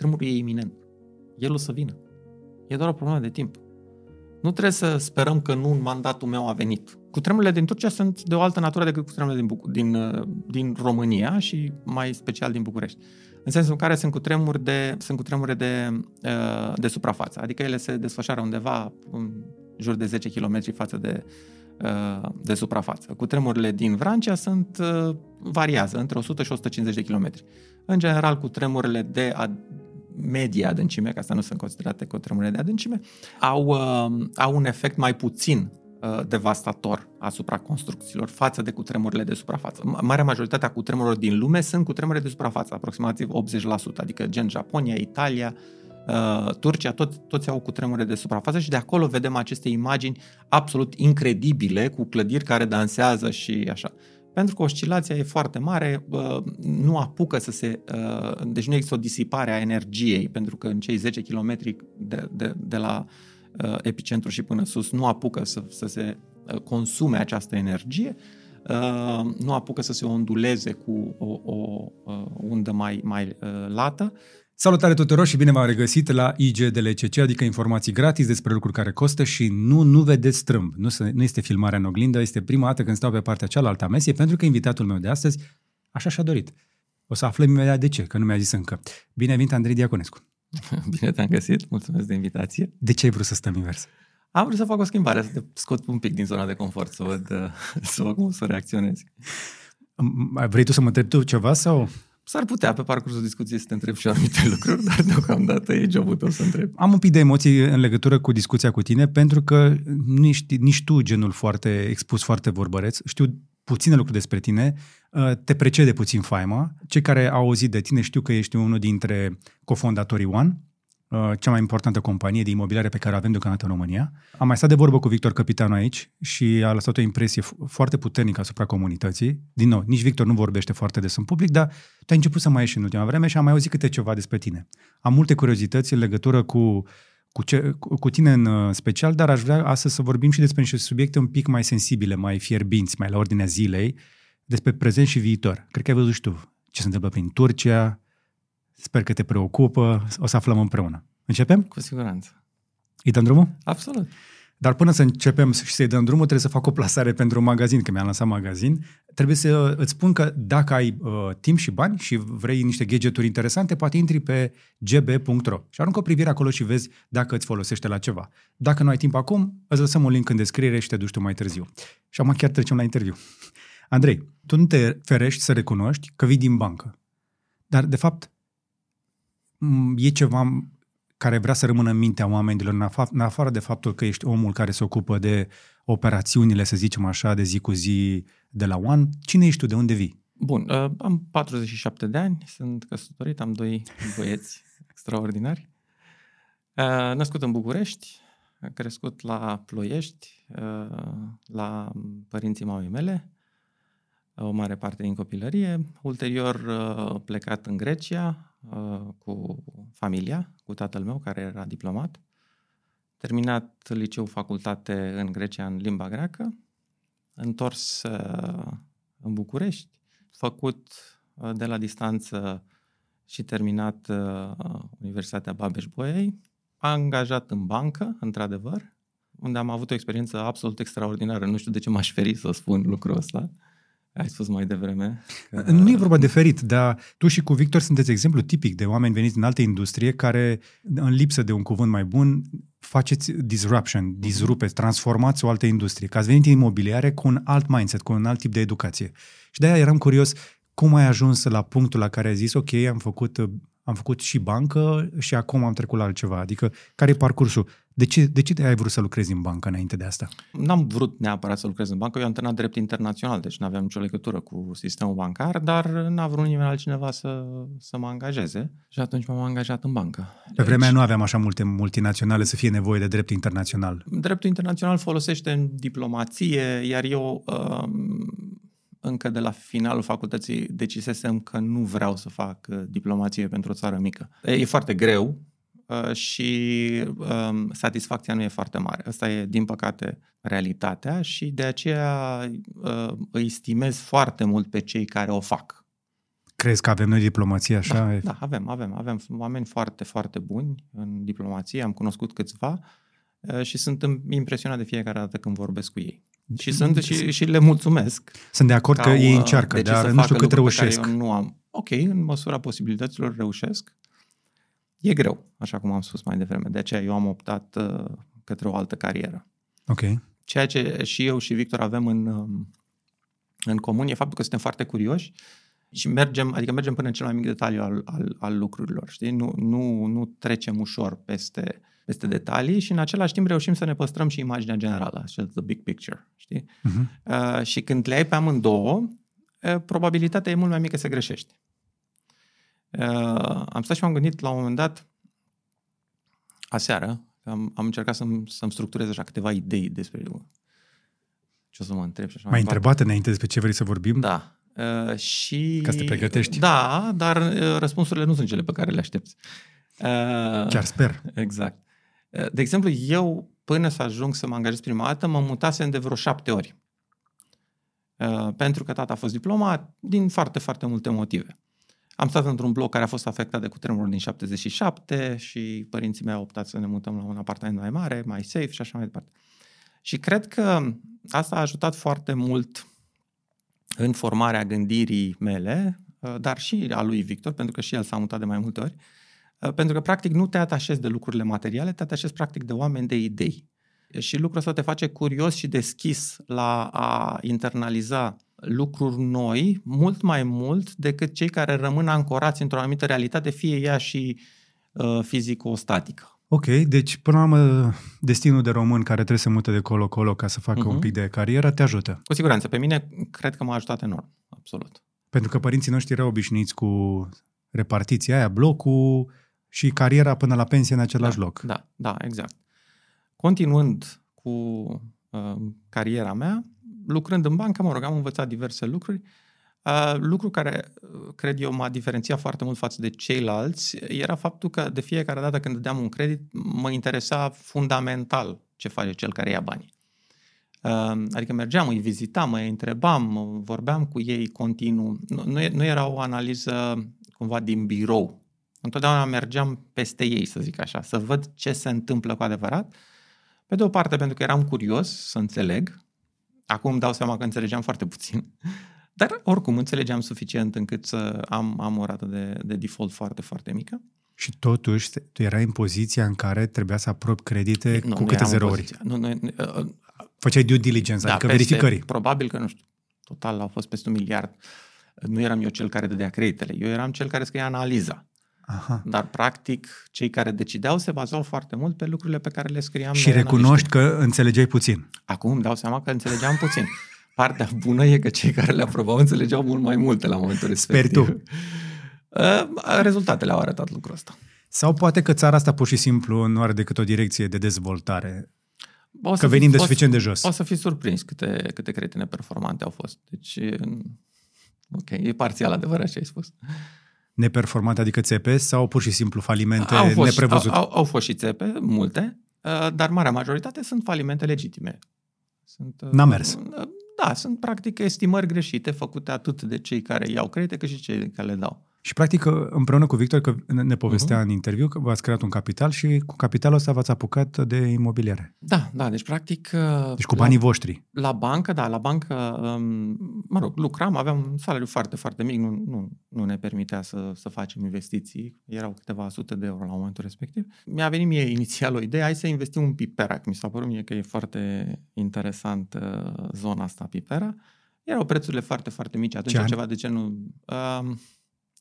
Tremurul e iminent. El o să vină. E doar o problemă de timp. Nu trebuie să sperăm că nu în mandatul meu a venit. Cu tremurile din Turcia sunt de o altă natură decât cu tremurile din, Buc- din, uh, din România și mai special din București. În sensul în care sunt cu tremuri de, sunt cu tremuri de, uh, de suprafață. Adică ele se desfășoară undeva în jur de 10 km față de, uh, de suprafață. Cu tremurile din Vrancea sunt variază între 100 și 150 de km. În general, cu tremurile de medie adâncime, că asta nu sunt considerate cutremurile de adâncime, au, uh, au un efect mai puțin uh, devastator asupra construcțiilor față de cutremurile de suprafață. Marea majoritate a cutremurilor din lume sunt cutremure de suprafață, aproximativ 80%, adică gen Japonia, Italia, uh, Turcia, tot, toți au cutremure de suprafață și de acolo vedem aceste imagini absolut incredibile cu clădiri care dansează și așa. Pentru că oscilația e foarte mare, nu apucă să se. Deci nu există o disipare a energiei, pentru că în cei 10 km de, de, de la epicentru și până sus nu apucă să, să se consume această energie, nu apucă să se onduleze cu o, o, o undă mai, mai lată Salutare tuturor și bine v-am regăsit la IGDLCC, adică informații gratis despre lucruri care costă și nu, nu vedeți strâmb. Nu, nu este filmarea în oglindă, este prima dată când stau pe partea cealaltă a mesei, pentru că invitatul meu de astăzi așa și-a dorit. O să aflăm imediat de ce, că nu mi-a zis încă. Bine venit, Andrei Diaconescu. Bine te-am găsit, mulțumesc de invitație. De ce ai vrut să stăm invers? Am vrut să fac o schimbare, să te scot un pic din zona de confort, să văd, să văd cum o să reacționezi. Vrei tu să mă întrebi tu ceva sau... S-ar putea pe parcursul discuției să te întreb și anumite lucruri, dar deocamdată e jobul tău să întreb. Am un pic de emoții în legătură cu discuția cu tine, pentru că nici, nici tu, genul foarte expus, foarte vorbăreț, știu puține lucruri despre tine, uh, te precede puțin faima. Cei care au auzit de tine știu că ești unul dintre cofondatorii One, Uh, cea mai importantă companie de imobiliare pe care o avem deocamdată în România. Am mai stat de vorbă cu Victor Capitanu aici și a lăsat o impresie foarte puternică asupra comunității. Din nou, nici Victor nu vorbește foarte des în public, dar tu ai început să mai ieși în ultima vreme și am mai auzit câte ceva despre tine. Am multe curiozități în legătură cu cu, ce, cu tine în uh, special, dar aș vrea astăzi să vorbim și despre niște subiecte un pic mai sensibile, mai fierbinți, mai la ordinea zilei, despre prezent și viitor. Cred că ai văzut și tu ce se întâmplă prin Turcia, Sper că te preocupă, o să aflăm împreună. Începem? Cu siguranță. Îi dăm drumul? Absolut. Dar până să începem și să-i dăm drumul, trebuie să fac o plasare pentru un magazin, că mi-am lansat magazin. Trebuie să îți spun că dacă ai uh, timp și bani și vrei niște gadgeturi interesante, poate intri pe gb.ro și aruncă o privire acolo și vezi dacă îți folosește la ceva. Dacă nu ai timp acum, îți lăsăm un link în descriere și te duci tu mai târziu. Și acum chiar trecem la interviu. Andrei, tu nu te ferești să recunoști că vii din bancă. Dar, de fapt, e ceva care vrea să rămână în mintea oamenilor, în afară de faptul că ești omul care se ocupă de operațiunile, să zicem așa, de zi cu zi de la One, cine ești tu, de unde vii? Bun, uh, am 47 de ani, sunt căsătorit, am doi băieți extraordinari. Uh, născut în București, crescut la Ploiești, uh, la părinții mamei mele, o mare parte din copilărie. Ulterior uh, plecat în Grecia, Uh, cu familia, cu tatăl meu, care era diplomat. Terminat liceu facultate în Grecia în limba greacă, întors uh, în București, făcut uh, de la distanță și terminat Universitatea Babeș-Bolyai, angajat în bancă, într-adevăr, unde am avut o experiență absolut extraordinară. Nu știu de ce m-aș feri să spun lucrul ăsta. Ai spus mai devreme. Că... Nu e vorba de ferit, dar tu și cu Victor sunteți exemplu tipic de oameni veniți din alte industrie care, în lipsă de un cuvânt mai bun, faceți disruption, disrupeți, transformați o altă industrie. Că ați venit în imobiliare cu un alt mindset, cu un alt tip de educație. Și de-aia eram curios cum ai ajuns la punctul la care ai zis, ok, am făcut, am făcut și bancă și acum am trecut la altceva. Adică, care e parcursul? De ce, de ce ai vrut să lucrezi în bancă înainte de asta? N-am vrut neapărat să lucrez în bancă, eu am antrenat drept internațional, deci nu aveam nicio legătură cu sistemul bancar, dar n-a vrut nimeni altcineva să, să mă angajeze și atunci m-am angajat în bancă. Pe deci, vremea nu aveam așa multe multinaționale să fie nevoie de drept internațional. Dreptul internațional folosește în diplomație, iar eu um, încă de la finalul facultății decisesem că nu vreau să fac uh, diplomație pentru o țară mică. E foarte greu, Uh, și um, satisfacția nu e foarte mare. Asta e, din păcate, realitatea și de aceea uh, îi stimez foarte mult pe cei care o fac. Crezi că avem noi diplomație așa? Da, da, avem, avem. Avem oameni foarte, foarte buni în diplomație, am cunoscut câțiva uh, și sunt impresionat de fiecare dată când vorbesc cu ei. Și sunt și, și le mulțumesc. Sunt de acord că ei încearcă, dar nu știu cât reușesc. Eu nu am. Ok, în măsura posibilităților reușesc. E greu, așa cum am spus mai devreme. De aceea eu am optat uh, către o altă carieră. Ok. Ceea ce și eu și Victor avem în, um, în comun e faptul că suntem foarte curioși și mergem, adică mergem până în cel mai mic detaliu al, al, al lucrurilor, știi? Nu, nu, nu trecem ușor peste, peste detalii și în același timp reușim să ne păstrăm și imaginea generală, the big picture, știi? Uh-huh. Uh, și când le ai pe amândouă, uh, probabilitatea e mult mai mică să greșești. Uh, am stat și m-am gândit la un moment dat, aseară, am, am încercat să-mi, să-mi structurez așa câteva idei despre ce o să mă întreb și așa mai întrebat înainte despre ce vrei să vorbim? Da. Uh, și... Ca să te pregătești. Da, dar uh, răspunsurile nu sunt cele pe care le aștepți. Uh, Chiar sper. Exact. Uh, de exemplu, eu, până să ajung să mă angajez prima dată, mă mutasem de vreo șapte ori. Uh, pentru că tata a fost diplomat din foarte, foarte multe motive. Am stat într-un bloc care a fost afectat de cutremurul din 77 și părinții mei au optat să ne mutăm la un apartament mai mare, mai safe și așa mai departe. Și cred că asta a ajutat foarte mult în formarea gândirii mele, uh, dar și a lui Victor, pentru că și el s-a mutat de mai multe ori, uh, pentru că practic nu te atașezi de lucrurile materiale, te atașezi practic de oameni, de idei. Și lucrul ăsta te face curios și deschis la a internaliza lucruri noi mult mai mult decât cei care rămân ancorați într-o anumită realitate, fie ea și uh, fizico-statică. Ok, deci până la urmă destinul de român care trebuie să mute de colo-colo ca să facă uh-huh. un mhm. pic de carieră te ajută. Cu siguranță. Pe mine cred că m-a ajutat enorm. Absolut. Pentru că părinții noștri erau obișnuiți cu repartiția aia, blocul și cariera până la pensie în același da, loc. Da, da, exact. Continuând cu uh, cariera mea, lucrând în bancă, mă rog, am învățat diverse lucruri. Uh, lucru care, uh, cred eu, m-a diferențiat foarte mult față de ceilalți era faptul că de fiecare dată când dădeam un credit, mă interesa fundamental ce face cel care ia banii. Uh, adică mergeam, îi vizitam, îi întrebam, vorbeam cu ei continuu. Nu, nu, nu era o analiză cumva din birou. Întotdeauna mergeam peste ei, să zic așa, să văd ce se întâmplă cu adevărat. Pe de o parte, pentru că eram curios să înțeleg, Acum îmi dau seama că înțelegeam foarte puțin. Dar oricum înțelegeam suficient încât să am, am o rată de, de default foarte, foarte mică. Și totuși, tu erai în poziția în care trebuia să aprobi credite nu, cu nu câte zero ori. Nu, nu, uh, Făceai due diligence, da, adică peste, verificări. Probabil că, nu știu, total au fost peste un miliard. Nu eram eu cel care dădea creditele, eu eram cel care scria analiza. Aha. Dar, practic, cei care decideau se bazau foarte mult pe lucrurile pe care le scriam. Și recunoști că înțelegeai puțin. Acum îmi dau seama că înțelegeam puțin. Partea bună e că cei care le aprobau înțelegeau mult mai multe la momentul respectiv. Speri tu. Uh, rezultatele au arătat lucrul ăsta. Sau poate că țara asta pur și simplu nu are decât o direcție de dezvoltare. O să că venim fi, de suficient o, de jos. O să fii surprins câte, câte credite performante au fost. Deci, ok, e parțial adevărat ce ai spus neperformante, adică țepe, sau pur și simplu falimente au fost, neprevăzute? Au, au, au fost și țepe, multe, uh, dar marea majoritate sunt falimente legitime. Sunt, uh, N-a mers. Uh, da, sunt practic estimări greșite făcute atât de cei care iau credite cât și cei care le dau. Și practic împreună cu Victor, că ne povestea uh-huh. în interviu că v-ați creat un capital și cu capitalul ăsta v-ați apucat de imobiliare. Da, da, deci practic... Uh, deci cu banii la, voștri. La bancă, da, la bancă, um, mă rog, lucram, aveam un salariu foarte, foarte mic, nu, nu, nu ne permitea să, să facem investiții, erau câteva sute de euro la momentul respectiv. Mi-a venit mie inițial o idee, hai să investim un Pipera, mi s-a părut mie că e foarte interesant uh, zona asta Pipera. Erau prețurile foarte, foarte mici atunci, Ce ceva de genul... Uh,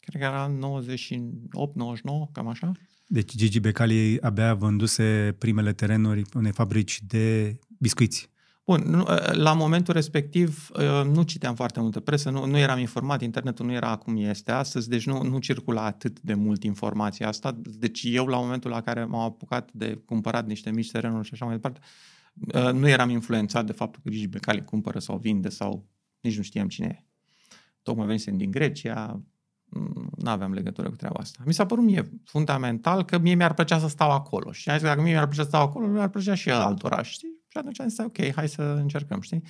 cred că era 98-99, cam așa. Deci Gigi Becali abia vânduse primele terenuri unei fabrici de biscuiți. Bun, la momentul respectiv uh, nu citeam foarte multă presă, nu, nu eram informat, internetul nu era cum este astăzi, deci nu, nu circula atât de mult informația asta. Deci eu, la momentul la care m-am apucat de cumpărat niște mici terenuri și așa mai departe, uh, nu eram influențat de faptul că Gigi Becali cumpără sau vinde sau nici nu știam cine e. Tocmai venisem din Grecia, nu aveam legătură cu treaba asta. Mi s-a părut mie fundamental că mie mi-ar plăcea să stau acolo. Și am zis că dacă mie mi-ar plăcea să stau acolo, mi-ar plăcea și altora, știi? Și atunci am zis, ok, hai să încercăm, știi?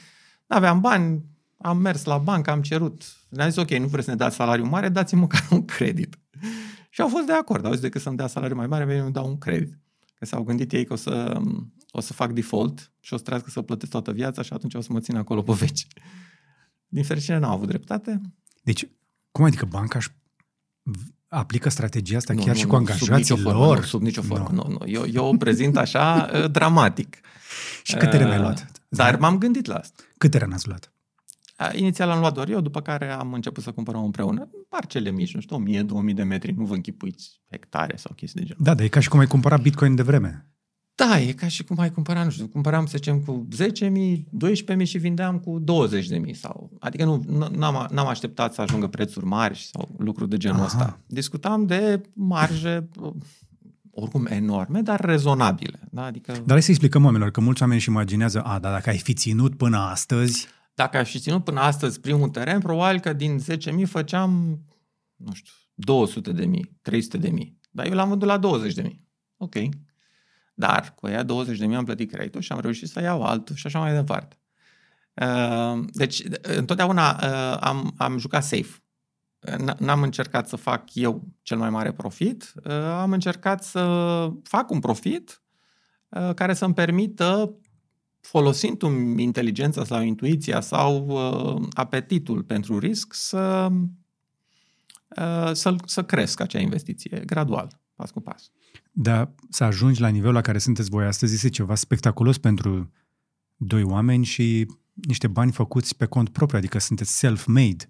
Nu aveam bani, am mers la bancă, am cerut. Ne-a zis, ok, nu vreți să ne dați salariu mare, dați-mi măcar un credit. Și au fost de acord. Au zis, decât să-mi dea salariu mai mare, mi dau un credit. Că s-au gândit ei că o să, o să fac default și o să trească să plătesc toată viața și atunci o să mă țin acolo pe veci. Din fericire n-au avut dreptate. Deci, cum adică banca își aplică strategia asta Nu, chiar nu, și nu, cu angajații sub nicio lor? Formă, nu, sub nicio formă. Nu. Nu, nu. Eu, eu o prezint așa uh, dramatic. Și câte Uh, le-ai luat? Dar m-am gândit la asta. Câte re n-ați luat? A, Inițial am luat doar eu, după care am început să cumpărăm împreună parcele mici, nu știu, 1000-2000 de metri, nu vă închipuiți hectare sau chestii de genul. Da, dar e ca și cum ai cumpărat Bitcoin de vreme. Da, e ca și cum ai cumpăra, nu știu, cumpăram, să zicem, cu 10.000, 12.000 și vindeam cu 20.000 sau... Adică nu, n- n-am, n-am așteptat să ajungă prețuri mari sau lucruri de genul Aha. ăsta. Discutam de marje, oricum enorme, dar rezonabile. Da? Adică Dar hai să explică oamenilor, că mulți oameni își imaginează, a, dar dacă ai fi ținut până astăzi, dacă aș fi ținut până astăzi primul teren, probabil că din 10.000 făceam, nu știu, 200 de mii, 300 de mii. Dar eu l-am vândut la 20 de mii. Ok. Dar cu aia 20 de mii am plătit creditul și am reușit să iau altul și așa mai departe. Uh, Deci, întotdeauna uh, am, am jucat safe. N- N-am încercat să fac eu cel mai mare profit, uh, am încercat să fac un profit uh, care să-mi permită folosind inteligența sau intuiția sau uh, apetitul pentru risc să, uh, să, să cresc acea investiție gradual, pas cu pas. Dar să ajungi la nivelul la care sunteți voi astăzi este ceva spectaculos pentru doi oameni și niște bani făcuți pe cont propriu, adică sunteți self-made.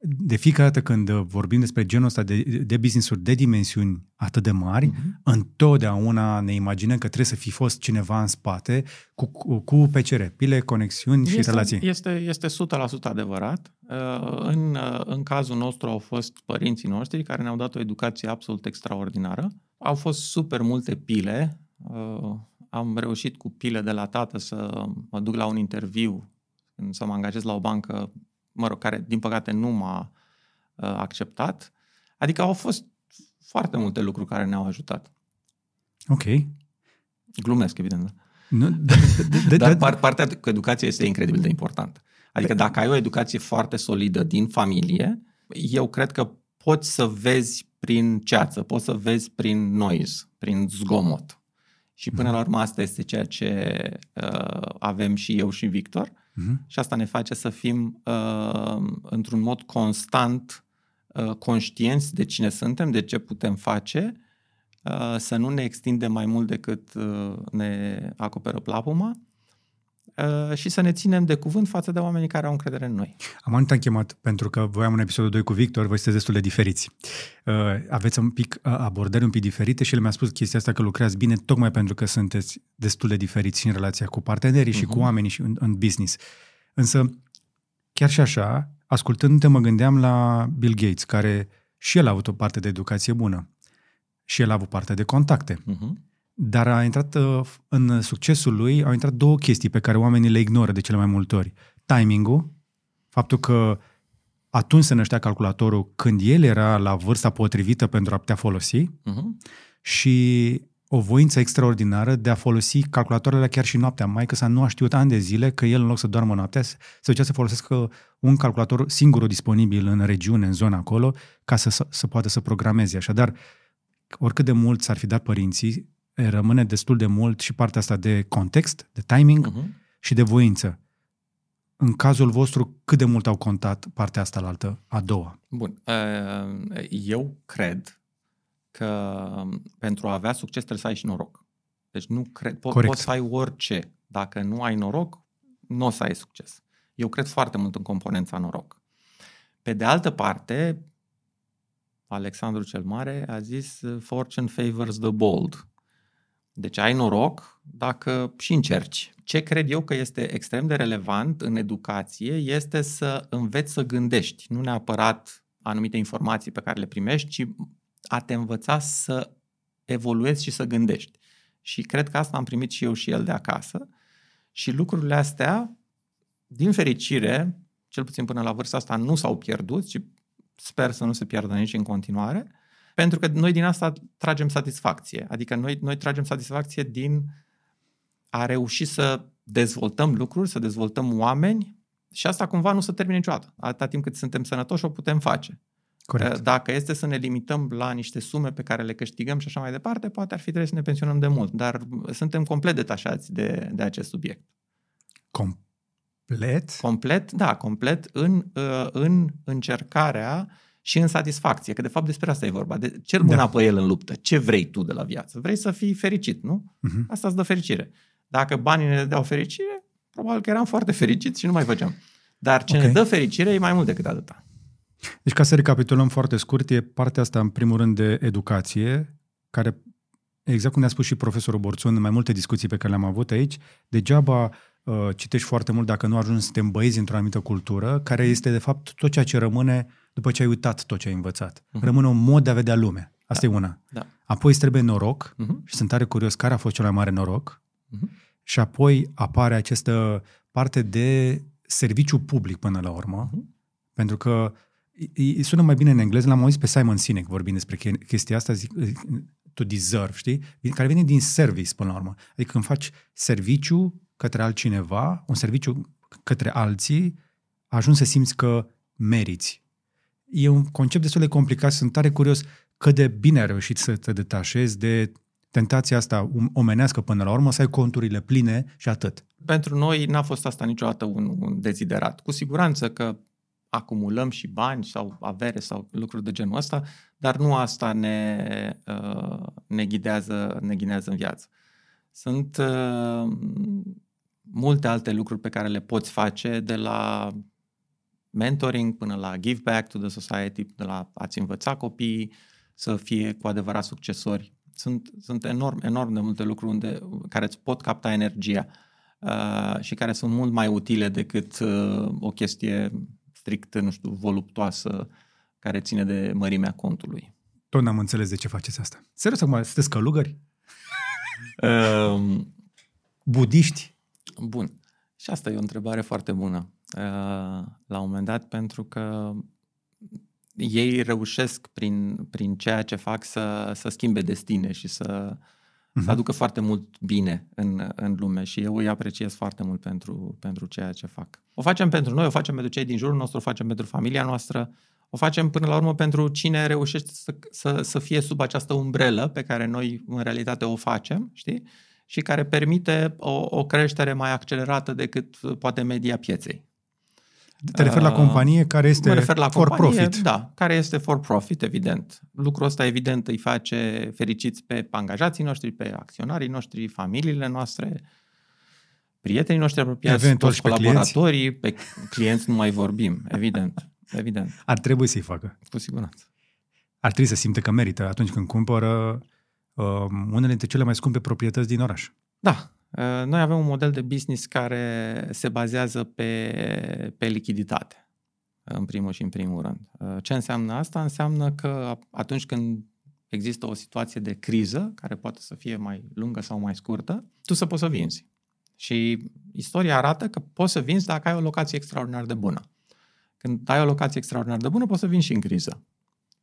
De fiecare dată când vorbim despre genul ăsta de, de business-uri de dimensiuni atât de mari, Mhm. întotdeauna ne imaginăm că trebuie să fi fost cineva în spate cu, cu, cu PCR, pile, conexiuni și este, relații. Este, este 100% adevărat. Uh, În, uh, în cazul nostru au fost părinții noștri care ne-au dat o educație absolut extraordinară. Au fost super multe pile. Uh, Am reușit cu pile de la tată să mă duc la un interviu, când să mă angajez la o bancă, mă rog, care din păcate nu m-a uh, acceptat. Adică au fost foarte multe lucruri care ne-au ajutat. Ok. Glumesc, evident. da. Nu, de, de, de, Dar de, par, partea cu educația este incredibil de importantă. Adică dacă ai o educație foarte solidă din familie, eu cred că poți să vezi prin ceață, poți să vezi prin noise, prin zgomot. Și până la urmă asta este ceea ce uh, avem și eu și Victor Mhm. și asta ne face să fim uh, într-un mod constant uh, conștienți de cine suntem, de ce putem face, uh, să nu ne extindem mai mult decât uh, ne acoperă plapuma uh, și să ne ținem de cuvânt față de oamenii care au încredere în noi. Am anul am chemat pentru că voiam în episodul 2 cu Victor, voi sunteți destul de diferiți. Uh, aveți un pic uh, abordări un pic diferite și el mi-a spus chestia asta că lucrați bine tocmai pentru că sunteți destul de diferiți și în relația cu partenerii și cu Mhm. oamenii și în, în business. Însă, chiar și așa, ascultându-te mă gândeam la Bill Gates, care și el a avut o parte de educație bună. Și el a avut parte de contacte. Uh-huh. Dar a intrat uh, în succesul lui, au intrat două chestii pe care oamenii le ignoră de cele mai multe ori. Timingul, faptul că atunci se năștea calculatorul când el era la vârsta potrivită pentru a putea folosi Uh-huh. și o voință extraordinară de a folosi calculatoarele chiar și noaptea. Mai că nu a știut ani de zile că el în loc să doarmă noaptea, se ducea să folosească un calculator singur disponibil în regiune, în zona acolo, ca să, să, să poată să programeze. Așadar, oricât de mult s-ar fi dat părinții, rămâne destul de mult și partea asta de context, de timing Uh-huh. și de voință. În cazul vostru, cât de mult au contat partea asta la altă, a doua? Bun. Uh, Eu cred că pentru a avea succes trebuie să ai și noroc. Deci nu cred, po- Corect. poți să ai orice. Dacă nu ai noroc, nu o să ai succes. Eu cred foarte mult în componența noroc. Pe de altă parte, Alexandru cel Mare a zis Fortune favors the bold. Deci ai noroc dacă și încerci. Ce cred eu că este extrem de relevant în educație este să înveți să gândești, nu neapărat anumite informații pe care le primești, ci a te învăța să evoluezi și să gândești. Și cred că asta am primit și eu și el de acasă. Și lucrurile astea, din fericire, cel puțin până la vârsta asta, nu s-au pierdut și sper să nu se pierdă nici în continuare, pentru că noi din asta tragem satisfacție. Adică noi, noi tragem satisfacție din a reuși să dezvoltăm lucruri, să dezvoltăm oameni Și asta cumva nu se termină niciodată. Atâta timp cât suntem sănătoși, o putem face. Corect. Dacă este să ne limităm la niște sume pe care le câștigăm și așa mai departe, poate ar fi trebuit să ne pensionăm de mult, dar suntem complet detașați de, de acest subiect. Complet? Complet, da, complet în, uh, în încercarea și în satisfacție, că de fapt despre asta e vorba. De, cer mâna da. pe el în luptă. Ce vrei tu de la viață? Vrei să fii fericit, nu? Uh-huh. Asta îți dă fericire. Dacă banii ne dau fericire, probabil că eram foarte fericit și nu mai făceam. Dar ce okay. ne dă fericire e mai mult decât atâta. Deci ca să recapitulăm foarte scurt, e partea asta în primul rând de educație, care, exact cum ne-a spus și profesorul Borțun în mai multe discuții pe care le-am avut aici, degeaba uh, citești foarte mult dacă nu ajungi să te îmbăiezi într-o anumită cultură, care este de fapt tot ceea ce rămâne după ce ai uitat tot ce ai învățat. Uh-huh. Rămâne un mod de a vedea lumea. Asta da. e una. Da. Apoi îți trebuie noroc uh-huh. și sunt tare curios care a fost cel mai mare noroc. Uh-huh. Și apoi apare această parte de serviciu public până la urmă, uh-huh. pentru că îi sună mai bine în engleză, l-am auzit pe Simon Sinek vorbind despre chestia asta, zic, to deserve, știi? Care vine din service până la urmă. Adică când faci serviciu către altcineva, un serviciu către alții, ajungi să simți că meriți. E un concept destul de complicat, sunt tare curios cât de bine ai reușit să te detașezi de tentația asta um, omenească până la urmă, să ai conturile pline și atât. Pentru noi n-a fost asta niciodată un, un deziderat. Cu siguranță că acumulăm și bani sau avere sau lucruri de genul ăsta, dar nu asta ne, uh, ne, ghidează, ne ghidează în viață. Sunt uh, multe alte lucruri pe care le poți face de la mentoring până la give back to the society, de la a-ți învăța copiii să fie cu adevărat succesori. Sunt, sunt enorm, enorm de multe lucruri unde, care îți pot capta energia uh, și care sunt mult mai utile decât uh, o chestie strict, nu știu, voluptoasă care ține de mărimea contului. Tot n-am înțeles de ce faceți asta. Serios, acum sunteți călugări? um, Budiști? Bun. Și asta e o întrebare foarte bună. Uh, la un moment dat, pentru că ei reușesc prin, prin ceea ce fac să, să schimbe destine și să, uh-huh. să aducă foarte mult bine în, în lume și eu îi apreciez foarte mult pentru, pentru ceea ce fac. O facem pentru noi, o facem pentru cei din jurul nostru, o facem pentru familia noastră, o facem până la urmă pentru cine reușește să, să, să fie sub această umbrelă pe care noi în realitate o facem, știi? Și care permite o, o creștere mai accelerată decât poate media pieței. Te referi la companie care este refer la for companie, profit. Da, care este for profit, evident. Lucrul ăsta, evident, îi face fericiți pe angajații noștri, pe acționarii noștri, familiile noastre, prietenii noștri apropiați, Eventual toți colaboratorii, pe clienți. pe clienți nu mai vorbim, evident. evident. Ar trebui să-i facă. Cu siguranță. Ar trebui să simte că merită atunci când cumpără uh, unele dintre cele mai scumpe proprietăți din oraș. Da, Uh, noi avem un model de business care se bazează pe, pe lichiditate, în primul și în primul rând. Uh, ce înseamnă asta? Înseamnă că atunci când există o situație de criză, care poate să fie mai lungă sau mai scurtă, tu să poți să vinzi. Și istoria arată că poți să vinzi dacă ai o locație extraordinar de bună. Când ai o locație extraordinar de bună, poți să vinzi și în criză.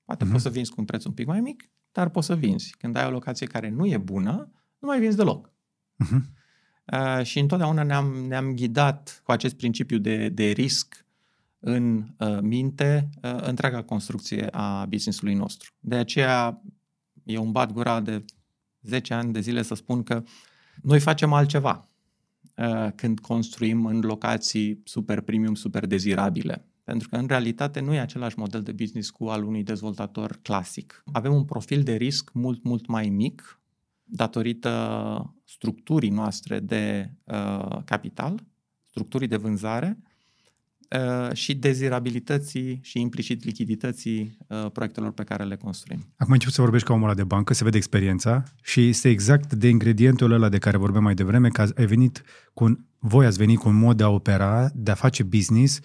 Poate uh-huh. poți să vinzi cu un preț un pic mai mic, dar poți să vinzi. Când ai o locație care nu e bună, nu mai vinzi deloc. Uh-huh. Uh, și întotdeauna ne-am, ne-am ghidat cu acest principiu de, de risc în uh, minte uh, întreaga construcție a business-ului nostru. De aceea eu îmi bat gura de 10 ani de zile să spun că noi facem altceva uh, când construim în locații super premium, super dezirabile. Pentru că, în realitate, nu e același model de business cu al unui dezvoltator clasic. Avem un profil de risc mult, mult mai mic, datorită structurii noastre de uh, capital, structurii de vânzare uh, și dezirabilității și implicit lichidității uh, proiectelor pe care le construim. Acum încep să vorbești ca omul ăla de bancă, se vede experiența și este exact de ingredientul ăla de care vorbeam mai devreme, că ai venit cu un, voi ați venit cu un mod de a opera, de a face business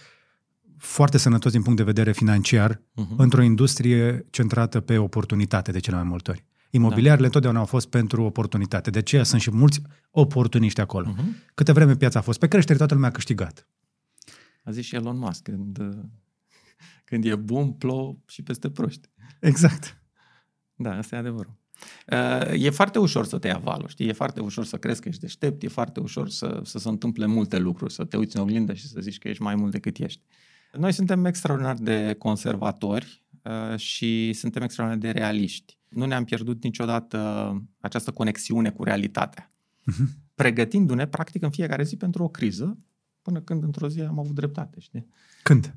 foarte sănătos din punct de vedere financiar, uh-huh. într-o industrie centrată pe oportunitate de cele mai multe ori. Imobiliarele da. întotdeauna au fost pentru oportunitate. De aceea sunt și mulți oportuniști acolo. Uh-huh. Câte vreme piața a fost pe creștere, toată lumea a câștigat. A zis și Elon Musk, când, când e bun, plouă și peste proști. Exact. Da, asta e adevărul. Uh, e foarte ușor să te ia valul, știi? E foarte ușor să crezi că ești deștept, e foarte ușor să, să se întâmple multe lucruri, să te uiți în oglindă și să zici că ești mai mult decât ești. Noi suntem extraordinar de conservatori uh, și suntem extraordinar de realiști. Nu ne-am pierdut niciodată această conexiune cu realitatea. Uh-huh. Pregătindu-ne, practic, în fiecare zi pentru o criză, până când într-o zi am avut dreptate, știi? Când?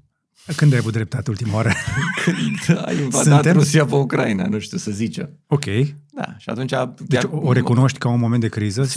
Când ai avut dreptate ultima oară? Când a invadat Suntem? Rusia pe Ucraina, nu știu să zice. Ok. Da, și atunci... Deci chiar, o recunoști ca un moment de criză? 100%,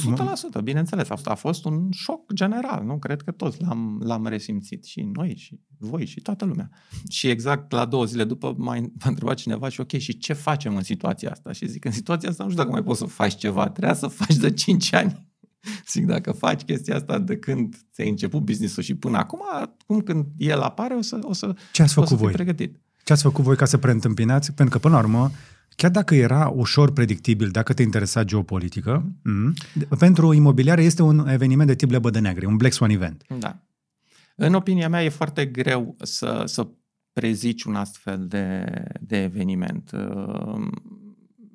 bineînțeles. A fost un șoc general, nu? Cred că toți l-am, l-am resimțit. Și noi, și voi, și toată lumea. Și exact la două zile după m-a întrebat cineva și ok, și ce facem în situația asta? Și zic, în situația asta nu știu dacă mai poți să faci ceva. Trebuia să faci de 5 ani. Zic, dacă faci chestia asta de când ți-ai început business-ul și până acum, acum când el apare, o să, o să, Ce ați făcut o să voi? pregătit. Ce ați făcut voi ca să preîntâmpinați? Pentru că, până la urmă, chiar dacă era ușor predictibil, dacă te interesa geopolitică, m- pentru imobiliare este un eveniment de tip lebă de neagre, un Black Swan event. Da. În opinia mea, e foarte greu să, să prezici un astfel de, de eveniment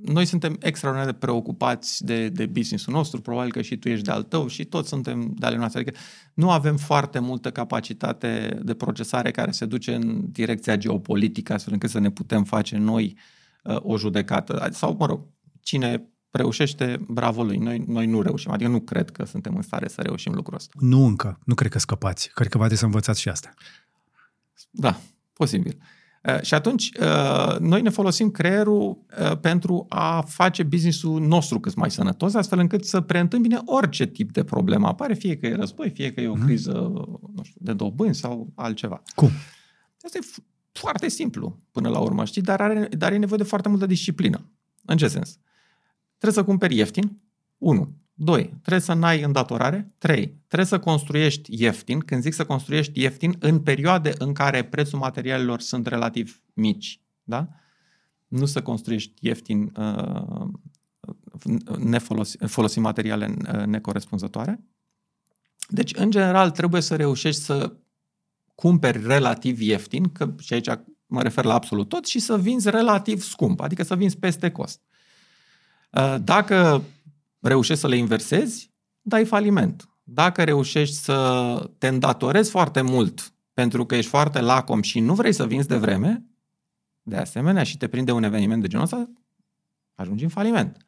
noi suntem extraordinar de preocupați de, de business-ul nostru, probabil că și tu ești de al tău și toți suntem de ale noastre. Adică nu avem foarte multă capacitate de procesare care se duce în direcția geopolitică, astfel încât să ne putem face noi uh, o judecată. Sau, mă rog, cine reușește, bravo lui. Noi, noi nu reușim. Adică nu cred că suntem în stare să reușim lucrul ăsta. Nu încă. Nu cred că scăpați. Cred că va trebui să învățați și asta. Da, posibil. Uh, Uh, și atunci, uh, noi ne folosim creierul uh, pentru a face businessul nostru cât mai sănătos, astfel încât să preîntâmpine orice tip de problemă apare, fie că e război, fie că e o mhm. criză nu știu, de dobâni sau altceva. Cum? Asta e foarte simplu până la urmă, știi, dar are, dar e nevoie de foarte multă disciplină. În ce sens? Trebuie să cumperi ieftin, 1. 2. Trebuie să n-ai îndatorare. 3. Trebuie să construiești ieftin. Când zic să construiești ieftin, în perioade în care prețul materialelor sunt relativ mici. Da? Nu să construiești ieftin uh, nefolosi, folosi materiale uh, necorespunzătoare. Deci, în general, trebuie să reușești să cumperi relativ ieftin, că și aici mă refer la absolut tot, și să vinzi relativ scump, adică să vinzi peste cost. Uh, dacă reușești să le inversezi, dai faliment. Dacă reușești să te îndatorezi foarte mult pentru că ești foarte lacom și nu vrei să vinzi de vreme, de asemenea, și te prinde un eveniment de genul ăsta, ajungi în faliment.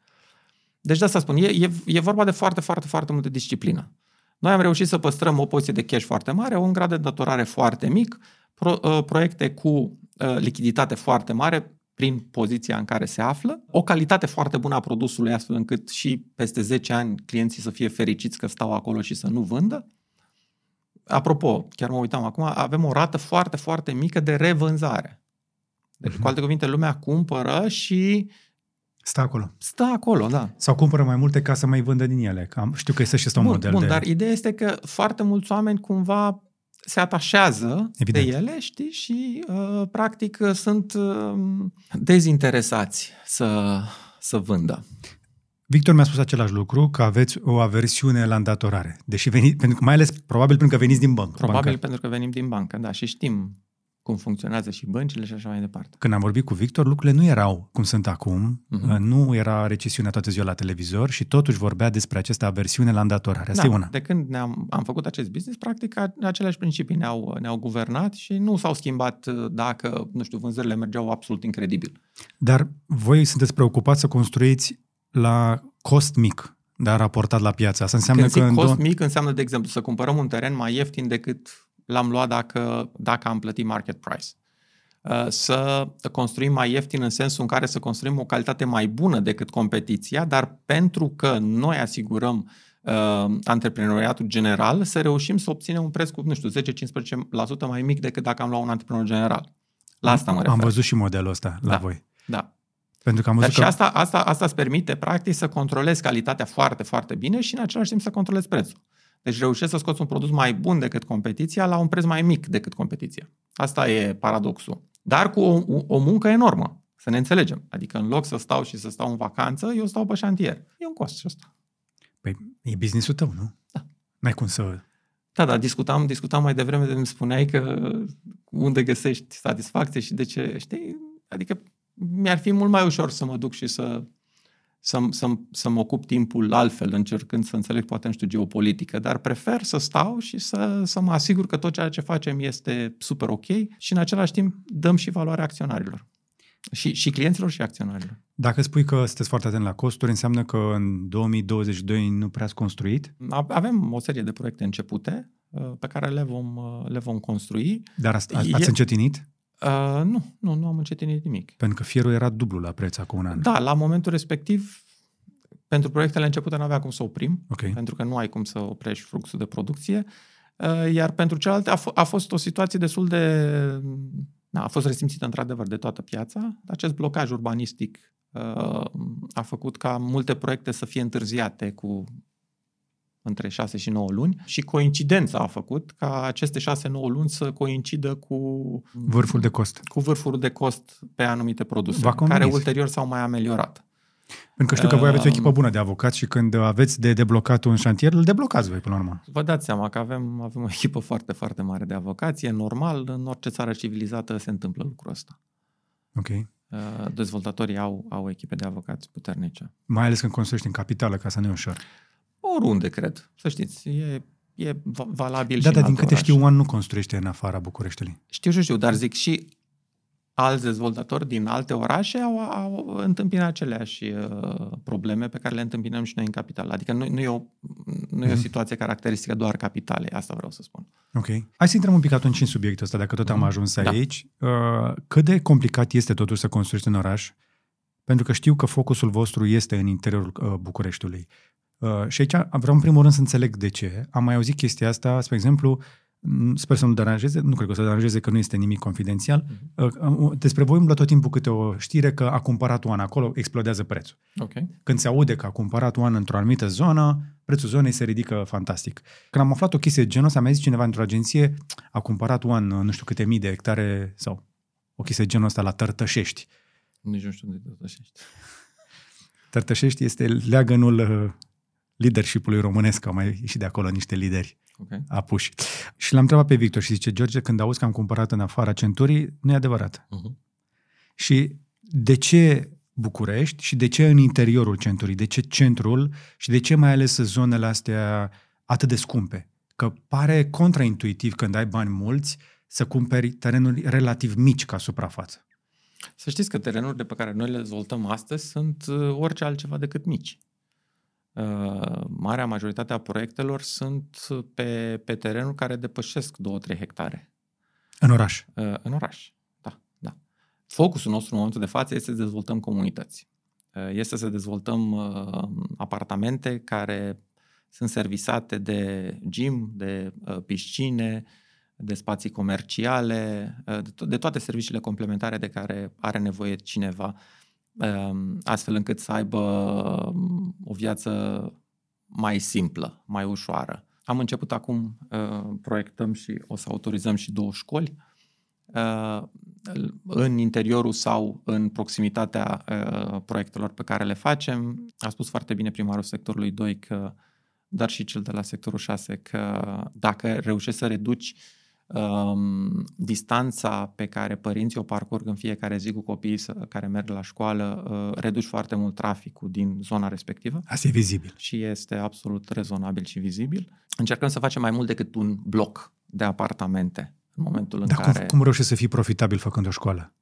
Deci de asta spun, e, e, e vorba de foarte, foarte, foarte multă disciplină. Noi am reușit să păstrăm o poziție de cash foarte mare, un grad de datorare foarte mic, pro, uh, proiecte cu uh, lichiditate foarte mare, prin poziția în care se află, o calitate foarte bună a produsului astfel încât și peste 10 ani clienții să fie fericiți că stau acolo și să nu vândă. Apropo, chiar mă uitam acum, avem o rată foarte, foarte mică de revânzare. Deci, uh-huh. cu alte cuvinte, lumea cumpără și Stă acolo. Stă acolo, da. Sau cumpără mai multe ca să mai vândă din ele. Am, știu că este și un bun, model bun, de... dar ideea este că foarte mulți oameni cumva se atașează Evident. de ele, știi, și uh, practic sunt uh, dezinteresați să, să vândă. Victor mi-a spus același lucru, că aveți o aversiune la îndatorare. Deși veni, pentru că mai ales, probabil pentru că veniți din bancă. Probabil bancă. pentru că venim din bancă, da, și știm cum funcționează și băncile și așa mai departe. Când am vorbit cu Victor, lucrurile nu erau cum sunt acum, uh-huh. nu era recesiunea toată ziua la televizor și totuși vorbea despre această aversiune la îndatorare. Asta da, e una. de când ne-am, am făcut acest business, practic aceleași principii ne-au, ne-au guvernat și nu s-au schimbat uh, dacă, nu știu, vânzările mergeau absolut incredibil. Dar voi sunteți preocupați să construiți la cost mic, dar raportat la piață. Asta înseamnă Când că... Zic cost mic înseamnă, de exemplu, să cumpărăm un teren mai ieftin decât l-am luat dacă, dacă am plătit market price. Uh, să construim mai ieftin în sensul în care să construim o calitate mai bună decât competiția, dar pentru că noi asigurăm uh, antreprenoriatul general, să reușim să obținem un preț cu, nu știu, 10-15% mai mic decât dacă am luat un antreprenor general. La asta mă refer. Am văzut și modelul ăsta la da, voi. Da. Pentru că am văzut Dar că... și asta, asta, asta îți permite, practic, să controlezi calitatea foarte, foarte bine și în același timp să controlezi prețul. Deci reușești să scoți un produs mai bun decât competiția la un preț mai mic decât competiția. Asta e paradoxul. Dar cu o, o muncă enormă, să ne înțelegem. Adică în loc să stau și să stau în vacanță, eu stau pe șantier. E un cost și asta. Păi e businessul tău, nu? Da. N-ai cum să... Da, da, discutam, discutam mai devreme de îmi spuneai că unde găsești satisfacție și de ce, știi? Adică mi-ar fi mult mai ușor să mă duc și să să, să, să mă ocup timpul altfel, încercând să înțeleg poate, nu știu, geopolitică, dar prefer să stau și să, să mă asigur că tot ceea ce facem este super ok și în același timp dăm și valoare acționarilor. Și, și clienților și acționarilor. Dacă spui că sunteți foarte atent la costuri, înseamnă că în 2022 nu prea ați construit? Avem o serie de proiecte începute uh, pe care le vom, uh, le vom construi. Dar ați, ați e... încetinit? Uh, nu, nu, nu am încetinit nimic. Pentru că fierul era dublu la preț acum un an. Da, la momentul respectiv, pentru proiectele începute nu avea cum să oprim, okay. pentru că nu ai cum să oprești fluxul de producție, uh, iar pentru celelalte a, f- a fost o situație destul de... Da, a fost resimțită într-adevăr de toată piața. Acest blocaj urbanistic uh, a făcut ca multe proiecte să fie întârziate cu între 6 și 9 luni și coincidența a făcut ca aceste 6-9 luni să coincidă cu vârful de cost. Cu vârful de cost pe anumite produse, care ulterior s-au mai ameliorat. Pentru că știu că voi aveți o echipă bună de avocați și când aveți de deblocat un șantier, îl deblocați voi până la urmă. Vă dați seama că avem, avem o echipă foarte, foarte mare de avocați. E normal, în orice țară civilizată se întâmplă lucrul ăsta. Ok. Uh, dezvoltatorii au, au echipe de avocați puternice. Mai ales când construiești în capitală, ca să nu e ușor. Oriunde, cred. Să știți, e, e valabil da, și Da, dar din câte oraș. știu, One nu construiește în afara Bucureștiului. Știu și știu, dar zic și alți dezvoltatori din alte orașe au, au întâmpinat aceleași uh, probleme pe care le întâmpinăm și noi în capitală. Adică nu, nu e, o, nu e o mhm. situație caracteristică doar capitale, asta vreau să spun. Ok. Hai să intrăm un pic atunci în subiectul ăsta, dacă tot am mhm. ajuns da. aici. Uh, cât de complicat este totuși să construiești în oraș? Pentru că știu că focusul vostru este în interiorul uh, Bucureștiului. Uh, și aici vreau în primul rând să înțeleg de ce. Am mai auzit chestia asta, spre exemplu, sper să nu deranjeze, nu cred că o să deranjeze că nu este nimic confidențial. Uh-huh. Despre voi umblă tot timpul câte o știre că a cumpărat One acolo, explodează prețul. Okay. Când se aude că a cumpărat One într-o anumită zonă, prețul zonei se ridică fantastic. Când am aflat o chestie de genul ăsta, mi-a zis cineva într-o agenție, a cumpărat One nu știu câte mii de hectare sau o chestie de genul ăsta la Tărtășești. Nici nu știu unde Tărtășești. Tărtășești este leagănul uh, leadership-ului românesc, au mai ieșit de acolo niște lideri okay. apuși. Și l-am întrebat pe Victor și zice, George, când auzi că am cumpărat în afara centurii, nu e adevărat. Uh-huh. Și de ce București și de ce în interiorul centurii? De ce centrul și de ce mai ales zonele astea atât de scumpe? Că pare contraintuitiv când ai bani mulți să cumperi terenuri relativ mici ca suprafață. Să știți că terenurile pe care noi le dezvoltăm astăzi sunt uh, orice altceva decât mici. Uh, marea majoritate a proiectelor sunt pe, pe terenuri care depășesc 2-3 hectare. În oraș? Uh, în oraș, da, da. Focusul nostru în momentul de față este să dezvoltăm comunități. Uh, este să dezvoltăm apartamente care sunt servisate de gym, de piscine, de spații comerciale, de, to- de toate serviciile complementare de care are nevoie cineva Ehm, astfel încât să aibă um, o viață mai simplă, mai ușoară. Am început acum, uh, proiectăm și o să autorizăm și două școli uh, în interiorul sau în proximitatea uh, proiectelor pe care le facem. A spus foarte bine primarul sectorului 2 că, dar și cel de la sectorul 6, că dacă reușești să reduci um, distanța pe care părinții o parcurg în fiecare zi cu copiii care merg la școală, uh, reduci foarte mult traficul din zona respectivă. Asta e vizibil. Și este absolut rezonabil și vizibil. Încercăm să facem mai mult decât un bloc de apartamente în momentul în Dar care... Cum, cum reușești să fii profitabil făcând o școală?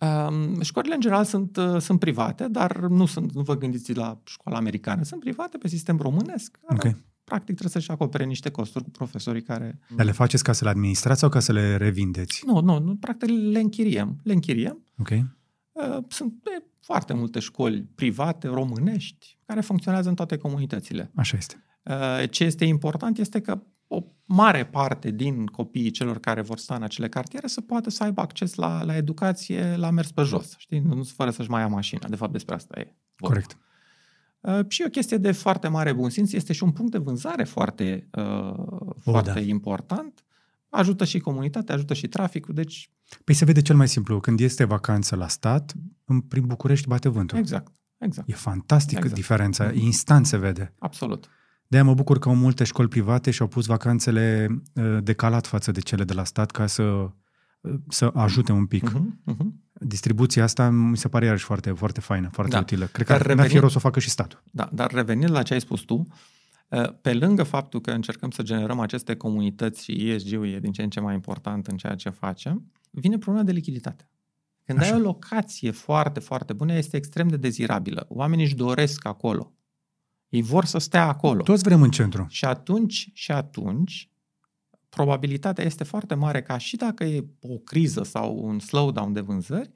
Um, școlile în general sunt, uh, sunt private, dar nu, sunt, nu vă gândiți la școala americană. Sunt private pe sistem românesc. Okay practic trebuie să-și acopere niște costuri cu profesorii care... Dar le faceți ca să le administrați sau ca să le revindeți? Nu, nu, nu practic le închiriem. Le închiriem. Ok. Uh, sunt de foarte multe școli private, românești, care funcționează în toate comunitățile. Așa este. Uh, ce este important este că o mare parte din copiii celor care vor sta în acele cartiere să poată să aibă acces la, la educație la mers pe jos, știi? Nu fără să-și mai ia mașina. De fapt, despre asta e. Vorba. Corect. Uh, și o chestie de foarte mare bun simț, este și un punct de vânzare foarte, uh, foarte da. important. Ajută și comunitatea, ajută și traficul, deci... Păi se vede cel mai simplu, când este vacanță la stat, în, prin București bate vântul. Exact, exact. E fantastic exact. diferența, mm-hmm. instant se vede. Absolut. De-aia mă bucur că au multe școli private și au pus vacanțele uh, decalat față de cele de la stat ca să, uh, să ajute un pic. Uh-huh, uh-huh. Distribuția asta mi se pare iarăși foarte, foarte faină, foarte Da. utilă. Cred Dar că n-ar fi revenind- rost să o facă și statul. Da, dar revenind la ce ai spus tu, uh, pe lângă faptul că încercăm să generăm aceste comunități și ESG-ul e din ce în ce mai important în ceea ce facem, vine problema de lichiditate. Când Așa. ai o locație foarte, foarte bună, este extrem de dezirabilă. Oamenii își doresc acolo. Ei vor să stea acolo. Toți vrem în centru. Și atunci, și atunci, probabilitatea este foarte mare ca și dacă e o criză sau un slowdown de vânzări,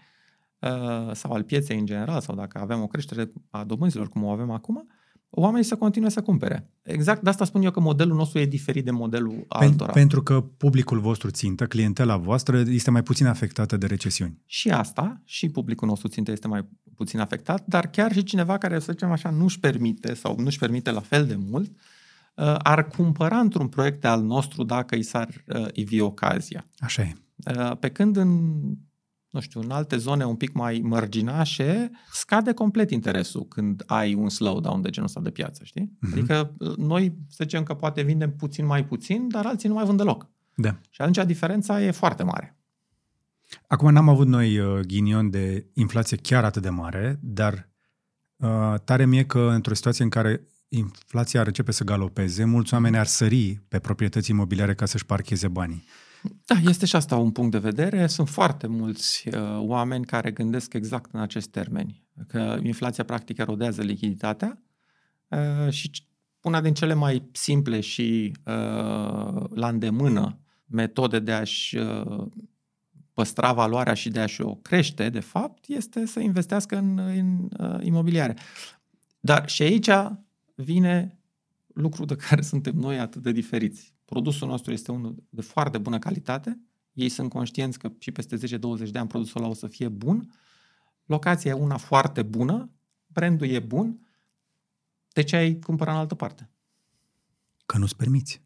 uh, sau al pieței în general, sau dacă avem o creștere a dobânzilor cum o avem acum, oamenii să continue să cumpere. Exact de asta spun eu că modelul nostru e diferit de modelul Pen- altora. pentru că publicul vostru țintă, clientela voastră, este mai puțin afectată de recesiuni. Și asta, și publicul nostru țintă este mai puțin afectat, dar chiar și cineva care, să zicem așa, nu-și permite sau nu-și permite la fel de mult, uh, ar cumpăra într-un proiect al nostru dacă i s-ar uh, ivi ocazia. Așa e. Uh, Pe când în, nu știu, în alte zone un pic mai mărginașe, scade complet interesul când ai un slowdown de genul ăsta de piață, știi? Mhm. Adică uh, noi să zicem că poate vindem puțin mai puțin, dar alții nu mai vând deloc. Da. Și atunci diferența e foarte mare. Acum n-am avut noi uh, ghinion de inflație chiar atât de mare, dar uh, tare mie că într-o situație în care inflația ar începe să galopeze, mulți oameni ar sări pe proprietăți imobiliare ca să-și parcheze banii. Da, este și asta un punct de vedere. Sunt foarte mulți uh, oameni care gândesc exact în acești termeni. Că inflația practic erodează lichiditatea uh, și c- una din cele mai simple și uh, la îndemână metode de a-și uh, păstra valoarea și de a-și o crește, de fapt, este să investească în, în uh, imobiliare. Dar și aici vine lucru de care suntem noi atât de diferiți. Produsul nostru este unul de foarte bună calitate, ei sunt conștienți că și peste 10-20 de ani produsul ăla o să fie bun, locația e una foarte bună, brandul e bun, de ce ai cumpărat în altă parte? Că nu-ți permiți.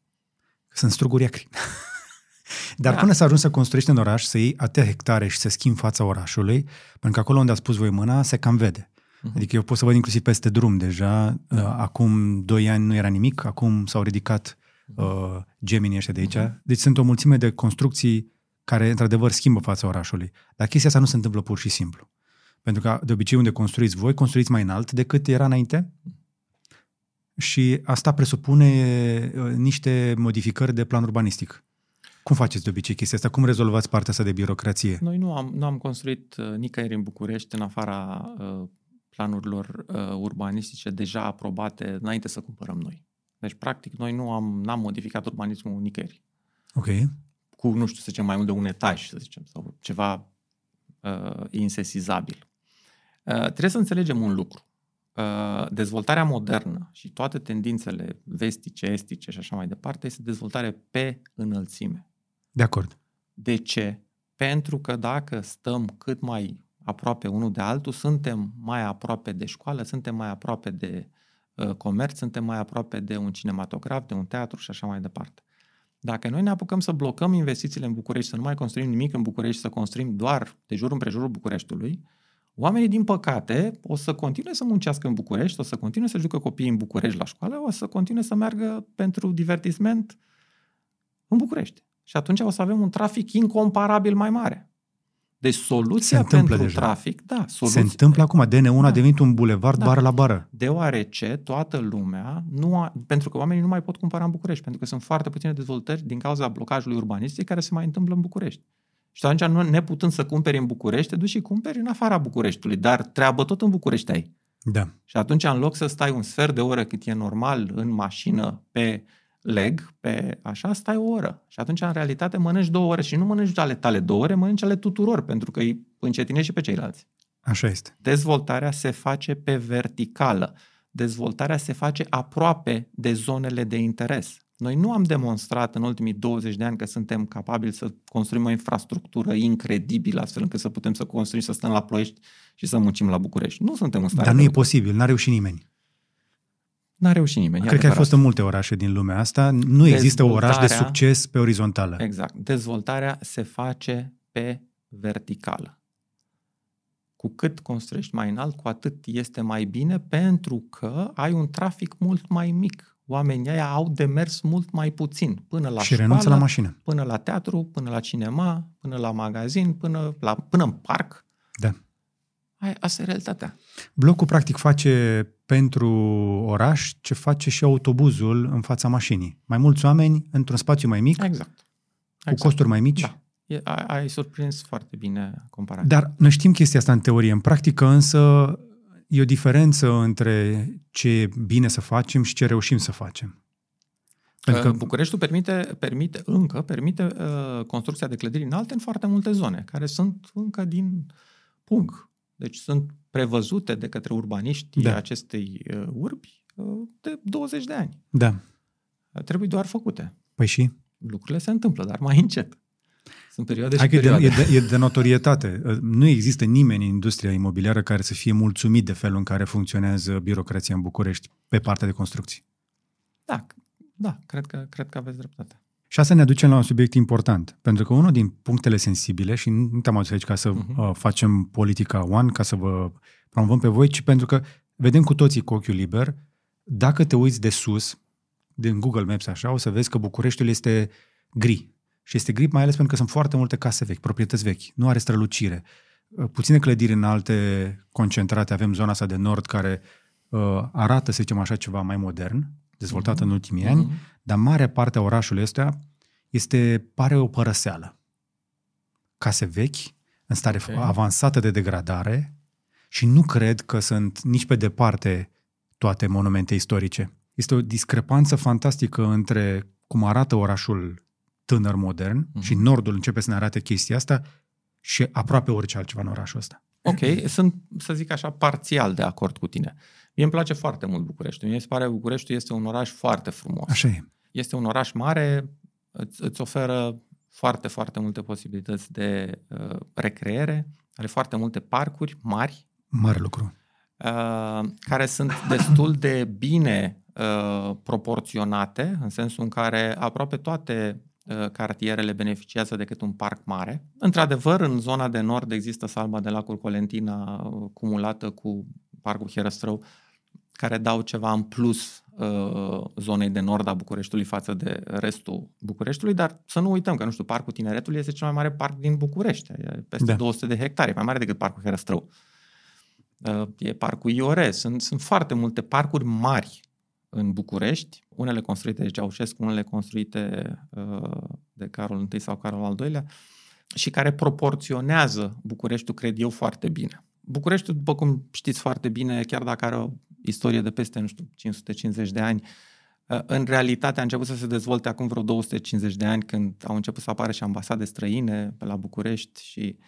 Că sunt struguri acri. Dar Da. până să ajungi să construiești în oraș, să iei atâtea hectare și să schimbi fața orașului, pentru că acolo unde a spus voi mâna, se cam vede. Mhm. Adică eu pot să văd inclusiv peste drum deja. Da. Uh, Acum doi ani nu era nimic, acum s-au ridicat Mhm. uh, geminii ăștia de aici. Deci sunt o mulțime de construcții care, într-adevăr, schimbă fața orașului. Dar chestia asta nu se întâmplă pur și simplu. Pentru că, de obicei, unde construiți voi, construiți mai înalt decât era înainte. Și asta presupune uh, niște modificări de plan urbanistic. Cum faceți de obicei chestia asta? Cum rezolvați partea asta de birocrație? Noi nu am, nu am construit uh, nicăieri în București, în afara uh, planurilor uh, urbanistice deja aprobate înainte să cumpărăm noi. Deci, practic, noi nu am n-am modificat urbanismul nicăieri. Ok. Cu, nu știu, să zicem, mai mult de un etaj, să zicem, sau ceva uh, insesizabil. Uh, trebuie să înțelegem un lucru. Uh, dezvoltarea modernă și toate tendințele vestice, estice și așa mai departe este dezvoltare pe înălțime. De acord. De ce? Pentru că dacă stăm cât mai aproape unul de altul, suntem mai aproape de școală, suntem mai aproape de uh, comerț, suntem mai aproape de un cinematograf, de un teatru și așa mai departe. Dacă noi ne apucăm să blocăm investițiile în București, să nu mai construim nimic în București, să construim doar de jur împrejurul Bucureștiului, oamenii, din păcate, o să continue să muncească în București, o să continue să ducă copiii în București la școală, o să continue să meargă pentru divertisment în București. Și atunci o să avem un trafic incomparabil mai mare. Deci soluția întâmplă pentru deja. trafic, da, Se soluția, întâmplă acum. DN1 a Da. devenit un bulevard Da. bară la bară. deoarece toată lumea, nu a, pentru că oamenii nu mai pot cumpăra în București, pentru că sunt foarte puține dezvoltări din cauza blocajului urbanistic care se mai întâmplă în București. Și atunci, nu, neputând să cumperi în București, te duci și cumperi în afara Bucureștiului, dar treabă tot în București ai. Da. Și atunci, în loc să stai un sfert de oră cât e normal în mașină pe leg, pe așa, stai o oră. Și atunci, în realitate, mănânci două ore și nu mănânci ale tale două ore, mănânci ale tuturor, pentru că îi încetinești și pe ceilalți. Așa este. Dezvoltarea se face pe verticală. Dezvoltarea se face aproape de zonele de interes. Noi nu am demonstrat în ultimii 20 de ani că suntem capabili să construim o infrastructură incredibilă astfel încât să putem să construim, să stăm la Ploiești și să muncim la București. Nu suntem în stare. Dar nu de e lucru. posibil, n-a reușit nimeni. N-a reușit nimeni. e Cred că ai adevărat. fost în multe orașe din lumea asta. Nu există oraș de Dezvoltarea- succes pe orizontală. Exact. Dezvoltarea se face pe verticală. Cu cât construiești mai înalt, cu atât este mai bine pentru că ai un trafic mult mai mic. Oamenii aia au de mers mult mai puțin până la și școală, renunță la mașină. până la teatru, până la cinema, până la magazin, până, la, până în parc. Da. Hai, asta e realitatea. Blocul practic face pentru oraș ce face și autobuzul în fața mașinii. Mai mulți oameni într-un spațiu mai mic, Exact. cu exact. costuri mai mici. Da. E, ai, ai surprins foarte bine comparația. Dar noi știm chestia asta în teorie. În practică însă e o diferență între ce e bine să facem și ce reușim să facem. Pentru că că, Bucureștiul permite, permite încă permite uh, construcția de clădiri înalte în foarte multe zone, care sunt încă din pung. Deci sunt prevăzute de către urbaniștii Da. da. acestei uh, urbi uh, de 20 de ani. da, Uh, Trebuie doar făcute. păi și? Lucrurile se întâmplă, dar mai încet. Sunt perioade Hai și că e de, perioade. e, de, e de notorietate. Nu există nimeni în industria imobiliară care să fie mulțumit de felul în care funcționează birocrația în București pe partea de construcții. Da, da cred, că, cred că aveți dreptate. Și asta ne aduce la un subiect important, pentru că unul din punctele sensibile, și nu te-am adus aici ca să Mhm. uh, facem politica one, ca să vă promovăm pe voi, ci pentru că vedem cu toții cu ochiul liber, dacă te uiți de sus, din Google Maps așa, o să vezi că Bucureștiul este gri. Și este gri mai ales pentru că sunt foarte multe case vechi, proprietăți vechi, nu are strălucire. Uh, Puține clădiri înalte concentrate, avem zona asta de nord care uh, arată, să zicem așa, ceva mai modern, dezvoltată Mhm. în ultimii ani, Mhm. Dar marea parte a orașului ăsta este, pare o părăseală. Case vechi, în stare Ok. avansată de degradare și nu cred că sunt nici pe departe toate monumente istorice. Este o discrepanță fantastică între cum arată orașul tânăr modern Mhm. și nordul începe să ne arate chestia asta și aproape orice altceva în orașul ăsta. Ok, sunt, să zic așa, parțial de acord cu tine. Mie îmi place foarte mult Bucureștiul. Mie se pare că Bucureștiul este un oraș foarte frumos. Așa e. Este un oraș mare, îți, îți oferă foarte, foarte multe posibilități de uh, recreere, are foarte multe parcuri mari, Mare lucru. uh, care sunt destul de bine uh, proporționate, în sensul în care aproape toate uh, cartierele beneficiază de cât un parc mare. Într-adevăr, în zona de nord există salma de lacul Colentina uh, cumulată cu parcul Hierăstrău, care dau ceva în plus uh, zonei de nord a Bucureștiului față de restul Bucureștiului, dar să nu uităm că, nu știu, Parcul Tineretului este cel mai mare parc din București, e peste Da. da. 200 de hectare, e mai mare decât Parcul Herăstrău. Uh, E parcul Iore, sunt, sunt foarte multe parcuri mari în București, unele construite de Ceaușescu, unele construite uh, de Carol I sau Carol al II-lea, și care proporționează Bucureștiul, cred eu, foarte bine. Bucureștiul, după cum știți foarte bine, chiar dacă are o istorie de peste, nu știu, 550 de ani, uh, în realitate a început să se dezvolte acum vreo 250 de ani, când au început să apară și ambasade străine pe la București și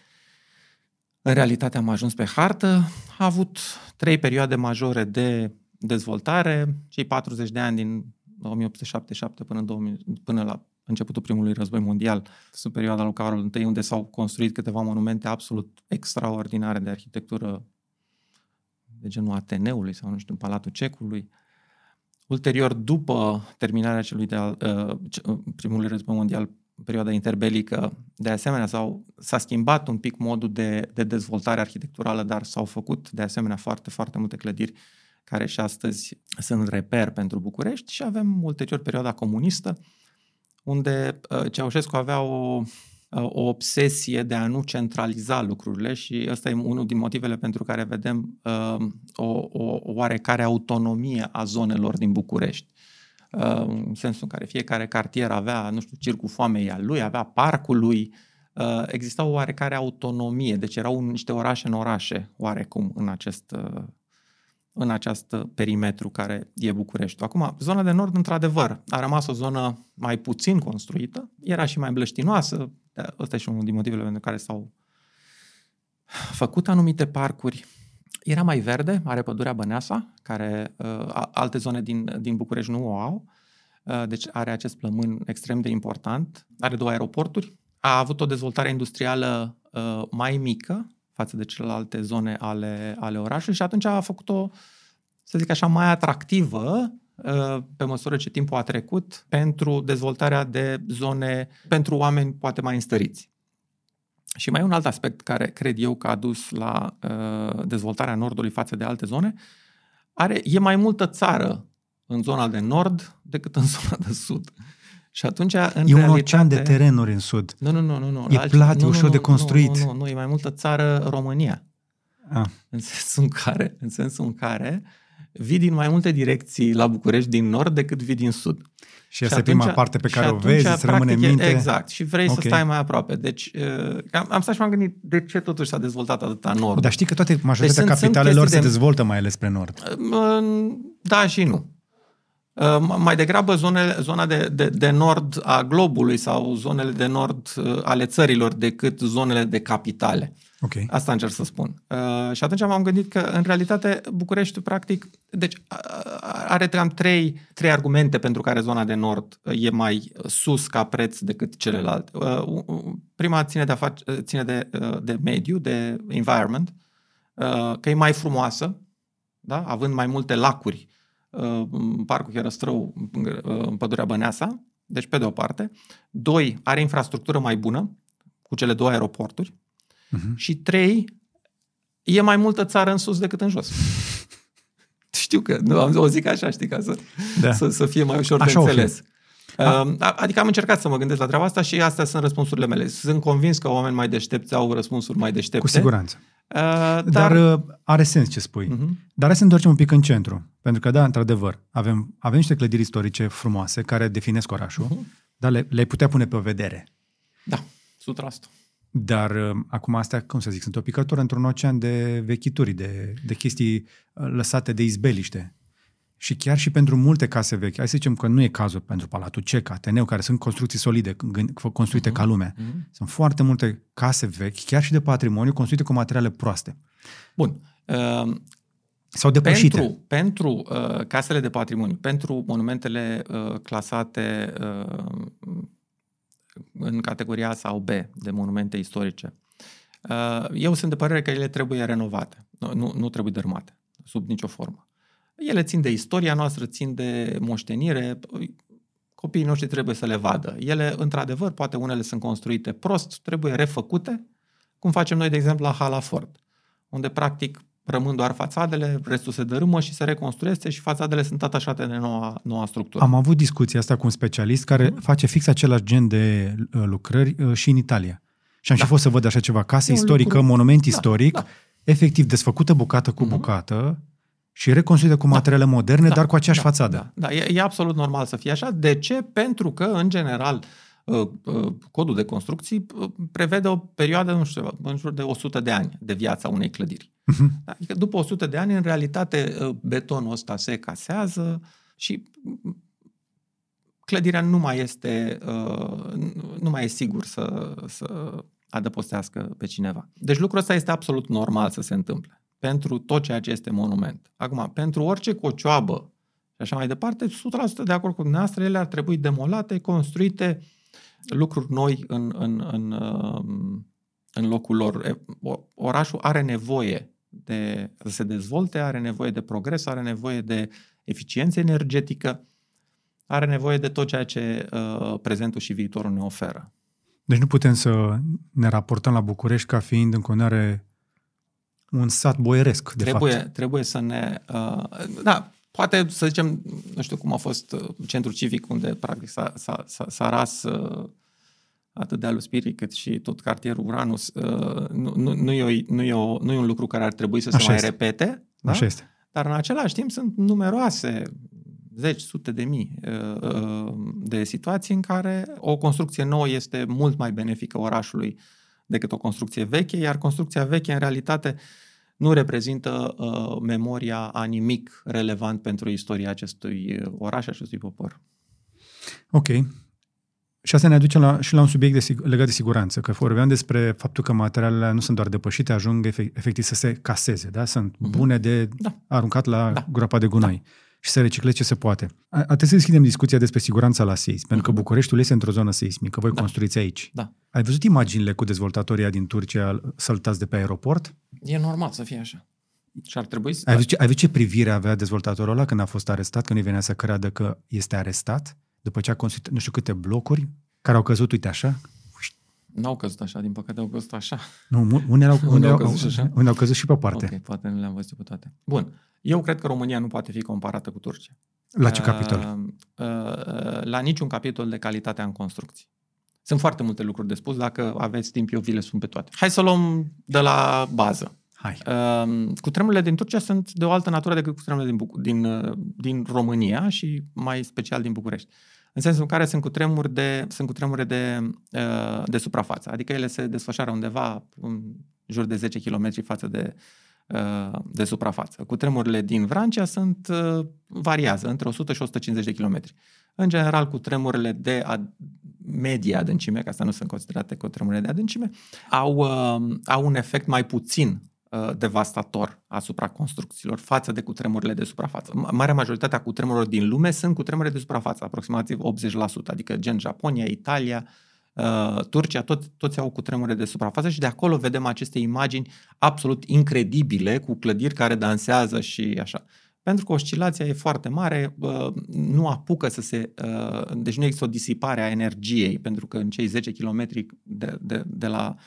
în realitate am ajuns pe hartă. A avut trei perioade majore de dezvoltare, cei 40 de ani din 1877 până, în 2000, până la începutul primului război mondial, sub perioada lui Carol I, unde s-au construit câteva monumente absolut extraordinare de arhitectură de genul Ateneului sau, nu știu, Palatul Cecului. Ulterior, după terminarea celui de al, uh, ce- uh, primului război mondial, perioada interbelică, de asemenea s-au, s-a schimbat un pic modul de, de dezvoltare arhitecturală, dar s-au făcut de asemenea foarte, foarte multe clădiri care și astăzi sunt reper pentru București și avem ulterior perioada comunistă, unde uh, Ceaușescu avea o, uh, o obsesie de a nu centraliza lucrurile și ăsta e unul din motivele pentru care vedem uh, o, o oarecare autonomie a zonelor din București. Uh, în sensul în care fiecare cartier avea, nu știu, circul foamei al lui, avea parcul lui, uh, exista o oarecare autonomie, deci erau niște orașe în orașe, oarecum, în acest, uh, în acest perimetru care e Bucureștiul. Acum, zona de nord, într-adevăr, a rămas o zonă mai puțin construită, era și mai blăștinoasă, de- ăsta e și unul din motivele pentru care s-au făcut anumite parcuri. Era mai verde, are pădurea Băneasa, care uh, a- alte zone din, din București nu o au, uh, deci are acest plămân extrem de important. Are două aeroporturi, a avut o dezvoltare industrială uh, mai mică față de celelalte zone ale, ale orașului și atunci a făcut-o, să zic așa, mai atractivă uh, pe măsură ce timpul a trecut pentru dezvoltarea de zone pentru oameni poate mai înstăriți. Și mai e un alt aspect care cred eu că a dus la uh, dezvoltarea Nordului față de alte zone. Are, e mai multă țară în zona de nord decât în zona de sud. Și atunci, în E un realitate, ocean de terenuri în sud. Nu, nu, nu, nu. nu. E La alți- plat, e nu, ușor nu, de nu, construit. Nu, nu, nu, e mai multă țară România. Ah, În sensul în care, în sensul în care vii din mai multe direcții la București din nord decât vii din sud. și asta e prima parte pe și care o atunci, vezi, îți rămâne în practic, minte. Exact. Și vrei Ok. să stai mai aproape. Deci uh, am, am stat și m-am gândit de ce totuși s-a dezvoltat atâta nord. Dar știi că toate majoritatea Deci sunt- sunt capitalelor se chestii de- dezvoltă mai ales spre nord. Uh, Da și nu. Uh, Mai degrabă zonele, zona de, de, de nord a globului sau zonele de nord uh, ale țărilor decât zonele de capitale. Ok. Asta încerc să spun. Uh, și atunci m-am gândit că, în realitate, București, practic, deci a- a- are cam trei, trei argumente pentru care zona de nord uh, e mai sus ca preț decât celelalte. Uh, uh, Prima ține de, afac- uh, ține de, uh, de mediu, de environment, uh, că e mai frumoasă, da? având mai multe lacuri, uh, în Parcul Herăstrău, uh, în Pădurea Băneasa, deci pe de o parte. Doi, are infrastructură mai bună, cu cele două aeroporturi. Mhm. Și trei, e mai multă țară în sus decât în jos. Știu că, nu, am o zic așa, știi, ca să, Da. să, să fie mai ușor Așa de o fi. înțeles. Uh, adică am încercat să mă gândesc la treaba asta și astea sunt răspunsurile mele. Sunt convins că oameni mai deștepți au răspunsuri mai deștepte. Cu siguranță. Uh, dar... Dar uh, are sens ce spui. Mhm. Dar hai să ne întoarcem un pic în centru. Pentru că, da, într-adevăr, avem, avem niște clădiri istorice frumoase care definesc orașul, Mhm. dar le, le putea pune pe o vedere. Da, 100%. Dar uh, acum astea, cum să zic, sunt o picătură într-un ocean de vechituri, de, de chestii uh, lăsate de izbeliște. Și chiar și pentru multe case vechi, hai să zicem că nu e cazul pentru Palatul Ceca, Ateneu, care sunt construcții solide, gând- construite ca lumea. Mhm. Sunt foarte multe case vechi, chiar și de patrimoniu, construite cu materiale proaste. Bun. Uh, Sau depășite. Pentru, pentru uh, casele de patrimoniu, pentru monumentele uh, clasate uh, în categoria A sau B de monumente istorice, uh, eu sunt de părere că ele trebuie renovate, nu, nu, nu trebuie dărâmate, sub nicio formă. Ele țin de istoria noastră, țin de moștenire, copiii noștri trebuie să le vadă. Ele, într-adevăr, poate unele sunt construite prost, trebuie refăcute, cum facem noi, de exemplu, la Halaford, unde, practic, rămân doar fațadele, restul se dărâmă și se reconstruiește și fațadele sunt atașate de noua, noua structură. Am avut discuția asta cu un specialist care Mhm. face fix același gen de uh, lucrări uh, și în Italia. Și am Da. și fost să văd așa ceva, casă E un istorică, lucru- monument Da, istoric, da. efectiv desfăcută bucată cu Mhm. bucată și reconstruită cu materiale moderne, dar cu aceeași da, fațadă. Da, da. E, e absolut normal să fie așa. De ce? Pentru că, în general, uh, uh, codul de construcții uh, prevede o perioadă, nu știu, în jur de 100 de ani de viața unei clădiri. Mhm. Adică după 100 de ani, în realitate, uh, betonul ăsta se casează și mm, clădirea nu mai este, uh, nu mai e sigur să, să adăpostească pe cineva. Deci lucrul ăsta este absolut normal să se întâmple pentru tot ceea ce este monument. Acum, pentru orice cocioabă și așa mai departe, 100% de acord cu dumneavoastră, ele ar trebui demolate, construite lucruri noi în, în, în, um, în locul lor. E, o- Orașul are nevoie de să se dezvolte, are nevoie de progres, are nevoie de eficiență energetică, are nevoie de tot ceea ce uh, prezentul și viitorul ne oferă. Deci nu putem să ne raportăm la București ca fiind în continuare un sat boieresc, de trebuie, fapt. trebuie să ne... Uh, da, poate să zicem, nu știu cum a fost uh, centrul civic unde practic s-a, s-a, s-a, s-a ras uh, atât de Aluspirii cât și tot cartierul Uranus. Uh, nu, nu, nu, e o, nu, e o, nu e un lucru care ar trebui să se Așa mai este. repete. Da? Așa este. Dar în același timp sunt numeroase, zeci, sute de mii uh, uh, de situații în care o construcție nouă este mult mai benefică orașului decât o construcție veche, iar construcția veche în realitate nu reprezintă uh, memoria a nimic relevant pentru istoria acestui oraș, acestui popor. Ok. Și asta ne aduce la, și la un subiect de, sig- legat de siguranță, că vorbeam despre faptul că materialele nu sunt doar depășite, ajung efect, efectiv să se caseze, da? Sunt Mhm. bune de Da. aruncat la Da. groapa de gunoi și să reciclezi ce se poate. A, a trebuit să deschidem discuția despre siguranța la seism, pentru că Mhm. Bucureștiul este într-o zonă seismică, voi Da. construiți aici. Da. Ai văzut imaginile cu dezvoltatorii din Turcia săltați de pe aeroport? E normal să fie așa. Și ar trebui să... Ai văzut, ce, ai văzut ce privire avea dezvoltatorul ăla când a fost arestat, când îi venea să creadă că este arestat, după ce a construit nu știu câte blocuri, care au căzut, uite așa? N-au căzut așa, din păcate au căzut așa. Nu, mu- unele au, Unde unde au au, căzut și așa? unde au căzut și pe o parte. Ok, poate nu le-am văzut pe toate. Bun. Eu cred că România nu poate fi comparată cu Turcia. La ce capitol? Uh, uh, la niciun capitol de calitatea în construcții. Sunt foarte multe lucruri de spus, dacă aveți timp eu vi le spun pe toate. Hai să luăm de la bază. Hai. Uh, cutremurile din Turcia sunt de o altă natură decât cutremurile din, Buc- din, uh, din România și mai special din București. În sensul în care sunt cutremuri de, sunt cutremure de, uh, de suprafață. Adică ele se desfășoară undeva în jur de 10 km față de, uh, de suprafață. Cutremurile din Vrancea sunt, uh, variază între 100 și 150 de km. În general, cutremurile de ad, medie adâncime, că asta nu sunt considerate cutremurile de adâncime, au, uh, au un efect mai puțin uh, devastator asupra construcțiilor față de cutremurile de suprafață. M- Marea majoritate a cutremurilor din lume sunt cutremure de suprafață, aproximativ 80%, adică gen Japonia, Italia, uh, Turcia, tot, toți au cutremure de suprafață și de acolo vedem aceste imagini absolut incredibile cu clădiri care dansează și așa. Pentru că oscilația e foarte mare, uh, nu apucă să se... uh, Deci nu există o disipare a energiei, pentru că în cei 10 km de, de, de la uh,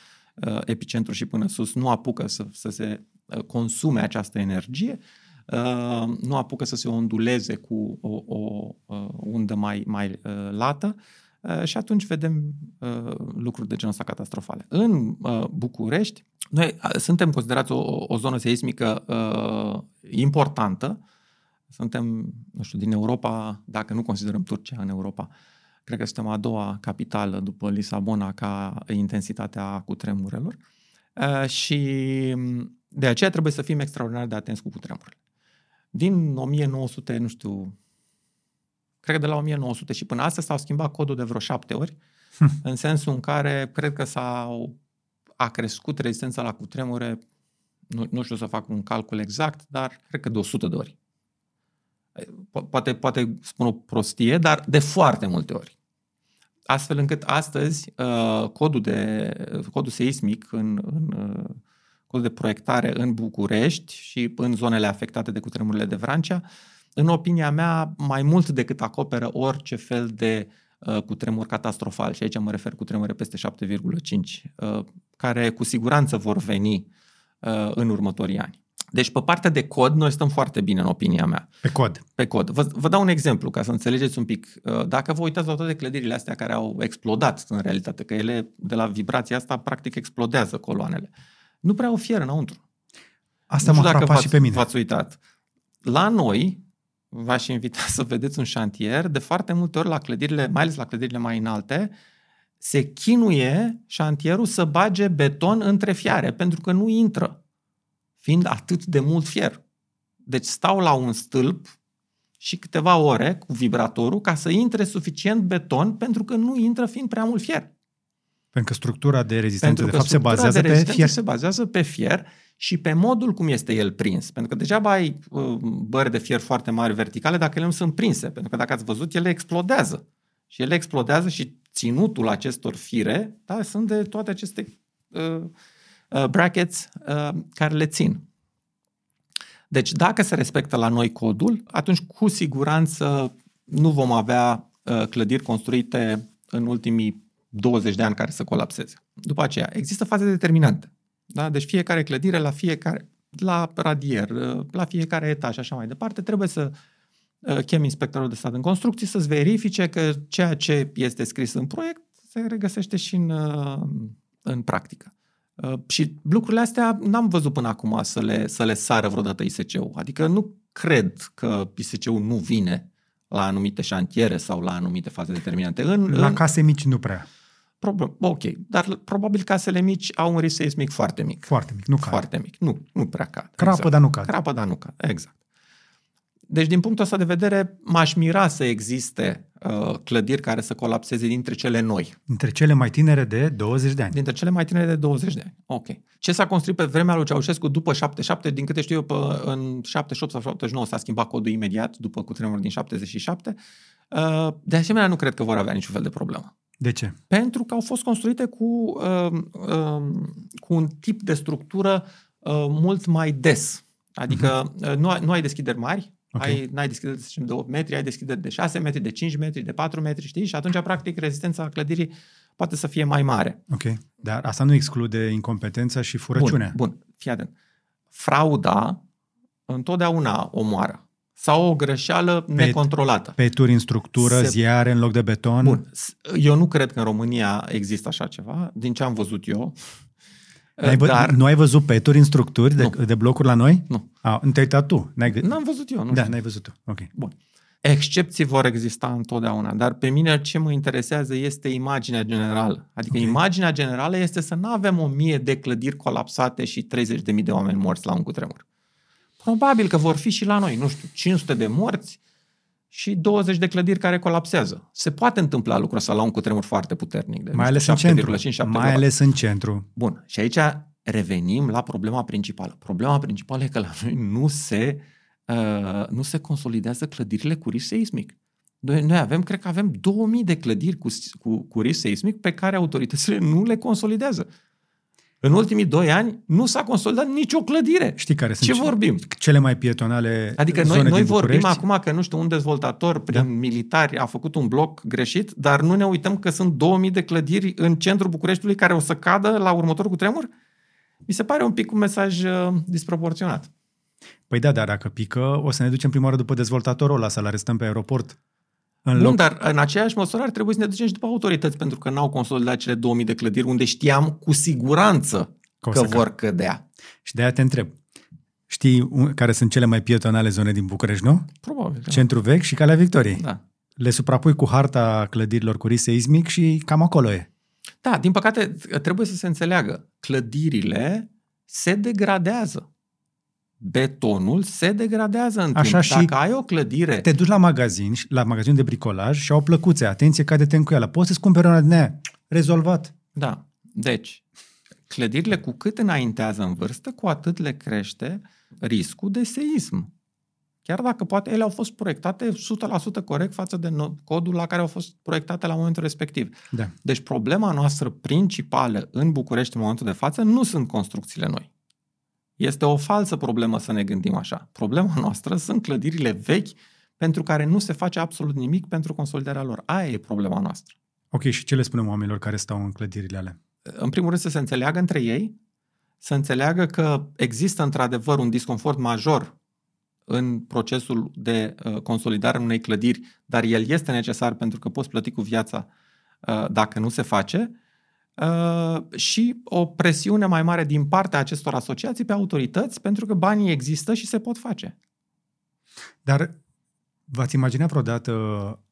epicentru și până sus nu apucă să, să se uh, consume această energie, uh, nu apucă să se onduleze cu o, o uh, undă mai, mai uh, lată uh, și atunci vedem uh, lucruri de genul ăsta catastrofale. În uh, București, noi uh, suntem considerați o, o zonă seismică uh, importantă, suntem, nu știu, din Europa, dacă nu considerăm Turcia în Europa, cred că suntem a doua capitală după Lisabona ca intensitatea cutremurelor uh, și de aceea trebuie să fim extraordinar de atenți cu cutremurile. Din 1900, nu știu, cred că de la 1900 și până astăzi s-au schimbat codul de vreo șapte ori, în sensul în care cred că s-au a crescut rezistența la cutremure, nu, nu știu să fac un calcul exact, dar cred că de 100 de ori. Po- Poate, poate spun o prostie, dar de foarte multe ori. Astfel încât astăzi uh, codul, de, codul seismic în, în uh, codul de proiectare în București și în zonele afectate de cutremurile de Vrancea, în opinia mea, mai mult decât acoperă orice fel de uh, cutremur catastrofal. Și aici mă refer cu tremure peste 7,5, uh, care cu siguranță vor veni uh, în următorii ani. Deci, pe partea de cod, noi stăm foarte bine, în opinia mea Pe cod. pe cod. Vă, vă dau un exemplu ca să înțelegeți un pic. Uh, Dacă vă uitați la toate clădirile astea care au explodat în realitate, că ele de la vibrația asta practic explodează coloanele, nu prea au fier înăuntru. Asta nu m-a știu dacă frapat v-ați, și pe mine. V-ați uitat. La noi, v-aș invita să vedeți un șantier, de foarte multe ori la clădirile, mai ales la clădirile mai înalte, se chinuie șantierul să bage beton între fiare, pentru că nu intră, fiind atât de mult fier. Deci stau la un stâlp și câteva ore cu vibratorul ca să intre suficient beton, pentru că nu intră fiind prea mult fier. Pentru că structura de rezistență, Pentru de că fapt, se structura bazează de pe rezistență fier. se bazează pe fier și pe modul cum este el prins. Pentru că degeaba ai uh, bări de fier foarte mari verticale dacă ele nu sunt prinse. Pentru că dacă ați văzut, ele explodează. Și ele explodează și ținutul acestor fire da, sunt de toate aceste uh, uh, brackets uh, care le țin. Deci dacă se respectă la noi codul, atunci cu siguranță nu vom avea uh, clădiri construite în ultimii 20 de ani care să colapseze. După aceea, există faze determinante. Da? Deci fiecare clădire, la fiecare, la radier, uh, la fiecare etaj și așa mai departe, trebuie să uh, chem inspectorul de stat în construcții să-ți verifice că ceea ce este scris în proiect se regăsește și în, uh, în practică. Uh, Și lucrurile astea n-am văzut până acum să le, să le sară vreodată ISC-ul. Adică nu cred că ISC-ul nu vine la anumite șantiere sau la anumite faze determinante. În, La în, case mici nu prea. prob- ok, dar probabil casele mici au un risc seismic foarte mic. Foarte mic, nu cade. Foarte mic. Nu, nu prea cad. Crapă, dar nu cade. Crapă, dar nu cad. Exact. Deci, din punctul ăsta de vedere, m-aș mira să existe uh, clădiri care să colapseze dintre cele noi. Între cele mai tinere de 20 de ani. Dintre cele mai tinere de 20 de ani. Ok. Ce s-a construit pe vremea lui Ceaușescu după 77, din câte știu eu, pe, în 78 sau 79 s-a schimbat codul imediat, după cutremurul din 77. Uh, De asemenea, nu cred că vor avea niciun fel de problemă. De ce? Pentru că au fost construite cu, uh, uh, cu un tip de structură uh, mult mai des. Adică uh, nu, ai, nu ai deschideri mari, Ok. ai, n-ai deschideri să zicem, de 8 metri, ai deschideri de 6 metri, de 5 metri, de 4 metri, știi? Și atunci, practic, rezistența clădirii poate să fie mai mare. Ok. Dar asta nu exclude incompetența și furăciunea. Bun, bun, fii atent. Frauda întotdeauna omoară. sau o greșeală Pe- necontrolată. Peturi în structură, Se- ziare în loc de beton. Bun, s- eu nu cred că în România există așa ceva, din ce am văzut eu. N-ai vă, Dar Nu ai văzut peturi în structuri de, Nu. de blocuri la noi? Nu. A, nu te-ai uitat tu. N-ai, gă- n-am văzut eu, nu da, știu. n-ai văzut tu. Ok. Bun. Excepții vor exista întotdeauna, dar pe mine ce mă interesează este imaginea generală. Adică Ok. okay. imaginea generală este să nu avem o mie de clădiri colapsate și 30.000 de oameni morți la un cutremur. Probabil că vor fi și la noi, nu știu, 500 de morți și 20 de clădiri care colapsează. Se poate întâmpla lucrul ăsta la un cutremur foarte puternic. De, nu Mai ales știu, în centru. 7,5, 7,8. Mai ales în centru. Bun. Și aici revenim la problema principală. Problema principală e că la noi nu se, uh, nu se consolidează clădirile cu risc seismic. Noi, noi avem, cred că avem 2000 de clădiri cu, cu, cu risc seismic pe care autoritățile nu le consolidează. În ultimii doi ani nu s-a consolidat nicio clădire. Știi care sunt Ce ce- vorbim? cele mai pietonale Adică noi, zone noi din vorbim București? acum că, nu știu, un dezvoltator prin Da. militari a făcut un bloc greșit, dar nu ne uităm că sunt 2000 de clădiri în centrul Bucureștiului care o să cadă la următorul cutremur? Mi se pare un pic un mesaj uh, disproporționat. Păi da, dar dacă pică, o să ne ducem prima oară după dezvoltatorul ăla, să-l arestăm pe aeroport. În Bun, loc... dar în aceeași măsură ar trebui să ne ducem și după autorități, pentru că n-au consolidat cele 2000 de clădiri unde știam cu siguranță Că o că să vor cădea. Și de aia te întreb. Știi un- care sunt cele mai pietonale zone din București, nu? Probabil. Da. Centru Vechi și Calea Victoriei. Da. Le suprapui cu harta clădirilor cu risc seismic și cam acolo e. da, din păcate, trebuie să se înțeleagă. Clădirile se degradează. Betonul se degradează în Așa timp. și- Dacă ai o clădire... Te duci la magazin, și- la magazin de bricolaj și au plăcuțe. Atenție, cade-te în cuială. Poți să-ți cumperi una din aia. Rezolvat. Da. Deci, clădirile cu cât înaintează în vârstă, cu atât le crește riscul de seism. Chiar dacă poate ele au fost proiectate 100% corect față de no- codul la care au fost proiectate la momentul respectiv. Da. Deci problema noastră principală în București în momentul de față nu sunt construcțiile noi. Este o falsă problemă să ne gândim așa. Problema noastră sunt clădirile vechi pentru care nu se face absolut nimic pentru consolidarea lor. Aia e problema noastră. Ok, și ce le spunem oamenilor care stau în clădirile alea? în primul rând să se înțeleagă între ei, să înțeleagă că există într-adevăr un disconfort major în procesul de uh, consolidare a unei clădiri, dar el este necesar pentru că poți plăti cu viața uh, dacă nu se face, uh, și o presiune mai mare din partea acestor asociații pe autorități, pentru că banii există și se pot face. Dar v-ați imaginat vreodată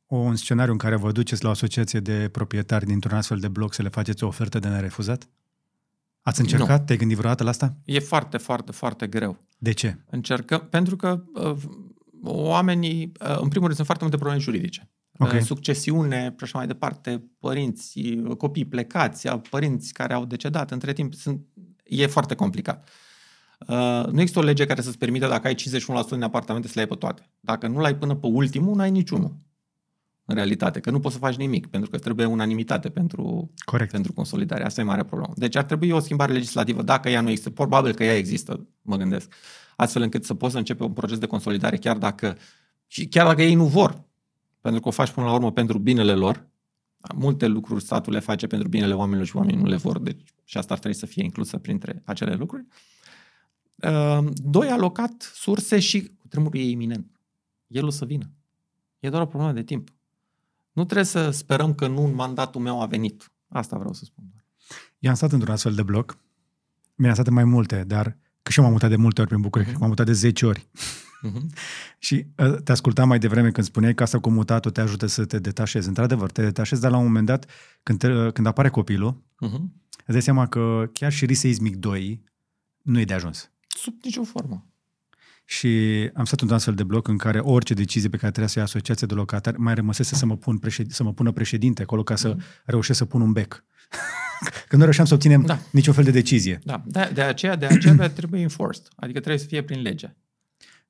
o, un scenariu în care vă duceți la o asociație de proprietari dintr-un astfel de bloc să le faceți o ofertă de nerefuzat? Ați încercat? Te-ai gândit vreodată la asta? E foarte, foarte, foarte greu. De ce? Încercăm, pentru că uh, oamenii, uh, în primul rând, sunt foarte multe probleme juridice. Ok. Uh, Succesiune și așa mai departe, părinți, uh, copii plecați, uh, părinți care au decedat între timp, sunt, e foarte complicat. Uh, nu există o lege care să-ți permită, dacă ai 51% din apartamente, să le ai pe toate. Dacă nu l-ai până pe ultimul, n-ai niciunul. În realitate, că nu poți să faci nimic, pentru că trebuie unanimitate pentru Corect. pentru consolidare. Asta e mare problemă. Deci ar trebui o schimbare legislativă, dacă ea nu există. Probabil că ea există, mă gândesc. Astfel încât să poți să începe un proces de consolidare chiar dacă, și chiar dacă ei nu vor. Pentru că o faci până la urmă pentru binele lor. Multe lucruri statul le face pentru binele oamenilor și oamenii nu le vor. Deci și asta ar trebui să fie inclusă printre acele lucruri. Uh, Doi, alocat surse și tremurul e iminent. El o să vină. E doar o problemă de timp. Nu trebuie să sperăm că nu mandatul meu a venit. Asta vreau să spun. Eu am stat într-un astfel de bloc. Bine, am stat în mai multe, dar că și eu m-am mutat de multe ori prin București. Mhm. M-am mutat de 10 ori. Uh-huh. Și uh, te ascultam mai devreme când spuneai că asta cu mutatul te ajută să te detașezi. Într-adevăr, te detașezi, dar la un moment dat, când, te, uh, când apare copilul, Uh-huh. îți dai seama că chiar și risc seismic 2 nu e de ajuns. Sub nicio formă. Și am stat într-un astfel de bloc în care orice decizie pe care trebuia să ia asociația de locatari mai rămăsese să mă, pun președ, să mă pună președinte acolo ca să Mhm. reușesc să pun un bec. Când nu reușeam să obținem Da. niciun fel de decizie. Da, de, de aceea, de aceea trebuie enforced. Adică trebuie să fie prin lege.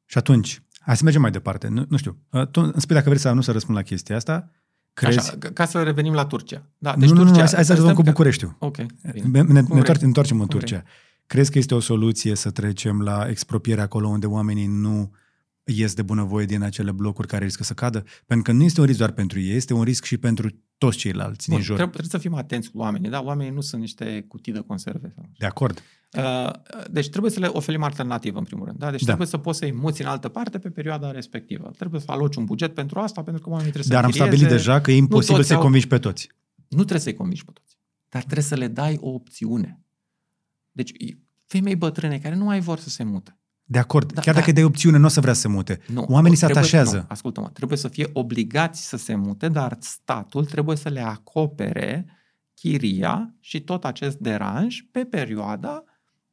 Și atunci, hai să mergem mai departe. Nu, nu știu, uh, tu îmi spui dacă vrei să nu să răspund la chestia asta. Crezi? Așa, ca- ca să revenim la Turcia. Da, Deci nu, nu, nu, Turcia, hai, să- hai să rezolvăm cu că- Bucureștiul. Ok, Ne, bine. ne, ne, Cum vrei. întoarcem, întoarcem în Cum Turcia. Crezi că este o soluție să trecem la expropiere acolo unde oamenii nu ies de bunăvoie din acele blocuri care riscă să cadă? Pentru că nu este un risc doar pentru ei, este un risc și pentru toți ceilalți Bun, din jur. trebuie, trebuie să fim atenți cu oamenii. Da? Oamenii nu sunt niște cutii de conserve. Sau... De acord. Uh, deci trebuie să le oferim alternativă, în primul rând. Da? Deci Da. trebuie să poți să-i muți în altă parte pe perioada respectivă. Trebuie să aloci un buget pentru asta, pentru că oamenii trebuie Dar să am închirieze. stabilit deja că e imposibil toți să-i au- convingi pe toți. Nu trebuie să-i convingi pe toți, dar trebuie să le dai o opțiune. Deci femei bătrâne care nu mai vor să se mute. De acord. Da, Chiar da. dacă dai opțiune, nu o să vrea să se mute. Nu, Oamenii se trebuie- atașează. Nu, ascultă-mă, trebuie să fie obligați să se mute, dar statul trebuie să le acopere chiria și tot acest deranj pe perioada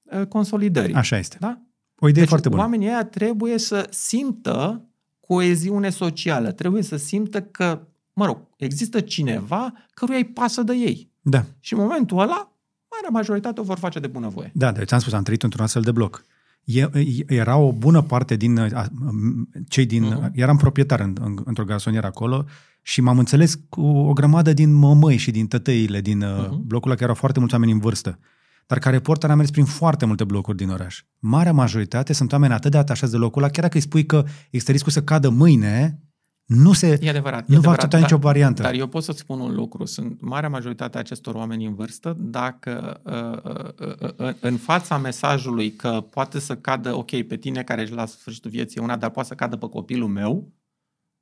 uh, consolidării. Așa este. Da? O idee Deci foarte bună. oamenii ăia trebuie să simtă coeziune socială, trebuie să simtă că, mă rog, există cineva căruia îi pasă de ei. Da. Și în momentul ăla, marea majoritate o vor face de bunăvoie. Da, da, ți-am spus, am trăit într-un astfel de bloc. E, e- era o bună parte din a, m- cei din... Mhm. Uh-huh. Eram proprietar în, în, într-o garsonieră acolo și m-am înțeles cu o grămadă din mămăi și din tătăile din uh-huh. Mhm. blocul ăla, care erau foarte mulți oameni în vârstă. Dar ca reporter am mers prin foarte multe blocuri din oraș. Marea majoritate sunt oameni atât de atașați de locul ăla, chiar dacă îi spui că există riscul să cadă mâine, nu se... E adevărat. Nu e va adevărat, accepta nicio variantă. Dar eu pot să spun un lucru. Sunt marea majoritate a acestor oameni în vârstă, dacă uh, uh, uh, uh, în fața mesajului că poate să cadă, ok, pe tine care ești la sfârșitul vieții e una, dar poate să cadă pe copilul meu,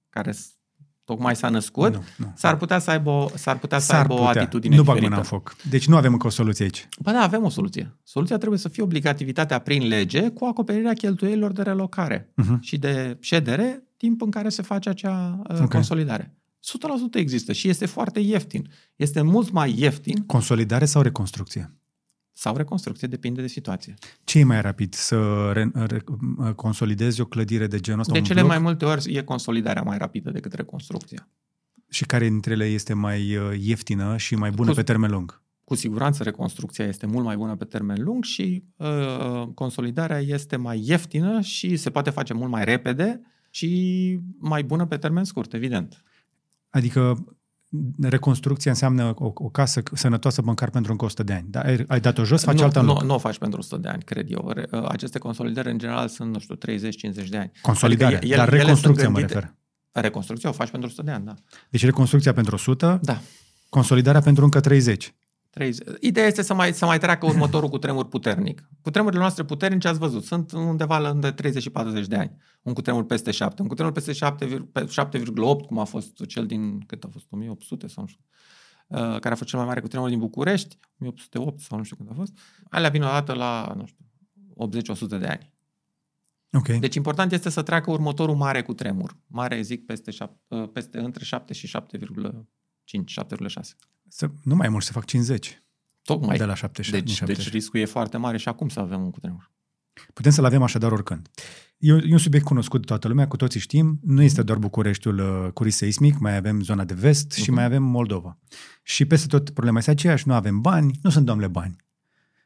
care s- tocmai s-a născut, Nu, nu. s-ar putea să aibă, o- s-ar putea să S-ar aibă o putea. atitudine Nu bag diferită. mâna în foc. Deci nu avem încă o soluție aici. Bă, da, avem o soluție. Soluția trebuie să fie obligativitatea prin lege cu acoperirea cheltuielilor de relocare Uh-huh. și de ședere, timp în care se face acea uh, Ok. consolidare. 100% există și este foarte ieftin. Este mult mai ieftin Consolidare sau reconstrucție? sau reconstrucție, depinde de situație. Ce e mai rapid? Să re, re, consolidezi o clădire de genul ăsta? De un cele bloc? mai multe ori e consolidarea mai rapidă decât reconstrucția. Și care dintre ele este mai uh, ieftină și mai bună Cu- pe termen lung? Cu siguranță reconstrucția este mult mai bună pe termen lung și uh, consolidarea este mai ieftină și se poate face mult mai repede și mai bună pe termen scurt, evident. Adică reconstrucția înseamnă o, o casă sănătoasă măcar pentru încă 100 de ani. Dar ai, ai dat-o jos, faci nu, alta în nu, loc. nu o faci pentru 100 de ani, cred eu. Re- uh, Aceste consolidări, în general, sunt, nu știu, 30-50 de ani. Consolidare, Adică ele- dar ele reconstrucția sunt mă gândite- refer. Reconstrucția o faci pentru 100 de ani, da. Deci reconstrucția pentru 100, Da. consolidarea pentru încă 30. 30. Ideea este să mai, să mai treacă următorul cu tremur puternic. Cu tremurile noastre puternice, ați văzut, sunt undeva la între 30 și 40 de ani. Un cutremur peste 7. Un cutremur peste 7, vir- pe 7,8, cum a fost cel din, cât a fost, 1800 sau nu știu, uh, care a fost cel mai mare cutremur din București, 1808 sau nu știu când a fost. Alea vin odată la, nu știu, 80-100 de ani. Ok. Deci important este să treacă următorul mare cu tremur. Mare, zic, peste, șap, uh, peste între 7 și 7,5, 7,6. Să, nu mai mult, să fac 50 Tocmai. de la 77. Deci, din deci 70. riscul e foarte mare și acum să avem un cutremur. Putem să-l avem așadar oricând. E, un- e un subiect cunoscut de toată lumea, cu toții știm. Nu este doar Bucureștiul uh, cu risc seismic, mai avem zona de vest și Mhm. mai avem Moldova. Și peste tot problema este aceeași, nu avem bani, nu sunt domnule bani.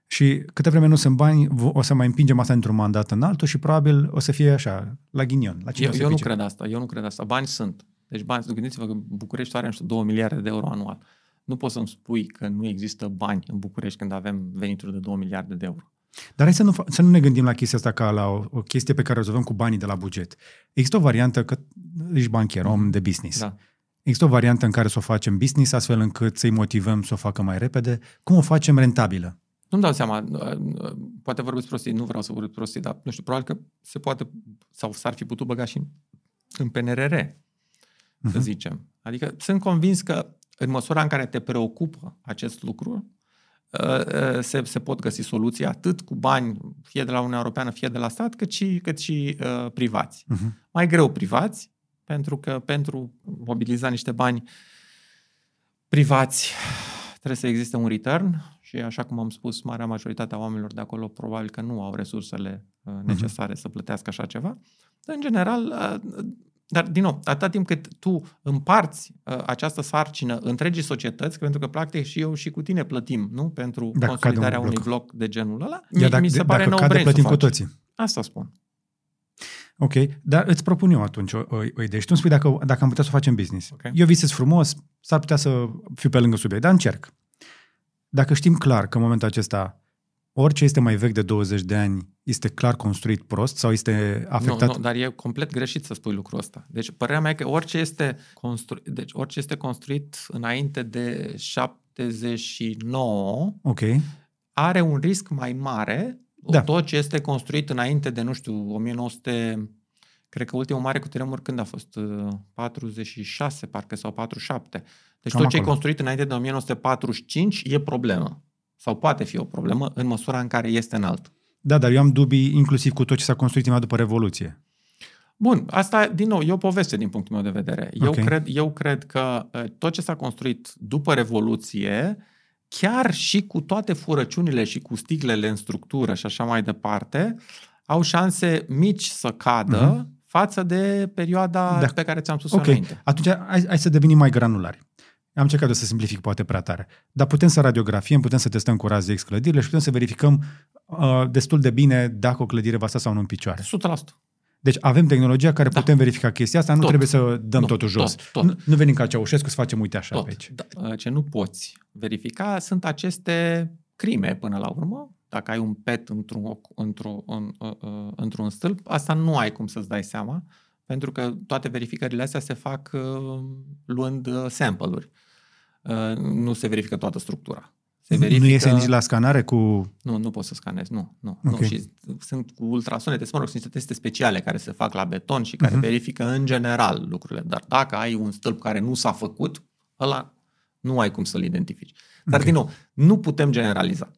Și câte vreme nu sunt bani, vo- o să mai împingem asta într-un mandat în altul și probabil o să fie așa, la ghinion. La cine Eu, o să eu nu pice. cred asta. Eu nu cred asta. Bani sunt. Deci bani, gândiți-vă că București are, nu știu, 2 miliarde de euro anual. Nu poți să-mi spui că nu există bani în București când avem venituri de 2 miliarde de euro. Dar hai să nu, fa- să nu ne gândim la chestia asta ca la o, o chestie pe care o rezolvăm cu banii de la buget. Există o variantă că ești bancher, om de business. Da. Există o variantă în care să o facem business astfel încât să-i motivăm să o facă mai repede. Cum o facem rentabilă? Nu-mi dau seama, uh, uh, poate vorbesc prostii, nu vreau să vorbesc prostii, dar nu știu, probabil că se poate, sau s-ar fi putut băga și în, în PNRR, să Mhm. zicem. Adică sunt convins că în măsura în care te preocupă acest lucru, uh, uh, se, se pot găsi soluții atât cu bani, fie de la Uniunea Europeană, fie de la stat, cât și, cât și uh, privați. Mhm. Mai greu privați, pentru că pentru mobiliza niște bani privați trebuie să existe un return și așa cum am spus, marea majoritate a oamenilor de acolo probabil că nu au resursele uh, necesare să plătească așa ceva. În general, uh, dar din nou, atâta timp cât tu împarți uh, această sarcină întregii societăți, pentru că practic și eu și cu tine plătim, nu? Pentru Dacă consolidarea cade un unui bloc. bloc de genul ăla, Iar mi, dacă, mi se pare dacă no cade, brain să plătim cu faci. toții. Asta spun. Ok, dar îți propun eu atunci o, o, o idee. Și tu îmi spui dacă, dacă am putea să facem business. Ok. Eu visez frumos, s-ar putea să fiu pe lângă subiect, dar încerc. Dacă știm clar că în momentul acesta orice este mai vechi de 20 de ani este clar construit prost sau este afectat... Nu, nu, dar e complet greșit să spui lucrul ăsta. Deci părerea mea e că orice este, constru- deci, orice este construit înainte de 79 Ok, are un risc mai mare Da. tot ce este construit înainte de, nu știu, 1900... Cred că ultimul mare cutremur când a fost? Uh, 46, parcă, sau 47. Deci Cam tot ce e acolo. construit înainte de 1945 e problemă. Sau poate fi o problemă în măsura în care este înalt. Da, dar eu am dubii inclusiv cu tot ce s-a construit imediat după Revoluție. Bun, asta, din nou, e o poveste din punctul meu de vedere. Eu, Ok. cred, eu cred că uh, tot ce s-a construit după Revoluție, chiar și cu toate furăciunile și cu stiglele în structură și așa mai departe, au șanse mici să cadă Mhm. față de perioada Da. pe care ți-am spus Ok, înainte. atunci hai, hai să devenim mai granulari. Am încercat eu să simplific poate prea tare. Dar putem să radiografiem, putem să testăm cu raze X clădirile și putem să verificăm uh, destul de bine dacă o clădire va sta sau nu în picioare. 100%. Deci avem tehnologia care Da. putem verifica chestia asta, nu Tot. trebuie să dăm Nu, totul jos. tot, tot. Nu, nu venim ca Ceaușescu să facem uite așa Tot. pe aici. Da. Uh, Ce nu poți verifica sunt aceste crime până la urmă. Dacă ai un pet într-un, într-un, în, uh, uh, într-un stâlp, asta nu ai cum să-ți dai seama, pentru că toate verificările astea se fac uh, luând uh, sample-uri. Uh, nu se verifică toată structura. Se verifică... Nu iese nici la scanare cu... Nu, nu poți să scanezi, nu. nu, Ok. nu. Și sunt cu ultrasunete, mă rog, sunt niște teste speciale care se fac la beton și care Mhm. verifică în general lucrurile. Dar dacă ai un stâlp care nu s-a făcut, ăla nu ai cum să-l identifici. Dar, Ok. din nou, nu putem generaliza.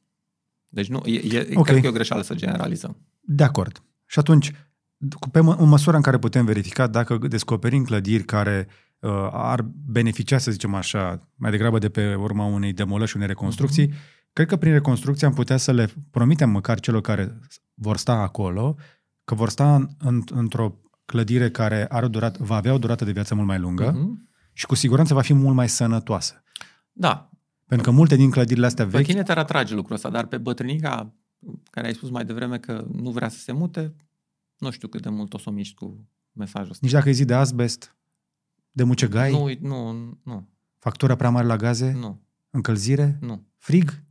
Deci nu, e, e, Ok. cred că e o greșeală să generalizăm. De acord. Și atunci, cu- pe mă, în măsura în care putem verifica dacă descoperim clădiri care uh, ar beneficia, să zicem așa, mai degrabă de pe urma unei demolări și unei reconstrucții, Mhm. cred că prin reconstrucție am putea să le promitem măcar celor care vor sta acolo că vor sta în, în, într-o clădire care are o durată, va avea o durată de viață mult mai lungă Mhm. și cu siguranță va fi mult mai sănătoasă. Da, Pentru că multe din clădirile astea pe vechi tine te atrage lucrul ăsta, dar pe bătrânica care ai spus mai devreme că nu vrea să se mute, nu știu cât de mult o să o miști cu mesajul ăsta. nici dacă e zi de asbest, de mucegai, Nu, nu, nu, factura prea mare la gaze, nu, încălzire, nu. frig,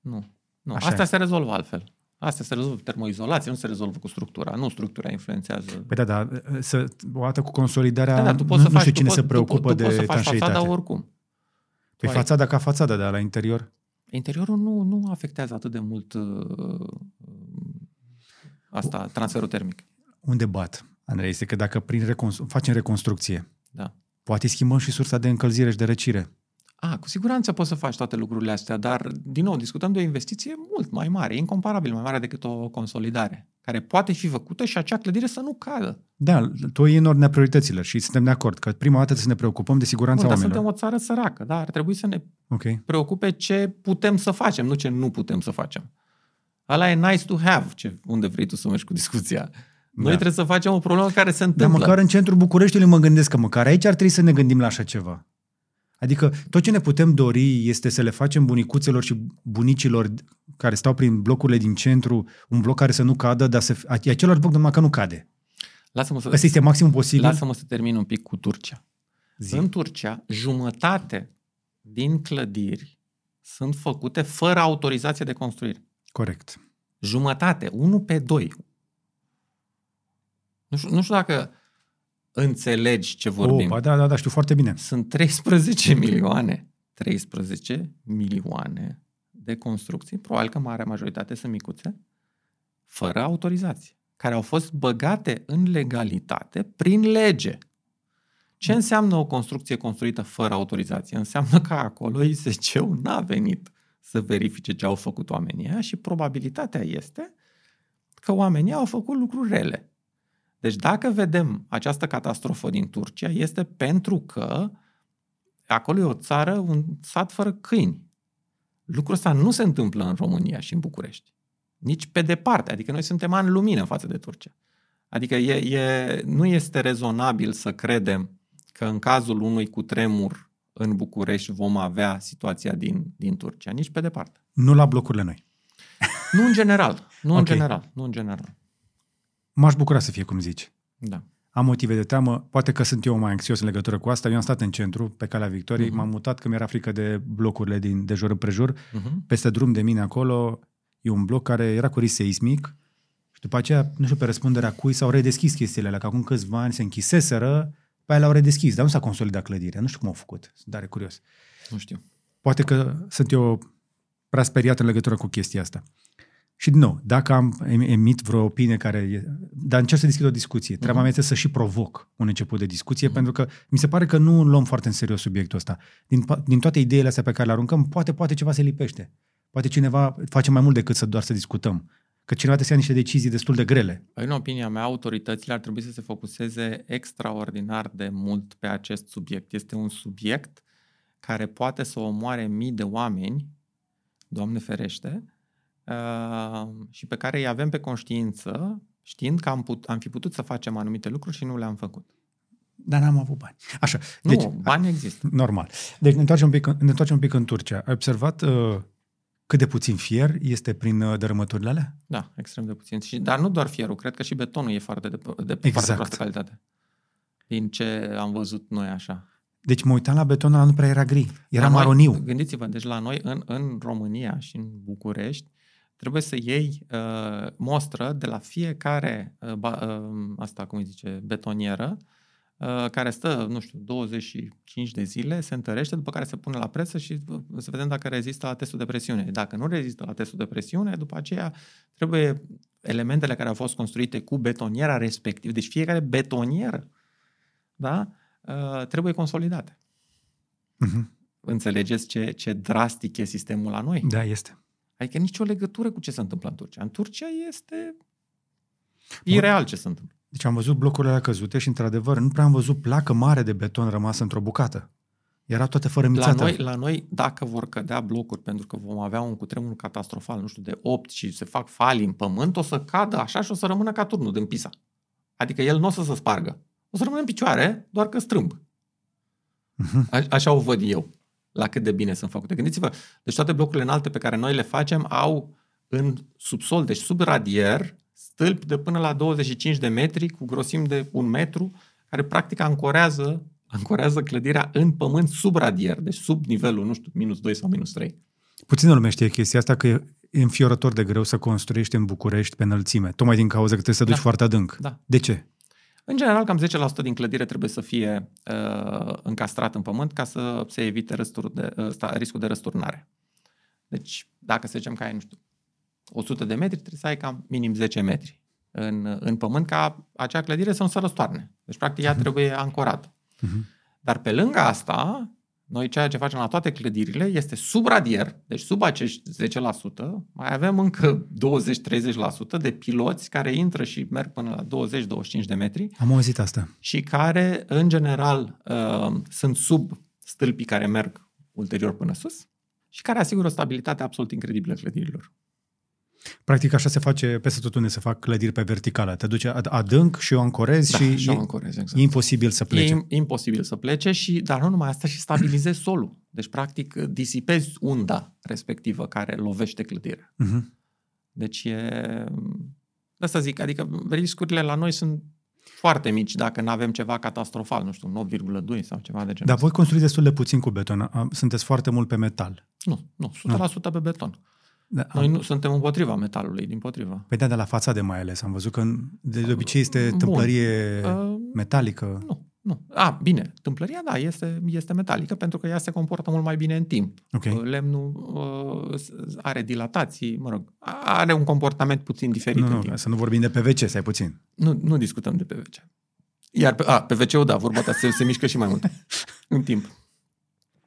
Nu. nu. Așa Astea e. se rezolvă altfel. Astea se rezolvă cu termoizolație, nu se rezolvă cu structura. Nu structura influențează. Păi da, da, să, o dată cu consolidarea, da, da, tu nu, poți să nu faci, știu tu cine poți, se preocupă tu, tu de poți să faci etanșeitate. fațada oricum. Păi Tu ai- fațada ca fațada, dar la interior? Interiorul nu, nu afectează atât de mult uh, asta, transferul termic. Unde bat, Andrei, este că dacă prin reconstru- facem reconstrucție, Da. poate schimbăm și sursa de încălzire și de răcire. A, cu siguranță poți să faci toate lucrurile astea, dar, din nou, discutăm de o investiție mult mai mare, incomparabil mai mare decât o consolidare, care poate fi făcută și acea clădire să nu cadă. Da, tu e în ordinea priorităților și suntem de acord că prima dată trebuie să ne preocupăm de siguranța Bun, dar oamenilor. suntem o țară săracă, da, ar trebui să ne Ok. preocupe ce putem să facem, nu ce nu putem să facem. Ăla e nice to have, ce, unde vrei tu să mergi cu discuția. Noi Da. trebuie să facem o problemă care se Dar întâmplă. măcar în centrul Bucureștiului mă gândesc că măcar aici ar trebui să ne gândim la așa ceva. Adică tot ce ne putem dori este să le facem bunicuțelor și bunicilor care stau prin blocurile din centru, un bloc care să nu cadă, dar să, f- e același bloc numai că nu cade. Lasă-mă să, Ăsta este maximum posibil. lasă-mă să termin un pic cu Turcia. Zi. În Turcia, jumătate din clădiri sunt făcute fără autorizație de construire. Corect. Jumătate, 1 pe 2. Nu știu, nu știu dacă înțelegi ce vorbim. Oh, ba da, da, da, știu foarte bine. Sunt 13 milioane. 13 milioane de construcții, probabil că marea majoritate sunt micuțe, fără autorizație, care au fost băgate în legalitate prin lege. Ce înseamnă o construcție construită fără autorizație? Înseamnă că acolo ISC-ul n-a venit să verifice ce au făcut oamenii ăia și probabilitatea este că oamenii au făcut lucruri rele. Deci dacă vedem această catastrofă din Turcia, este pentru că acolo e o țară, un sat fără câini. Lucrul ăsta nu se întâmplă în România și în București. Nici pe departe. Adică noi suntem ani lumină față de Turcia. Adică e, e, nu este rezonabil să credem că în cazul unui cutremur în București vom avea situația din, din Turcia. Nici pe departe. Nu la blocurile noi. Nu în general. Nu Ok. în general. Nu în general. M-aș bucura să fie cum zici. Da. Am motive de teamă, poate că sunt eu mai anxios în legătură cu asta. Eu am stat în centru, pe calea Victoriei, Mhm. m-am mutat că mi-era frică de blocurile din, de jur împrejur. Uh-huh. Peste drum de mine acolo e un bloc care era cu risc seismic și după aceea, nu știu pe răspunderea cui, s-au redeschis chestiile alea, că acum câțiva ani se închiseseră, pe aia le-au redeschis, dar nu s-a consolidat clădirea. Nu știu cum au făcut, sunt tare curios. Nu știu. Poate că sunt eu prea speriat în legătură cu chestia asta. Și din nou, dacă am emit vreo opinie care e, dar încerc să deschid o discuție. Treaba Mhm. mea este să și provoc un început de discuție, Mhm. pentru că mi se pare că nu luăm foarte în serios subiectul ăsta. Din, pa- din toate ideile astea pe care le aruncăm, poate, poate ceva se lipește. Poate cineva face mai mult decât să doar să discutăm. Că cineva trebuie să ia niște decizii destul de grele. În opinia mea, autoritățile ar trebui să se focuseze extraordinar de mult pe acest subiect. Este un subiect care poate să omoare mii de oameni, Doamne ferește, uh, și pe care îi avem pe conștiință, știind că am, put, am fi putut să facem anumite lucruri și nu le-am făcut. Dar n-am avut bani. Așa. Nu, Deci, bani există. Normal. Deci ne întoarcem un pic, ne întoarcem un pic în Turcia. Ai observat uh, cât de puțin fier este prin uh, dărâmăturile alea? Da, extrem de puțin. Și, dar nu doar fierul, cred că și betonul e foarte de, de Exact. foarte proastă calitate. Din ce am văzut noi așa. Deci mă uitam la betonul ăla, nu prea era gri. Era La noi- maroniu. Gândiți-vă, deci la noi în, în România și în București trebuie să iei uh, mostră de la fiecare, uh, ba, uh, asta cum îi zice, betonieră, uh, care stă, nu știu, 25 de zile, se întărește, după care se pune la presă și uh, să vedem dacă rezistă la testul de presiune. Dacă nu rezistă la testul de presiune, după aceea trebuie elementele care au fost construite cu betoniera respectiv, deci fiecare betonieră, da, uh, trebuie consolidate. Mhm. Înțelegeți ce, ce drastic e sistemul la noi? Da, este. Adică nicio legătură cu ce se întâmplă în Turcia. În Turcia este ireal ce se întâmplă. Deci am văzut blocurile alea căzute și, într-adevăr, nu prea am văzut placă mare de beton rămasă într-o bucată. Era toată fără La mițată. noi, la noi, dacă vor cădea blocuri, pentru că vom avea un cutremur catastrofal, nu știu, de 8 și se fac falii în pământ, o să cadă așa și o să rămână ca turnul din Pisa. Adică el nu o să se spargă. O să rămână în picioare, doar că strâmb. Mhm. A- Așa o văd eu, la cât de bine sunt făcute. Gândiți-vă, deci toate blocurile înalte pe care noi le facem au în subsol, deci sub radier, stâlpi de până la 25 de metri cu grosimi de un metru, care practic ancorează, ancorează clădirea în pământ sub radier, deci sub nivelul, nu știu, minus 2 sau minus 3. Puțină lume știe chestia asta, că e înfiorător de greu să construiești în București pe înălțime, tocmai din cauza că trebuie să duci Da. foarte adânc. Da. De ce? În general, cam 10% din clădire trebuie să fie uh, încastrat în pământ ca să se evite răsturi de, uh, sta- riscul de răsturnare. Deci, dacă să zicem că ai, nu știu, 100 de metri, trebuie să ai cam minim 10 metri în, în pământ ca acea clădire să nu se răstoarne. Deci, practic, ea trebuie ancorată. Mhm. Dar pe lângă asta, noi ceea ce facem la toate clădirile este sub radier, deci sub acești 10%, mai avem încă 20-30% de piloți care intră și merg până la 20-25 de metri Am auzit asta. și care, în general, uh, sunt sub stâlpii care merg ulterior până sus și care asigură o stabilitate absolut incredibilă clădirilor. Practic așa se face peste tot unde se fac clădiri pe verticală. Te duce ad- adânc și o ancorezi Da, și și e, o ancorez, exact. e imposibil să plece. E im- imposibil să plece, și, dar nu numai asta, și stabilizezi solul. Deci, practic, disipezi unda respectivă care lovește clădirea. Mhm. Deci e... De asta zic, adică riscurile la noi sunt foarte mici dacă nu avem ceva catastrofal, nu știu, 9,2 sau ceva de genul Dar voi construiți destul de puțin cu beton. Am- Sunteți foarte mult pe metal. Nu, nu, 100% pe beton. Da, Noi am, nu suntem împotriva metalului, din potrivă. pe de la fațade mai ales. Am văzut că în- de, de obicei este Bun. tâmplărie Uh, metalică. nu, nu. A, bine, tâmplăria, da, este, este metalică pentru că ea se comportă mult mai bine în timp. Ok. Lemnul uh, s- are dilatații, mă rog, are un comportament puțin diferit Nu, în nu, timp. să nu vorbim de PVC, stai puțin. Nu, nu discutăm de PVC. Iar pe, a, PVC-ul, da, vorba ta se, se mișcă și mai mult în timp.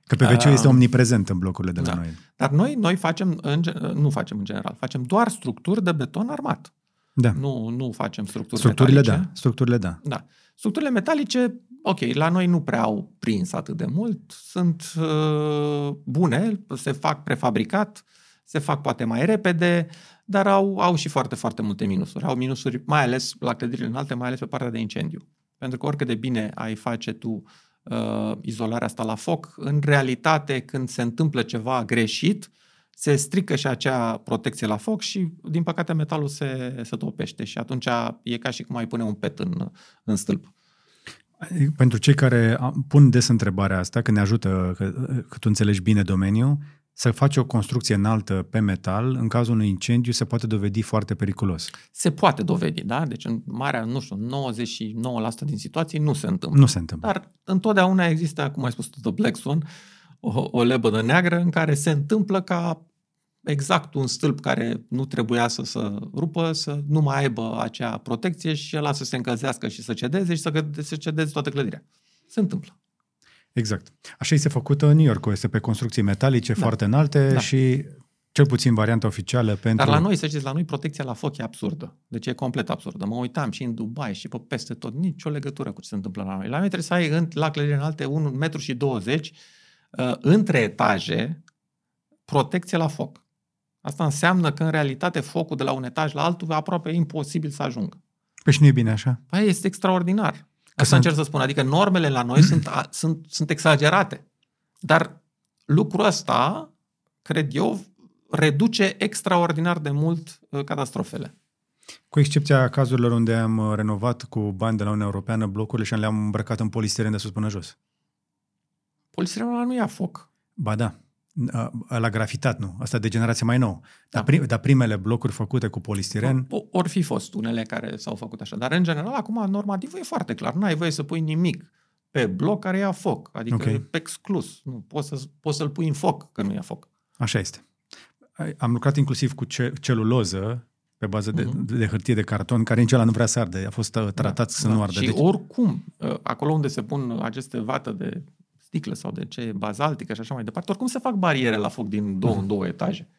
Că PVC Ah. este omniprezent în blocurile de la Da. noi. Dar noi, noi facem, în, gen- nu facem în general, facem doar structuri de beton armat. Da. Nu, nu facem structuri Structurile, metalice. da. Structurile, da. Da. Structurile metalice, ok, la noi nu prea au prins atât de mult, sunt uh, bune, se fac prefabricat, se fac poate mai repede, dar au, au și foarte, foarte multe minusuri. Au minusuri, mai ales la clădirile înalte, mai ales pe partea de incendiu. Pentru că oricât de bine ai face tu uh, izolarea asta la foc, în realitate, când se întâmplă ceva greșit, se strică și acea protecție la foc și, din păcate, metalul se, se topește și atunci e ca și cum ai pune un pet în, în stâlp. Pentru cei care am- pun des întrebarea asta, că ne ajută, că, că tu înțelegi bine domeniul, să faci o construcție înaltă pe metal, în cazul unui incendiu, se poate dovedi foarte periculos. Se poate dovedi, da? Deci în marea, nu știu, 99% din situații nu se întâmplă. Nu se întâmplă. Dar întotdeauna există, cum ai spus tu, The Black Swan, o, o lebădă neagră în care se întâmplă ca exact un stâlp care nu trebuia să se rupă, să nu mai aibă acea protecție și ăla să se încălzească și să cedeze și să, să cedeze toată clădirea. Se întâmplă. Exact. Așa este făcută în New York, este pe construcții metalice da. foarte înalte da. și cel puțin varianta oficială pentru... Dar la noi, să știți, la noi protecția la foc e absurdă. Deci e complet absurdă. Mă uitam și în Dubai și pe peste tot, nicio legătură cu ce se întâmplă la noi. La noi trebuie să ai în, la clădiri înalte 1 metru și 20 uh, între etaje protecție la foc. Asta înseamnă că, în realitate, focul de la un etaj la altul e aproape imposibil să ajungă. Păi și nu e bine așa? Păi este extraordinar. Că Asta sunt... încerc să spun. Adică normele la noi sunt, a, sunt, sunt exagerate. Dar lucrul ăsta, cred eu, reduce extraordinar de mult uh, catastrofele. Cu excepția cazurilor unde am uh, renovat cu bani de la Uniunea Europeană blocurile și le-am îmbrăcat în polistiren de sus până jos. Polistirenul ăla nu ia foc. Ba da. La grafitat, nu. Asta de generație mai nouă. Dar, da. prim, dar primele blocuri făcute cu polistiren... Or fi fost unele care s-au făcut așa. Dar, în general, acum, normativul e foarte clar. Nu ai voie să pui nimic pe bloc care ia foc. Adică okay. e exclus. Nu, poți, să, poți să-l pui în foc că nu ia foc. Așa este. Am lucrat inclusiv cu ce, celuloză pe bază de, uh-huh. de hârtie de carton, care nici ăla nu vrea să arde. A fost uh, tratat da, să da. nu ardă. Și deci... oricum, uh, acolo unde se pun aceste vată de sticlă sau de ce bazaltică și așa mai departe, oricum se fac bariere la foc din două uh-huh. în două etaje.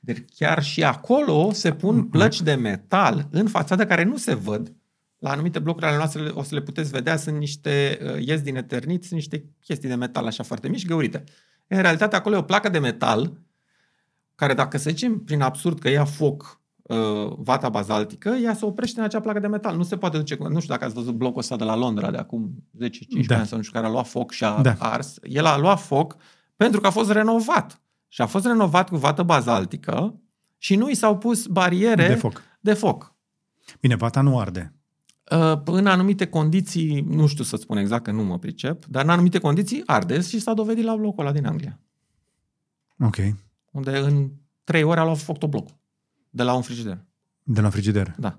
Deci chiar și acolo se pun plăci de metal în fațadă care nu se văd. La anumite blocuri ale noastre o să le puteți vedea, sunt niște uh, ies din eternit, sunt niște chestii de metal așa foarte mici, găurite. În realitate acolo e o placă de metal care dacă să zicem prin absurd că ia foc uh, vata bazaltică, ea se oprește în acea placă de metal. Nu se poate duce, nu știu dacă ați văzut blocul ăsta de la Londra de acum 10-15 da. ani sau nu știu, care a luat foc și a da. ars. El a luat foc pentru că a fost renovat. Și a fost renovat cu vată bazaltică și nu i s-au pus bariere de foc. De foc. Bine, vata nu arde. Uh, în anumite condiții, nu știu să spun exact că nu mă pricep, dar în anumite condiții arde și s-a dovedit la blocul ăla din Anglia. Ok unde în trei ore a luat foc tot blocul. De la un frigider. De la un frigider? Da.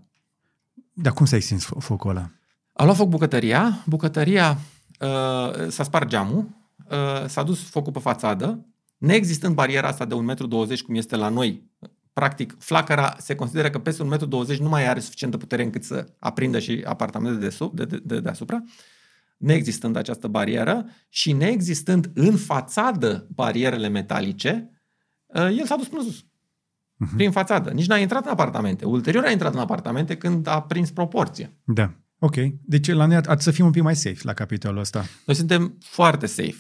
Dar cum s-a extins focul ăla? A luat foc bucătăria, bucătăria uh, s-a spart geamul, uh, s-a dus focul pe fațadă, neexistând bariera asta de 1,20 m cum este la noi, practic flacăra se consideră că peste 1,20 m nu mai are suficientă putere încât să aprindă și apartamentul de, sub, de, de, de deasupra, neexistând această barieră și neexistând în fațadă barierele metalice, Uh, el s-a dus până sus. Uh-huh. Prin fațadă. Nici n-a intrat în apartamente. Ulterior a intrat în apartamente când a prins proporție. Da. Ok. Deci la noi ar să fim un pic mai safe la capitolul ăsta. Noi suntem foarte safe.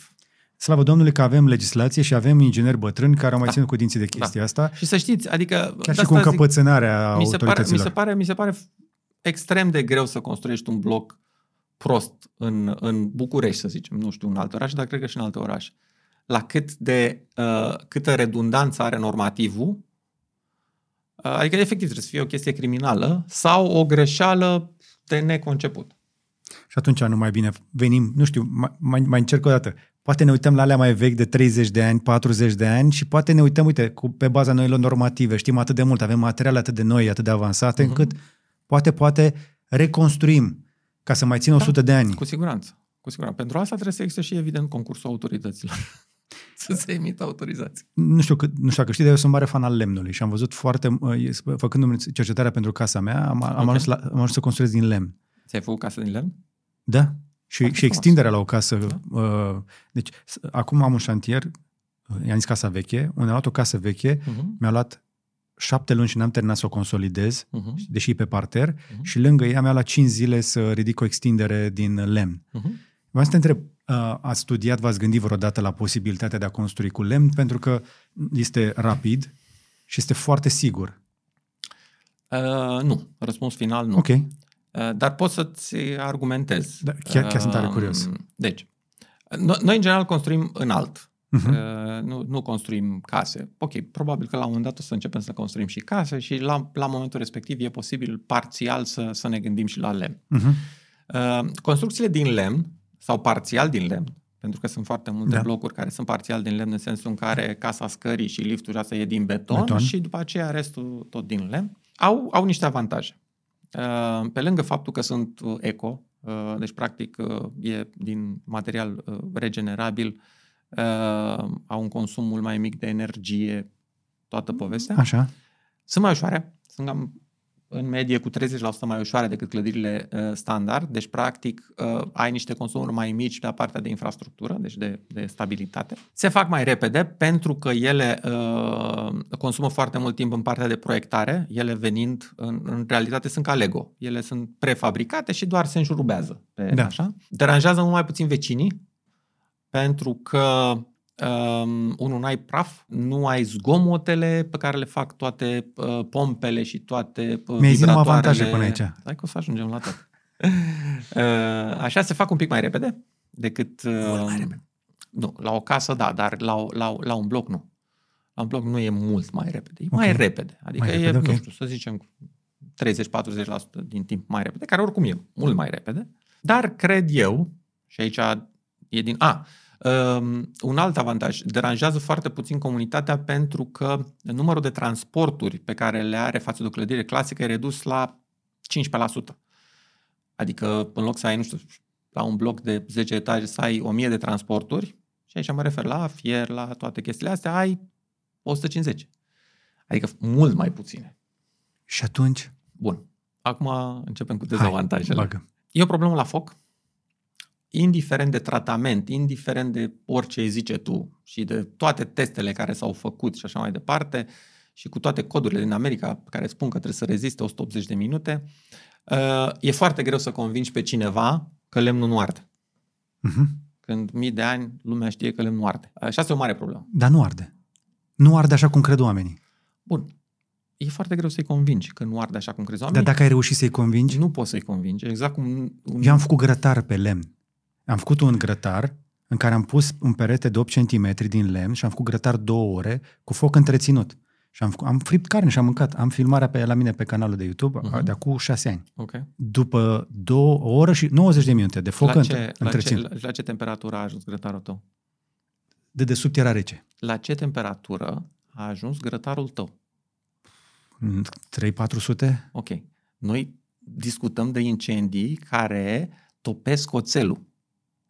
Slavă Domnului că avem legislație și avem ingineri bătrâni care au mai da. ținut cu dinții de chestia da. asta. Și să știți, adică... Chiar și cu încăpățânarea mi se autorităților. Pare, mi, se pare, mi se pare extrem de greu să construiești un bloc prost în, în București, să zicem, nu știu, în alt oraș, dar cred că și în alte orașe la cât de, uh, câtă redundanță are normativul, uh, adică efectiv trebuie să fie o chestie criminală sau o greșeală de neconceput. Și atunci nu mai bine venim, nu știu, mai, mai încerc o dată. Poate ne uităm la alea mai vechi de 30 de ani, 40 de ani și poate ne uităm, uite, cu, pe baza noilor normative, știm atât de mult, avem materiale atât de noi, atât de avansate, uh-huh. încât poate, poate reconstruim ca să mai țină da, 100 de ani. Cu siguranță. Cu siguranță. Pentru asta trebuie să existe și, evident, concursul autorităților. Să se emită autorizații. Nu știu, că, nu știu dacă știi, dar eu sunt mare fan al lemnului și am văzut foarte, făcându-mi cercetarea pentru casa mea, am, okay. am, ajuns, la, am ajuns să construiesc din lemn. Ți-ai făcut casă din lemn? Da. Și, și extinderea la o casă. Da. Uh, deci, acum am un șantier, uh, i-am zis casa veche, unde am luat o casă veche, uh-huh. mi-a luat șapte luni și n-am terminat să o consolidez, uh-huh. deși pe parter, uh-huh. și lângă ea mi-a luat cinci zile să ridic o extindere din lemn. Uh-huh. Vreau să te întreb, ați studiat, v-ați gândit vreodată la posibilitatea de a construi cu lemn, pentru că este rapid și este foarte sigur. Uh, nu. Răspuns final, nu. Ok. Uh, dar pot să-ți argumentez. Da, chiar, chiar uh, sunt tare curios. Deci, noi, noi în general construim înalt. Uh-huh. Uh, nu, nu construim case. Ok, probabil că la un moment dat o să începem să construim și case și la, la momentul respectiv e posibil parțial să, să ne gândim și la lemn. Uh-huh. Uh, construcțiile din lemn sau parțial din lemn, pentru că sunt foarte multe da. blocuri care sunt parțial din lemn în sensul în care casa scării și liftul asta e din beton, beton și după aceea restul tot din lemn, au, au niște avantaje. Uh, pe lângă faptul că sunt uh, eco, uh, deci practic e din material regenerabil, au un consum mult mai mic de energie, toată povestea. Așa. Sunt mai ușoare, sunt cam în medie cu 30% mai ușoare decât clădirile uh, standard, deci practic uh, ai niște consumuri mai mici la partea de infrastructură, deci de, de stabilitate. Se fac mai repede pentru că ele uh, consumă foarte mult timp în partea de proiectare, ele venind, în, în realitate sunt ca Lego, ele sunt prefabricate și doar se înjurubează. Pe, Da. așa. Deranjează mult mai puțin vecinii, pentru că Um, unul, n-ai praf, nu ai zgomotele pe care le fac toate uh, pompele și toate uh, Mi-ai zis numai vibratoarele. avantaje până aici. Hai că o să ajungem la tot. uh, așa se fac un pic mai repede decât... Uh, Mult mai repede. Nu, la o casă da, dar la, o- la, o- la un bloc nu. La un bloc nu e mult mai repede. E Ok. mai repede. Adică Mai e, repede, ok. nu știu, să zicem 30-40% din timp mai repede, care oricum e mult mai repede. Dar cred eu, și aici e din... A, um, un alt avantaj, deranjează foarte puțin comunitatea pentru că numărul de transporturi pe care le are față de o clădire clasică e redus la 15%. Adică în loc să ai, nu știu, la un bloc de 10 etaje să ai 1000 de transporturi, și aici mă refer la fier, la toate chestiile astea, ai 150. Adică mult mai puține. Și atunci? Bun. Acum începem cu Hai, dezavantajele. bagă. E o problemă la foc, indiferent de tratament, indiferent de orice îi zice tu și de toate testele care s-au făcut și așa mai departe, și cu toate codurile din America care spun că trebuie să reziste 180 de minute, uh, e foarte greu să convingi pe cineva că lemnul nu arde. Mhm. Când mii de ani lumea știe că lemnul nu arde. Uh, Și asta e o mare problemă. Dar nu arde. Nu arde așa cum cred oamenii. Bun. E foarte greu să-i convingi că nu arde așa cum crezi Dar oamenii. dacă ai reușit să-i convingi, Nu poți să-i convingi. Exact cum... Un... eu am făcut grătar pe lemn. Am făcut un grătar în care am pus un perete de 8 cm din lemn și am făcut grătar două ore cu foc întreținut. Și am, făcut, am fript carne și am mâncat. Am filmarea pe la mine pe canalul de YouTube Mhm. uh-huh. de acum 6 ani. Ok. După două o oră și 90 de minute de foc la, între- ce, la, ce, întreținut. la, la ce temperatură a ajuns grătarul tău? De desubt era rece. La ce temperatură a ajuns grătarul tău? 3-400? Ok. Noi discutăm de incendii care topesc oțelul.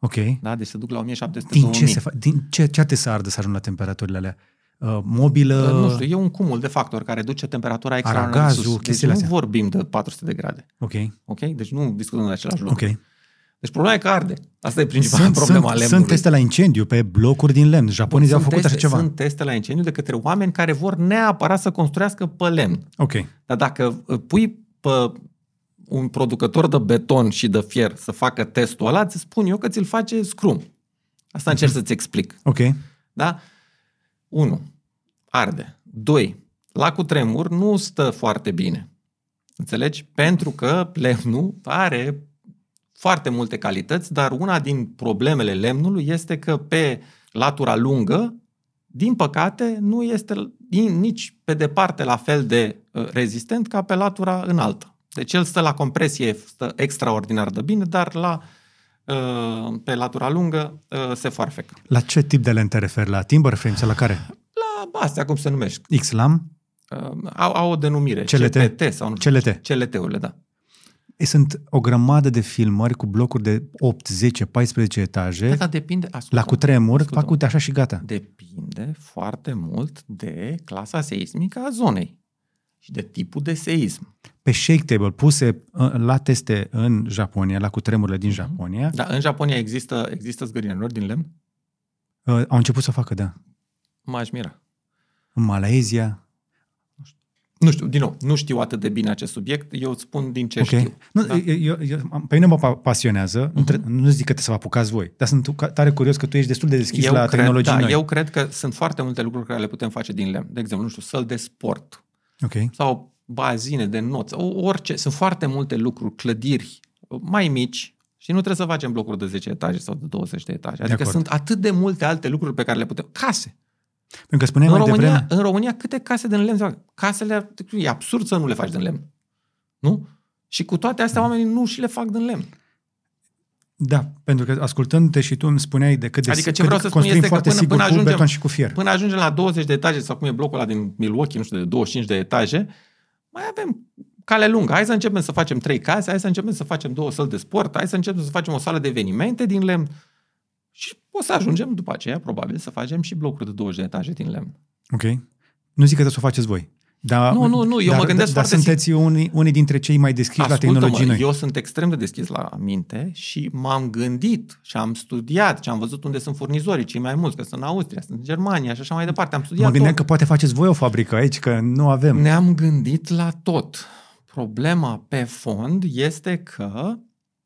Ok. Da? Deci se duc la 1700 Din ce, se fa- din ce, ce ar să ardă să ajung la temperaturile alea? Uh, mobilă? Nu știu, e un cumul de factori care duce temperatura extraordinar de Aragazul, sus. Deci chestiile nu astea. vorbim de 400 de grade. Ok, Ok? Deci nu discutăm de același lucru. ok. Deci problema e că arde. Asta e principala Sunt, problema sunt, lemnului. sunt teste la incendiu pe blocuri din lemn. Japonezii au Sunt făcut teste, așa ceva. Sunt teste la incendiu de către oameni care vor neapărat să construiască pe lemn. Ok. Dar dacă îl pui pe un producător de beton și de fier să facă testul ăla, îți spun eu că ți-l face scrum. Asta încerc să-ți explic. Ok. Da? 1. Arde. 2. La cutremur nu stă foarte bine. Înțelegi? Pentru că lemnul are foarte multe calități, dar una din problemele lemnului este că pe latura lungă, din păcate, nu este din- nici pe departe la fel de uh, rezistent ca pe latura înaltă. Deci el stă la compresie, stă extraordinar de bine, dar la, uh, pe latura lungă uh, se foarfecă. La ce tip de lemn te referi? La timber frame sau la care? La astea, cum se numesc, X-lam? uh, au, au o denumire. CLT. CPT sau nu știu. CLT. CLT-urile, da. Ei, Sunt o grămadă de filmări cu blocuri de 8, 10, 14 etaje. Asta depinde, ascultă, La cutremur, ascultă-mă. fac uite așa și gata. Depinde foarte mult de clasa seismică a zonei și de tipul de seism. Pe shake table puse uh, la teste în Japonia, la cutremurile din Japonia, Dar în Japonia există, există zgârienuri din lemn? uh, au început să o facă, da. M-aș mira. În Malaezia. Nu știu, din nou, nu știu atât de bine acest subiect, eu îți spun din ce Ok. știu. Nu, Da. eu, eu, eu, pe mine mă pa- pasionează, uh-huh. între, nu zic că trebuie să vă apucați voi, dar sunt ca- tare curios că tu ești destul de deschis la cred, tehnologii da, noi. eu cred că sunt foarte multe lucruri care le putem face din lemn. De exemplu, nu știu, săl de sport, Ok. sau bazine de noți, o- orice. Sunt foarte multe lucruri, clădiri mai mici și nu trebuie să facem blocuri de 10 etaje sau de 20 de etaje. Adică acord. sunt atât de multe alte lucruri pe care le putem... Case. Pentru că spuneai În mai România, devreme... în România câte case din lemn se fac? Casele, ar- e absurd să nu le faci din lemn. Nu? Și cu toate astea oamenii nu și le fac din lemn. Da, pentru că ascultându-te și tu îmi spuneai de cât de Adică ce cât vreau să spun construim este că foarte până- sigur până cu ajungem- beton și cu fier. Până ajungem la 20 de etaje sau cum e blocul ăla din Milwaukee, nu știu, de 25 de etaje, mai avem cale lungă. Hai să începem să facem trei case, hai să începem să facem două săli de sport, hai să începem să facem o sală de evenimente din lemn. Și o să ajungem după aceea, probabil, să facem și blocuri de 20 de etaje din lemn. Ok. Nu zic că să o faceți voi. Dar, Nu, nu, nu, eu dar, mă gândesc dar foarte sunteți unii, unii dintre cei mai deschiși la Ascultă-mă, tehnologii noi. eu sunt extrem de deschis la minte și m-am gândit și am studiat și am văzut unde sunt furnizorii, cei mai mulți, că sunt în Austria, sunt în Germania și așa mai departe. Am studiat Mă gândeam tot. că poate faceți voi o fabrică aici, că nu avem. Ne-am gândit la tot. Problema pe fond este că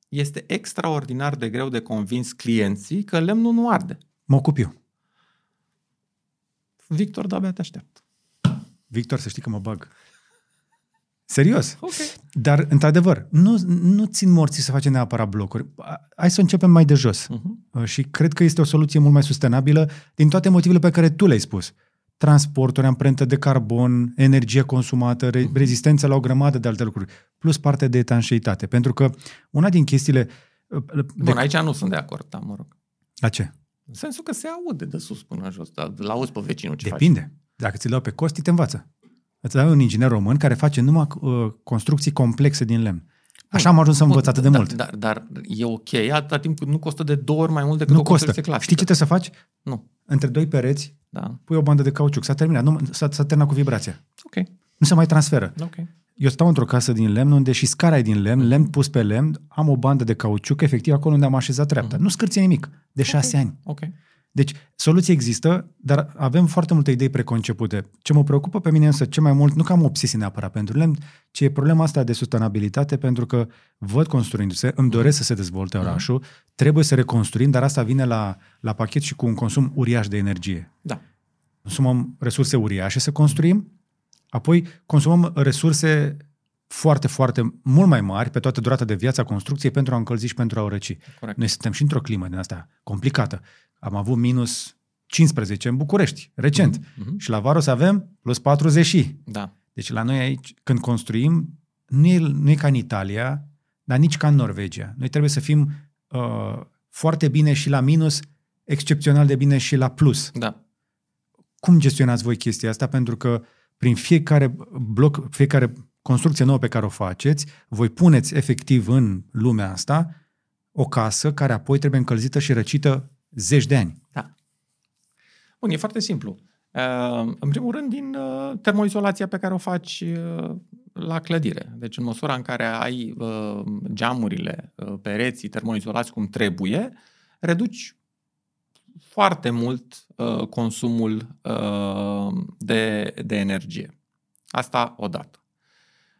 este extraordinar de greu de convins clienții că lemnul nu arde. Mă ocup eu. Victor, de-abia te aștept. Victor, să știi că mă bag. Serios. Ok. Dar, într-adevăr, nu, nu țin morții să facem neapărat blocuri. Hai să începem mai de jos. Uh-huh. Și cred că este o soluție mult mai sustenabilă din toate motivele pe care tu le-ai spus. Transporturi, amprentă de carbon, energie consumată, re- rezistență la o grămadă de alte lucruri, plus partea de etanșeitate. Pentru că una din chestiile... De... Bun, aici nu sunt de acord, dar mă rog. La ce? În sensul că se aude de sus până jos, dar la auzi pe vecinul ce Depinde. Dacă ți-l dau pe costi, te învață. Îți dau un inginer român care face numai uh, construcții complexe din lemn. Așa am ajuns să învăț atât de dar, mult. Dar, dar e ok atâta timp cât nu costă de două ori mai mult decât nu o costă. construcție clasică. Știi ce trebuie să faci? Nu. Între doi pereți Da. pui o bandă de cauciuc. S-a terminat. Nu, s-a, s-a terminat cu vibrația. Ok. Nu se mai transferă. Ok. Eu stau într-o casă din lemn unde și scara e din lemn, lemn pus pe lemn, am o bandă de cauciuc, efectiv acolo unde am așezat treapta. Nu scârție nimic. De șase ani. Ok. Deci, soluții există, dar avem foarte multe idei preconcepute. Ce mă preocupă pe mine însă ce mai mult, nu că am obsesie neapărat pentru lemn, ci e problema asta de sustenabilitate pentru că văd construindu-se, îmi doresc să se dezvolte orașul, trebuie să reconstruim, dar asta vine la, la pachet și cu un consum uriaș de energie. Da. Consumăm resurse uriașe să construim, apoi consumăm resurse foarte, foarte mult mai mari pe toată durata de viața construcției pentru a încălzi și pentru a o răci. Corect. Noi suntem și într-o climă din asta complicată. Am avut minus 15 în București, recent. Mhm. Și la vară o să avem plus 40 și. Da. Deci la noi aici, când construim, nu e, nu e ca în Italia, dar nici ca în Norvegia. Noi trebuie să fim uh, foarte bine și la minus, excepțional de bine și la plus. Da. Cum gestionați voi chestia asta? Pentru că prin fiecare bloc, fiecare construcție nouă pe care o faceți, voi puneți efectiv în lumea asta o casă care apoi trebuie încălzită și răcită zeci de ani. Da. Bun, e foarte simplu. Uh, În primul rând, din uh, termoizolația pe care o faci uh, la clădire. Deci, în măsura în care ai uh, geamurile, uh, pereții termoizolați cum trebuie, reduci foarte mult uh, consumul uh, de, de energie. Asta odată.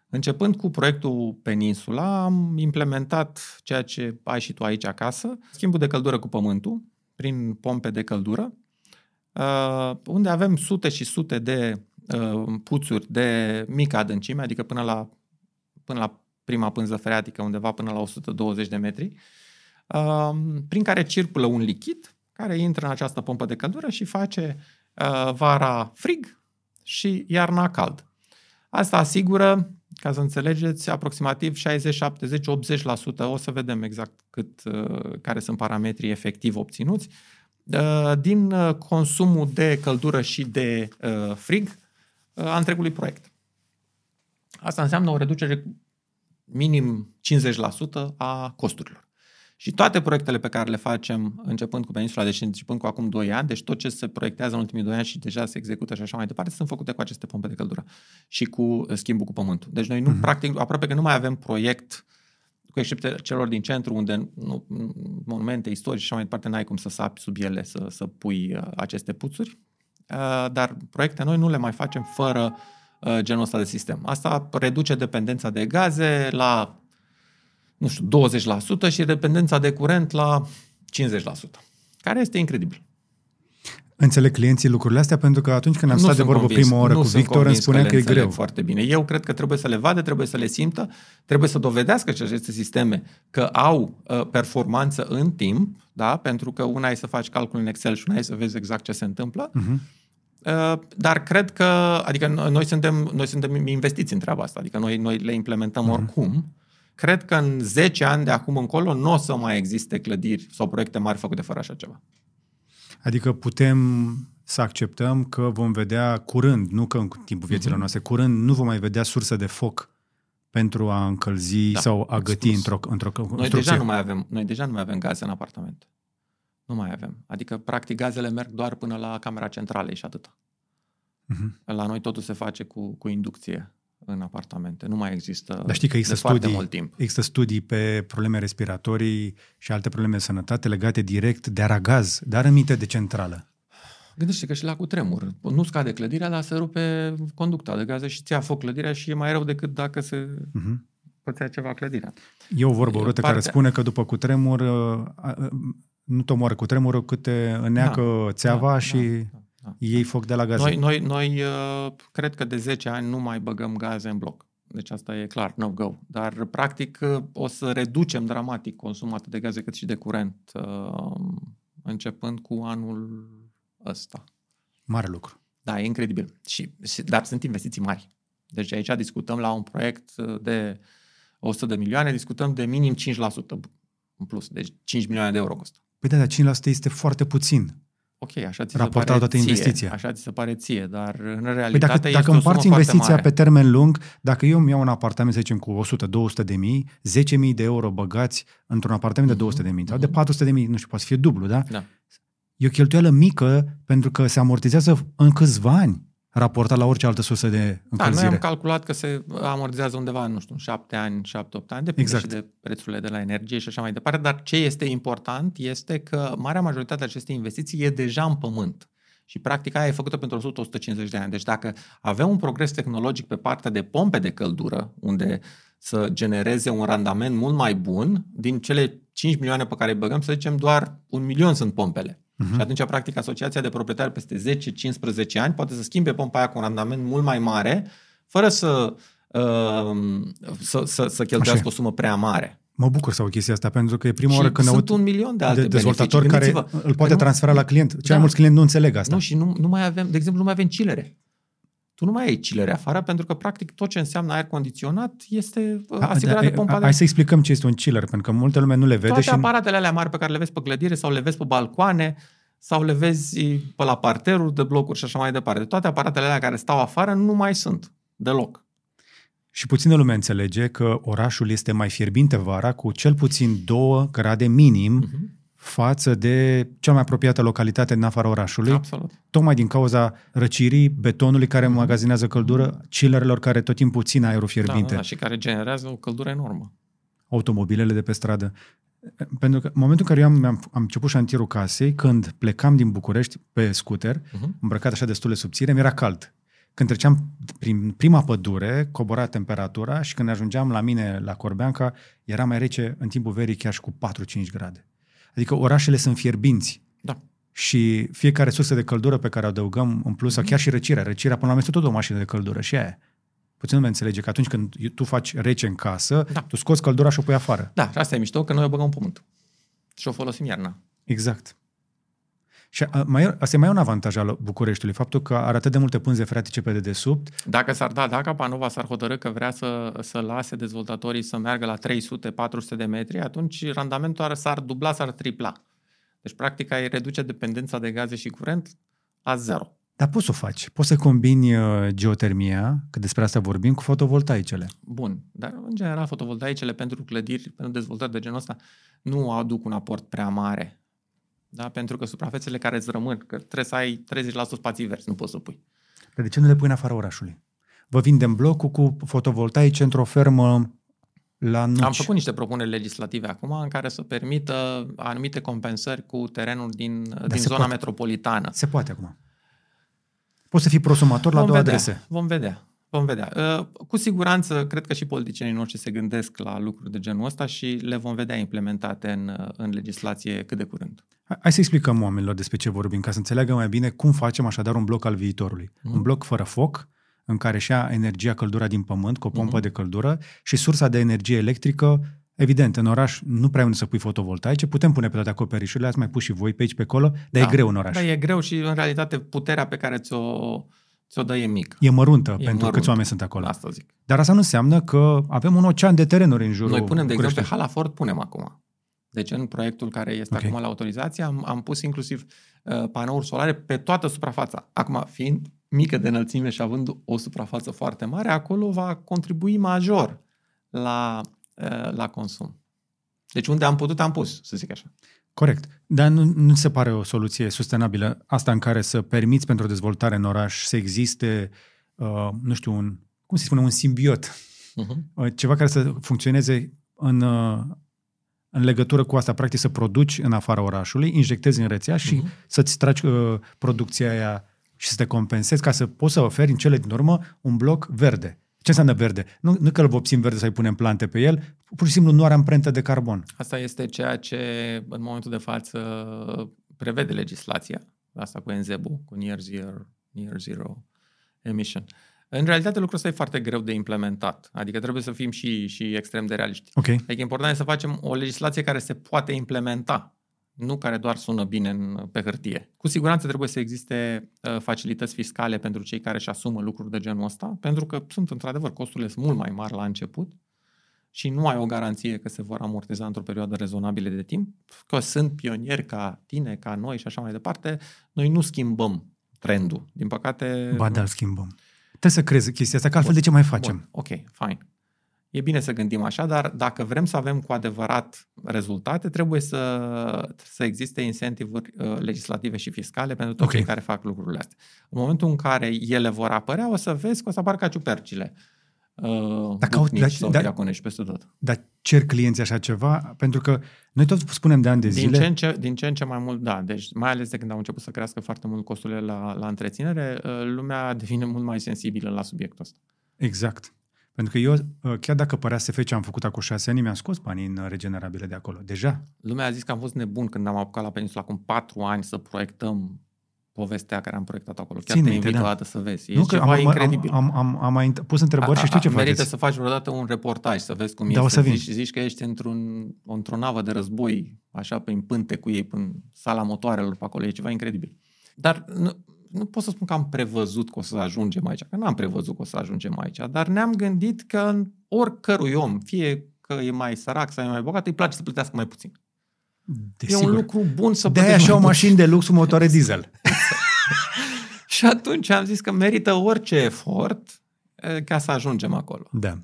Începând cu proiectul Peninsula, am implementat ceea ce ai și tu aici acasă, schimbul de căldură cu pământul, prin pompe de căldură, uh, unde avem sute și sute de uh, puțuri de mică adâncime, adică până la, până la prima pânză freatică, undeva până la 120 de metri, uh, prin care circulă un lichid care intră în această pompă de căldură și face uh, vara frig și iarna cald. Asta asigură, ca să înțelegeți, aproximativ 60, 70, 80%, o să vedem exact cât, uh, care sunt parametrii efectiv obținuți, uh, din uh, consumul de căldură și de uh, frig uh, a întregului proiect. Asta înseamnă o reducere cu minim 50% a costurilor. Și toate proiectele pe care le facem, începând cu Peninsula, deci începând cu acum 2 ani, deci tot ce se proiectează în ultimii 2 ani și deja se execută și așa mai departe, sunt făcute cu aceste pompe de căldură și cu schimbul cu pământul. Deci noi nu, mm-hmm. practic, aproape că nu mai avem proiect, cu excepție celor din centru, unde nu, monumente istorice și așa mai departe, n-ai cum să sapi sub ele, să, să pui uh, aceste puțuri, uh, dar proiecte noi nu le mai facem fără uh, genul ăsta de sistem. Asta reduce dependența de gaze la nu știu, 20% și dependența de curent la 50%, care este incredibil. Înțeleg clienții lucrurile astea pentru că atunci când am Nu stat de sunt vorbă convins, prima oară nu cu sunt Victor, îmi convins spunea le că e înțeleg greu. foarte bine. Eu cred că trebuie să le vadă, trebuie să le simtă, trebuie să dovedească și aceste sisteme că au uh, performanță în timp, da? pentru că una e să faci calcul în Excel și una e să vezi exact ce se întâmplă, Uh-huh. Uh, dar cred că, adică noi- noi suntem, noi suntem investiți în treaba asta, adică noi, noi le implementăm Mhm. oricum. Cred că în 10 ani de acum încolo nu o să mai existe clădiri sau proiecte mari făcute fără așa ceva. Adică putem să acceptăm că vom vedea curând, nu că în timpul vieților Mhm. noastre, curând nu vom mai vedea sursă de foc pentru a încălzi Da, sau a găti expus. într-o, într-o Noi construcție. deja, nu mai avem, noi deja nu mai avem gaze în apartament. Nu mai avem. Adică, practic, gazele merg doar până la camera centralei și atât. Uh-huh. La noi totul se face cu, cu inducție în apartamente. Nu mai există Dar știi că există de studii, mult timp. Există studii pe probleme respiratorii și alte probleme de sănătate legate direct de aragaz, dar în minte de centrală. Gândește că și la cutremur. Nu scade clădirea, dar se rupe conducta de gaze și ți-a foc clădirea și e mai rău decât dacă se uh-huh. pățea ceva clădirea. E o vorbă urâtă Partea... care spune că după cutremur nu te omoară cutremurul cât te înneacă da, țeava da, și da, da, iei foc de la gaze. Noi, noi, noi cred că de 10 ani nu mai băgăm gaze în bloc. Deci asta e clar, no go. Dar, practic, o să reducem dramatic consumul atât de gaze cât și de curent, începând cu anul ăsta. Mare lucru. Da, e incredibil. Și, dar sunt investiții mari. Deci aici discutăm la un proiect de 100 de milioane, discutăm de minim 5% în plus. Deci 5 milioane de euro costă. Păi da, dar 5% este foarte puțin. Ok, așa ți se pare toată ție, investiția. Așa ți se pare ție, dar în realitate păi dacă, dacă împarți investiția pe termen lung, dacă eu îmi iau un apartament, să zicem, cu 100-200 de mii, 10 mii de euro băgați într-un apartament de 200 mhm, de mii, uh-huh. de 400 de mii, nu știu, poate să fie dublu, da? Da. E o cheltuială mică pentru că se amortizează în câțiva ani raportat la orice altă sursă de încălzire. Da, noi am calculat că se amortizează undeva, nu știu, șapte ani, șapte, opt ani, depinde exact. și de prețurile de la energie și așa mai departe, dar ce este important este că marea majoritate a acestei investiții e deja în pământ. Și practica aia e făcută pentru 100-150 de ani. Deci dacă avem un progres tehnologic pe partea de pompe de căldură, unde să genereze un randament mult mai bun, din cele 5 milioane pe care îi băgăm, să zicem, doar un milion sunt pompele. Uh-huh. Și atunci, practic, asociația de proprietari peste 10-15 ani poate să schimbe pompa aia cu un randament mult mai mare, fără să, uh, să, să, să cheltuiască Așa. o sumă prea mare. Mă bucur să au chestia asta, pentru că e prima și oară când sunt aud un milion de alte de dezvoltator care îl poate transfera la client. Cei da. mai mulți clienți nu înțeleg asta. Nu, și nu, nu mai avem, de exemplu, nu mai avem chillere tu nu mai ai chillere afară pentru că practic tot ce înseamnă aer condiționat este uh, da, asigurat da, de pompa Hai de... Hai să explicăm ce este un chiller, pentru că multe lume nu le vede. Toate și... aparatele alea mari pe care le vezi pe clădire sau le vezi pe balcoane sau le vezi pe la parteruri de blocuri și așa mai departe. Toate aparatele alea care stau afară nu mai sunt deloc. Și puțină lume înțelege că orașul este mai fierbinte vara cu cel puțin 2 grade minim uh-huh față de cea mai apropiată localitate din afara orașului. Absolut. Tocmai din cauza răcirii, betonului care mm-hmm. magazinează căldură, chillerelor care tot timpul țin aerul fierbinte. Da, da, și care generează o căldură enormă. Automobilele de pe stradă. Pentru că în momentul în care eu am, am, am început șantierul casei, când plecam din București pe scooter, uh-huh. îmbrăcat așa destul de subțire, mi-era cald. Când treceam prin prima pădure, cobora temperatura și când ajungeam la mine, la Corbeanca, era mai rece în timpul verii chiar și cu 4-5 grade. Adică orașele sunt fierbinți. Da. Și fiecare sursă de căldură pe care o adăugăm în plus, mm-hmm. sau chiar și răcirea, răcirea până la urmă este tot o mașină de căldură și aia. Puțin nu înțelege că atunci când tu faci rece în casă, da. tu scoți căldura și o pui afară. Da, și asta e mișto, că noi o băgăm în pământ. Și o folosim iarna. Exact. Și a, mai, asta e mai un avantaj al Bucureștiului, faptul că are atât de multe pânze freatice pe dedesubt. Dacă s-ar da, dacă Panova s-ar hotărâ că vrea să, să lase dezvoltatorii să meargă la 300-400 de metri, atunci randamentul ar, s-ar dubla, s-ar tripla. Deci, practic, ai reduce dependența de gaze și curent la zero. Dar poți să o faci. Poți să combini uh, geotermia, că despre asta vorbim, cu fotovoltaicele. Bun, dar în general fotovoltaicele pentru clădiri, pentru dezvoltări de genul ăsta, nu aduc un aport prea mare da? Pentru că suprafețele care îți rămân, că trebuie să ai 30% spații verzi, nu poți să pui. Dar de ce nu le pui în afara orașului? Vă vindem blocul cu fotovoltaice într-o fermă la nuci. Am făcut niște propuneri legislative acum în care să permită anumite compensări cu terenul din, din zona poate. metropolitană. Se poate acum. Poți să fii prosumator la două vedea, adrese. Vom vedea. Vom vedea. Uh, cu siguranță, cred că și politicienii noștri se gândesc la lucruri de genul ăsta și le vom vedea implementate în, uh, în legislație cât de curând. Hai să explicăm oamenilor despre ce vorbim, ca să înțeleagă mai bine cum facem așadar un bloc al viitorului. Mm. Un bloc fără foc, în care și ia energia, căldura din pământ, cu o pompă mm-hmm. de căldură și sursa de energie electrică Evident, în oraș nu prea unde să pui fotovoltaice, putem pune pe toate acoperișurile, ați mai pus și voi pe aici, pe acolo, dar da, e greu în oraș. Da, e greu și în realitate puterea pe care ți-o ți-o dă e mic. E măruntă e pentru măruntă. câți oameni sunt acolo. Asta zic. Dar asta nu înseamnă că avem un ocean de terenuri în jurul Noi punem, de exemplu, pe Halaford punem acum. Deci în proiectul care este okay. acum la autorizație am, am pus inclusiv uh, panouri solare pe toată suprafața. Acum, fiind mică de înălțime și având o suprafață foarte mare, acolo va contribui major la, uh, la consum. Deci unde am putut, am pus, să zic așa. Corect. Dar nu, nu se pare o soluție sustenabilă asta în care să permiți pentru dezvoltare în oraș să existe, uh, nu știu, un, cum se spune, un simbiot, uh-huh. ceva care să funcționeze în, uh, în legătură cu asta, practic să produci în afara orașului, injectezi în rețea și uh-huh. să-ți tragi uh, producția aia și să te compensezi ca să poți să oferi în cele din urmă un bloc verde. Ce înseamnă verde? Nu, nu că îl vopsim verde să-i punem plante pe el, pur și simplu nu are amprentă de carbon. Asta este ceea ce în momentul de față prevede legislația, asta cu NZEB-ul, cu Near Zero, Near Zero Emission. În realitate lucrul ăsta e foarte greu de implementat, adică trebuie să fim și, și extrem de realiști. Okay. Adică important e să facem o legislație care se poate implementa nu care doar sună bine în, pe hârtie. Cu siguranță trebuie să existe uh, facilități fiscale pentru cei care își asumă lucruri de genul ăsta, pentru că sunt într-adevăr costurile sunt mult mai mari la început și nu ai o garanție că se vor amortiza într-o perioadă rezonabilă de timp, că sunt pionieri ca tine, ca noi și așa mai departe, noi nu schimbăm trendul. Din păcate... Ba da, schimbăm. Trebuie să crezi chestia asta, că altfel Bun. de ce mai facem? Bun. Ok, fine. E bine să gândim așa, dar dacă vrem să avem cu adevărat rezultate, trebuie să, să existe incentivuri uh, legislative și fiscale pentru toți okay. cei care fac lucrurile astea. În momentul în care ele vor apărea, o să vezi că o să apară ca ciupercile. Uh, dacă au, da, sau da, peste tot. Dar cer clienții așa ceva? Pentru că noi tot spunem de ani de zile... Din ce, în ce, din ce în ce mai mult, da. Deci mai ales de când au început să crească foarte mult costurile la, la întreținere, uh, lumea devine mult mai sensibilă la subiectul ăsta. Exact. Pentru că eu, uh, chiar dacă părea SF ce am făcut acum șase ani, mi-am scos banii în regenerabile de acolo. Deja. Lumea a zis că am fost nebun când am apucat la Peninsula acum patru ani să proiectăm povestea care am proiectat acolo. Chiar Ține, te invit da. o dată să vezi. E nu, ceva am, incredibil. Am, am, am, mai pus întrebări a, și știi ce Merită faceți. să faci vreodată un reportaj, să vezi cum da, este. O să zici, zici că ești într-un, într-o navă de război, așa, prin pânte cu ei, în sala motoarelor pe acolo. E ceva incredibil. Dar nu, nu pot să spun că am prevăzut că o să ajungem aici, că nu am prevăzut că o să ajungem aici, dar ne-am gândit că oricărui om, fie că e mai sărac sau e mai bogat, îi place să plătească mai puțin. De e sigur. un lucru bun să De așa o mașină de lux cu motoare diesel. și atunci am zis că merită orice efort ca să ajungem acolo. Da.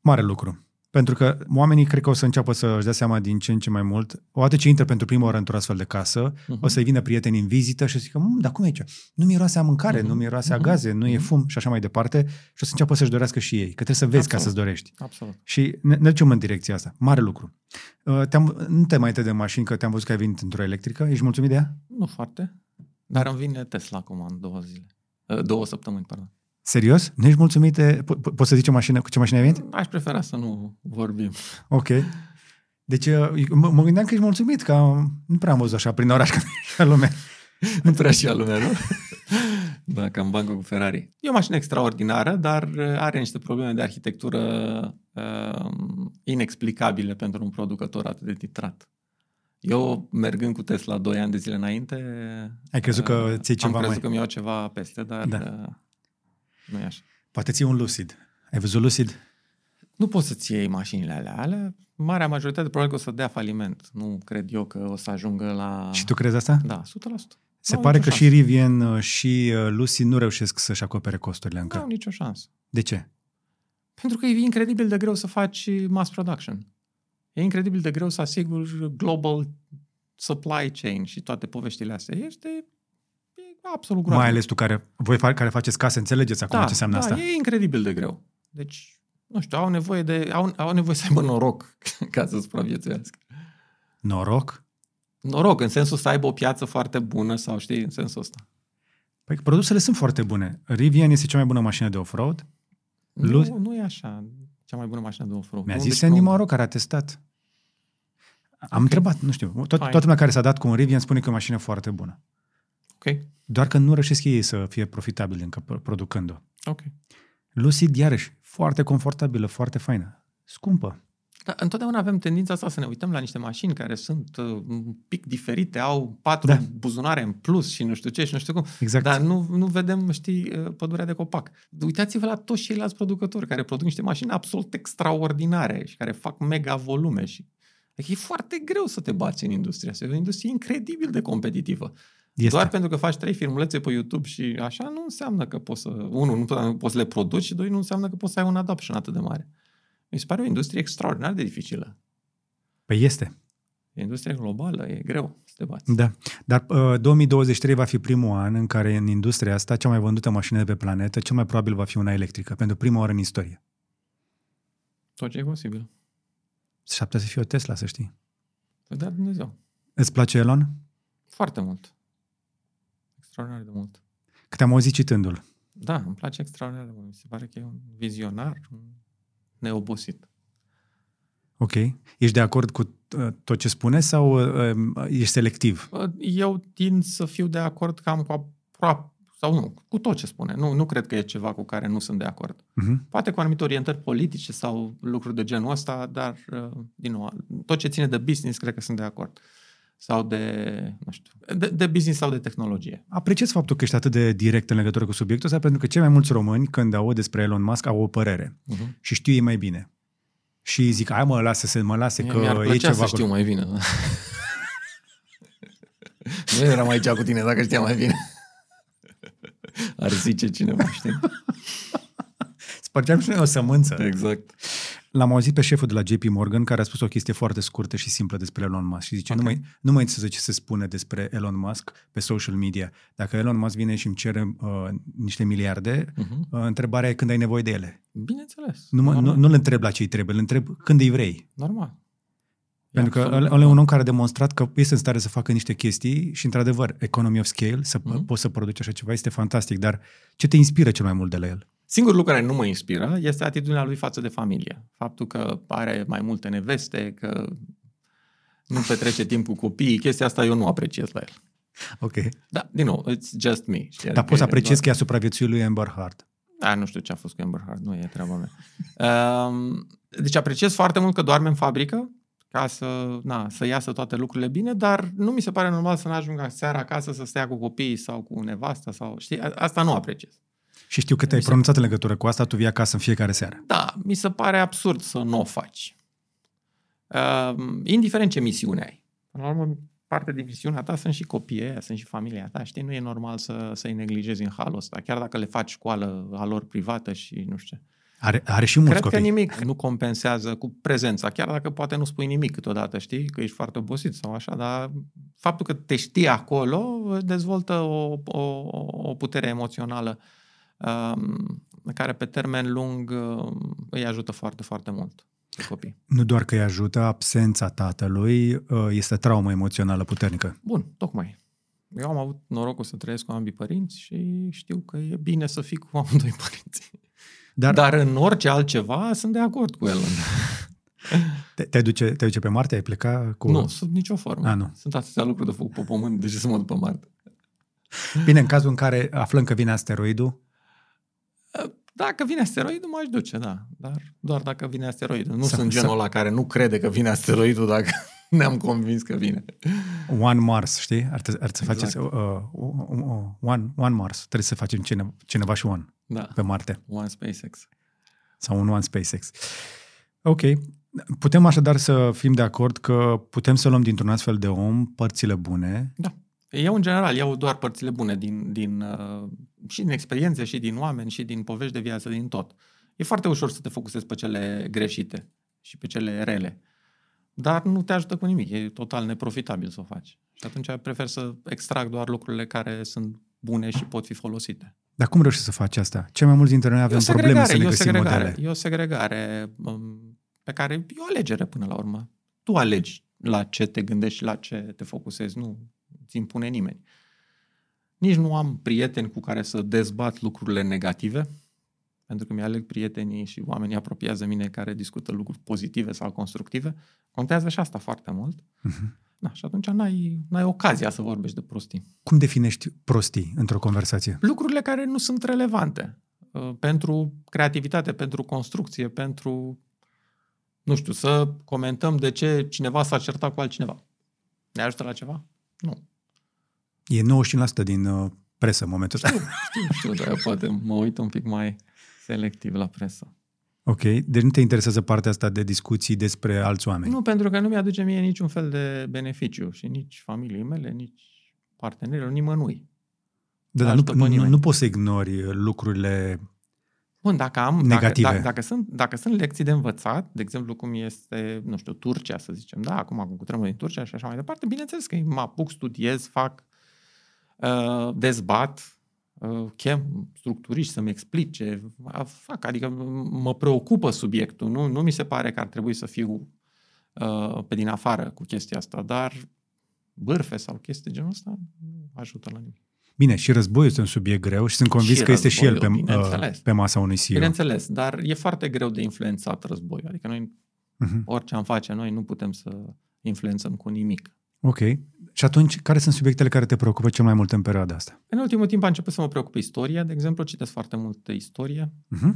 Mare lucru. Pentru că oamenii cred că o să înceapă să își dea seama din ce în ce mai mult. Odată ce intră pentru prima oară într-o astfel de casă, uh-huh. o să-i vină prieteni în vizită și o să zică, dar cum e aici? Nu miroase a mâncare, uh-huh. nu miroase a mhm. gaze, uh-huh. nu e mhm. fum și așa mai departe. Și o să înceapă să-și dorească și ei. Că trebuie să vezi Absolut. ca să-ți dorești. Absolut. Și ne, ne ducem în direcția asta. Mare lucru. Uh, te-am, nu te mai de mașini, că te-am văzut că ai venit într-o electrică. Ești mulțumit de ea? Nu foarte. Dar îmi vine Tesla acum în două zile. Uh, două săptămâni, pardon. Serios? Nu ești mulțumit de... Po- poți să zici o mașină, cu ce mașină ai venit? Aș prefera să nu vorbim. Ok. Deci uh, mă, mă gândeam că ești mulțumit, că nu prea am văzut așa prin oraș ca lumea. nu prea și lumea, nu? da, cam bancă cu Ferrari. E o mașină extraordinară, dar uh, are niște probleme de arhitectură uh, inexplicabile pentru un producător atât de titrat. Eu, mergând cu Tesla 2 ani de zile înainte... Ai crezut că uh, ți ceva Am crezut mai... că mi-au ceva peste, dar... Da. Uh, nu e așa. Poate ții un Lucid. Ai văzut Lucid? Nu poți să-ți iei mașinile alea. alea. Marea majoritate probabil că o să dea faliment. Nu cred eu că o să ajungă la... Și tu crezi asta? Da, 100%. Se pare că șansă. și Rivian uh, și uh, Lucid nu reușesc să-și acopere costurile încă. Nu au nicio șansă. De ce? Pentru că e incredibil de greu să faci mass production. E incredibil de greu să asiguri global supply chain și toate poveștile astea. Este absolut groaznic. Mai ales tu care, voi care faceți case, înțelegeți acum da, ce înseamnă da, asta? e incredibil de greu. Deci, nu știu, au nevoie de, au, au nevoie să aibă noroc ca să supraviețuiască. Noroc? Noroc, în sensul să aibă o piață foarte bună sau știi, în sensul ăsta. Păi produsele sunt foarte bune. Rivian este cea mai bună mașină de off-road. Nu, Lu- nu e așa. Cea mai bună mașină de off-road. Mi-a zis Sandy Moro, care a testat. Am okay. întrebat, nu știu. Tot, toată lumea care s-a dat cu un Rivian spune că e o mașină foarte bună. Ok. Doar că nu reușesc ei să fie profitabili încă producând-o. Ok. Lucid, iarăși, foarte confortabilă, foarte faină. Scumpă. Dar întotdeauna avem tendința asta să ne uităm la niște mașini care sunt uh, un pic diferite, au patru da. buzunare în plus și nu știu ce și nu știu cum. Exact. Dar nu, nu vedem, știi, uh, pădurea de copac. Uitați-vă la toți ceilalți producători care produc niște mașini absolut extraordinare și care fac mega volume. Și... Adică e foarte greu să te bați în industria asta. E o industrie incredibil de competitivă. Este. Doar pentru că faci trei filmulețe pe YouTube și așa, nu înseamnă că poți să... Unul, nu poți să le produci și doi, nu înseamnă că poți să ai un adoption atât de mare. Mi se pare o industrie extraordinar de dificilă. Păi este. E industrie globală, e greu să te bați. Da, dar uh, 2023 va fi primul an în care în industria asta cea mai vândută mașină de pe planetă cel mai probabil va fi una electrică, pentru prima oară în istorie. Tot ce e posibil. S-ar putea să fie o Tesla, să știi. Păi da, Dumnezeu. Îți place Elon? Foarte mult. Extraordinar de mult. Că te-am auzit citându-l. Da, îmi place extraordinar de mult. Mi se pare că e un vizionar, un neobosit. Ok. Ești de acord cu uh, tot ce spune sau uh, ești selectiv? Bă, Eu tind să fiu de acord cam cu aproape, sau nu, cu tot ce spune. Nu, nu cred că e ceva cu care nu sunt de acord. Uh-huh. Poate cu anumite orientări politice sau lucruri de genul ăsta, dar, uh, din nou, tot ce ține de business, cred că sunt de acord. Sau de, nu știu, de, de business sau de tehnologie. Apreciez faptul că ești atât de direct în legătură cu subiectul ăsta, pentru că cei mai mulți români, când aud despre Elon Musk, au o părere Uh-huh. și știu ei mai bine. Și zic, hai mă, lasă să mă lase că Mi-ar e plăcea ceva să știu acolo. mai bine. Da. nu eram aici cu tine dacă știam mai bine. Ar zice cineva, știi? Spargeam și noi o sămânță. Exact. L-am auzit pe șeful de la JP Morgan care a spus o chestie foarte scurtă și simplă despre Elon Musk și zice, Ok. nu, mai, nu mai interesează ce se spune despre Elon Musk pe social media. Dacă Elon Musk vine și îmi cere uh, niște miliarde, Uh-huh. uh, întrebarea e când ai nevoie de ele. Bineînțeles. Nu, mă, nu, normal. nu le întreb la ce îi trebuie, le întreb când îi vrei. normal. E Pentru că absolut ăla ăla e normal. un om care a demonstrat că este în stare să facă niște chestii și, într-adevăr, economy of scale, să Mhm. mm-hmm. poți să produci așa ceva, este fantastic. Dar ce te inspiră cel mai mult de la el? Singurul lucru care nu mă inspiră este atitudinea lui față de familie. Faptul că are mai multe neveste, că nu petrece timp cu copiii, chestia asta eu nu apreciez la el. Ok. Da, din nou, it's just me. Știi? Dar Adică poți să e apreciezi doar- că i-a supraviețuit lui Amber Heard. Da, nu știu ce a fost cu Amber Heard, nu e treaba mea. Um, deci apreciez foarte mult că doarme în fabrică, ca să, na, să iasă toate lucrurile bine, dar nu mi se pare normal să n-ajungă seara acasă să stea cu copiii sau cu nevasta sau, știi, a- asta nu apreciez. Și știu că te-ai Mi se- pronunțat în legătură cu asta, tu vii acasă în fiecare seară. Da, mi se pare absurd să nu o faci. Um, indiferent ce misiune ai. Până la urmă, parte din misiunea ta sunt și copiii ăia, sunt și familia ta, știi? Nu e normal să, să-i neglijezi în halul ăsta, chiar dacă le faci școală a lor privată și nu știu ce. Are, are și mulți Cred copii. că nimic nu compensează cu prezența, chiar dacă poate nu spui nimic câteodată, știi, că ești foarte obosit sau așa, dar faptul că te știi acolo dezvoltă o, o, o putere emoțională um, care pe termen lung um, îi ajută foarte, foarte mult pe copii. Nu doar că îi ajută, absența tatălui uh, este traumă emoțională puternică. Bun, tocmai. Eu am avut norocul să trăiesc cu ambii părinți și știu că e bine să fii cu amândoi părinți. Dar, Dar în orice altceva sunt de acord cu el. te, te, duce, te duce pe Marte? Ai pleca cu... Nu, sub nicio formă. A, nu. Sunt atâtea lucruri de făcut pe pământ, de ce să mă duc pe Marte? Bine, în cazul în care aflăm că vine asteroidul, Dacă vine asteroidul, m-aș duce, da. Dar doar dacă vine asteroidul. Nu Să- sunt genul să- ăla care nu crede că vine asteroidul dacă ne-am convins că vine. One Mars, știi? Ar, te, ar să Exact. faceți uh, uh, uh, one, one Mars. Trebuie să facem cineva, cineva și One Da. pe Marte. One SpaceX. Sau un One SpaceX. Ok. Putem așadar să fim de acord că putem să luăm dintr-un astfel de om părțile bune. Da. Eu, în general, iau doar părțile bune din, din, uh, și din experiențe, și din oameni, și din povești de viață, din tot. E foarte ușor să te focusezi pe cele greșite și pe cele rele. Dar nu te ajută cu nimic. E total neprofitabil să o faci. Și atunci prefer să extrag doar lucrurile care sunt bune și pot fi folosite. Dar cum reușești să faci asta? Cel mai mulți dintre noi avem E o probleme segregare, să ne e o găsim segregare, modele. E o segregare um, pe care e o alegere până la urmă. Tu alegi la ce te gândești și la ce te focusezi, nu ți impune nimeni. Nici nu am prieteni cu care să dezbat lucrurile negative, pentru că mi-aleg prietenii și oamenii apropiați de mine care discută lucruri pozitive sau constructive. Contează și asta foarte mult. Mhm. Da, și atunci n-ai, n-ai ocazia să vorbești de prostii. Cum definești prostii într-o conversație? lucrurile care nu sunt relevante uh, pentru creativitate, pentru construcție, pentru, nu știu, să comentăm de ce cineva s-a certat cu altcineva. Ne ajută la ceva? Nu. E 95% din uh, presă în momentul ăsta. Știu, știu, dar eu poate mă uit un pic mai selectiv la presă. Ok, deci nu te interesează partea asta de discuții despre alți oameni. Nu, pentru că nu mi-aduce mie niciun fel de beneficiu și nici familiei mele, nici partenerilor, nimănui. Da, dar ajută nu, pe nu, nimeni. nu poți să ignori lucrurile Bun, dacă am, Negative. Dacă, dacă, dacă, sunt, dacă sunt lecții de învățat, de exemplu cum este, nu știu, Turcia, să zicem, da, acum cu tremurul din Turcia și așa mai departe, bineînțeles că mă apuc, studiez, fac, uh, dezbat, uh, chem structuriști să-mi explice, uh, fac, adică mă preocupă subiectul, nu, nu mi se pare că ar trebui să fiu uh, pe din afară cu chestia asta, dar bârfe sau chestii genul ăsta nu ajută la nimic. Bine, și războiul este un subiect greu și sunt convins Și că este și el pe, războiul, uh, bineînțeles. pe masa unui CEO. Bineînțeles, dar e foarte greu de influențat războiul. Adică noi, Mhm. orice am face noi, nu putem să influențăm cu nimic. Ok. Și atunci, care sunt subiectele care te preocupă cel mai mult în perioada asta? În ultimul timp a început să mă preocupe istoria, de exemplu, citesc foarte mult istorie. Uh-huh.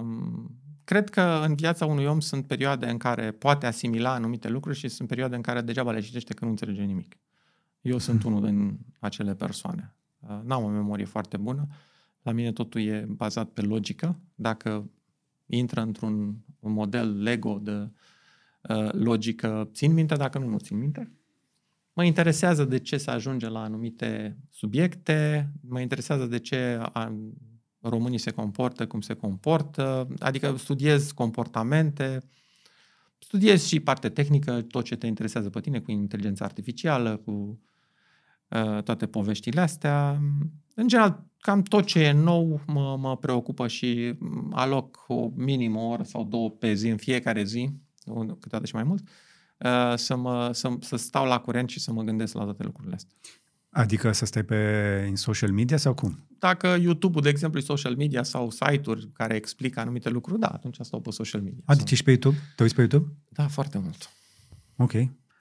Um, Cred că în viața unui om sunt perioade în care poate asimila anumite lucruri și sunt perioade în care degeaba le citește că nu înțelege nimic. Eu sunt unul din acele persoane. Uh, N-am o memorie foarte bună. La mine totul e bazat pe logică. Dacă intră într-un un model Lego de uh, logică, țin minte, dacă nu, nu țin minte. Mă interesează de ce se ajunge la anumite subiecte, mă interesează de ce a, românii se comportă cum se comportă, adică studiez comportamente, studiez și parte tehnică, tot ce te interesează pe tine cu inteligența artificială, cu uh, toate poveștile astea. În general, cam tot ce e nou mă, mă preocupă și aloc o minim o oră sau două pe zi în fiecare zi, câteodată și mai mult, uh, să, mă, să, să stau la curent și să mă gândesc la toate lucrurile astea. Adică să stai pe în social media sau cum? Dacă YouTube-ul, de exemplu, e social media sau site-uri care explică anumite lucruri, da, atunci stau pe social media. Adică ești pe YouTube? Te uiți pe YouTube? Da, foarte mult. Ok.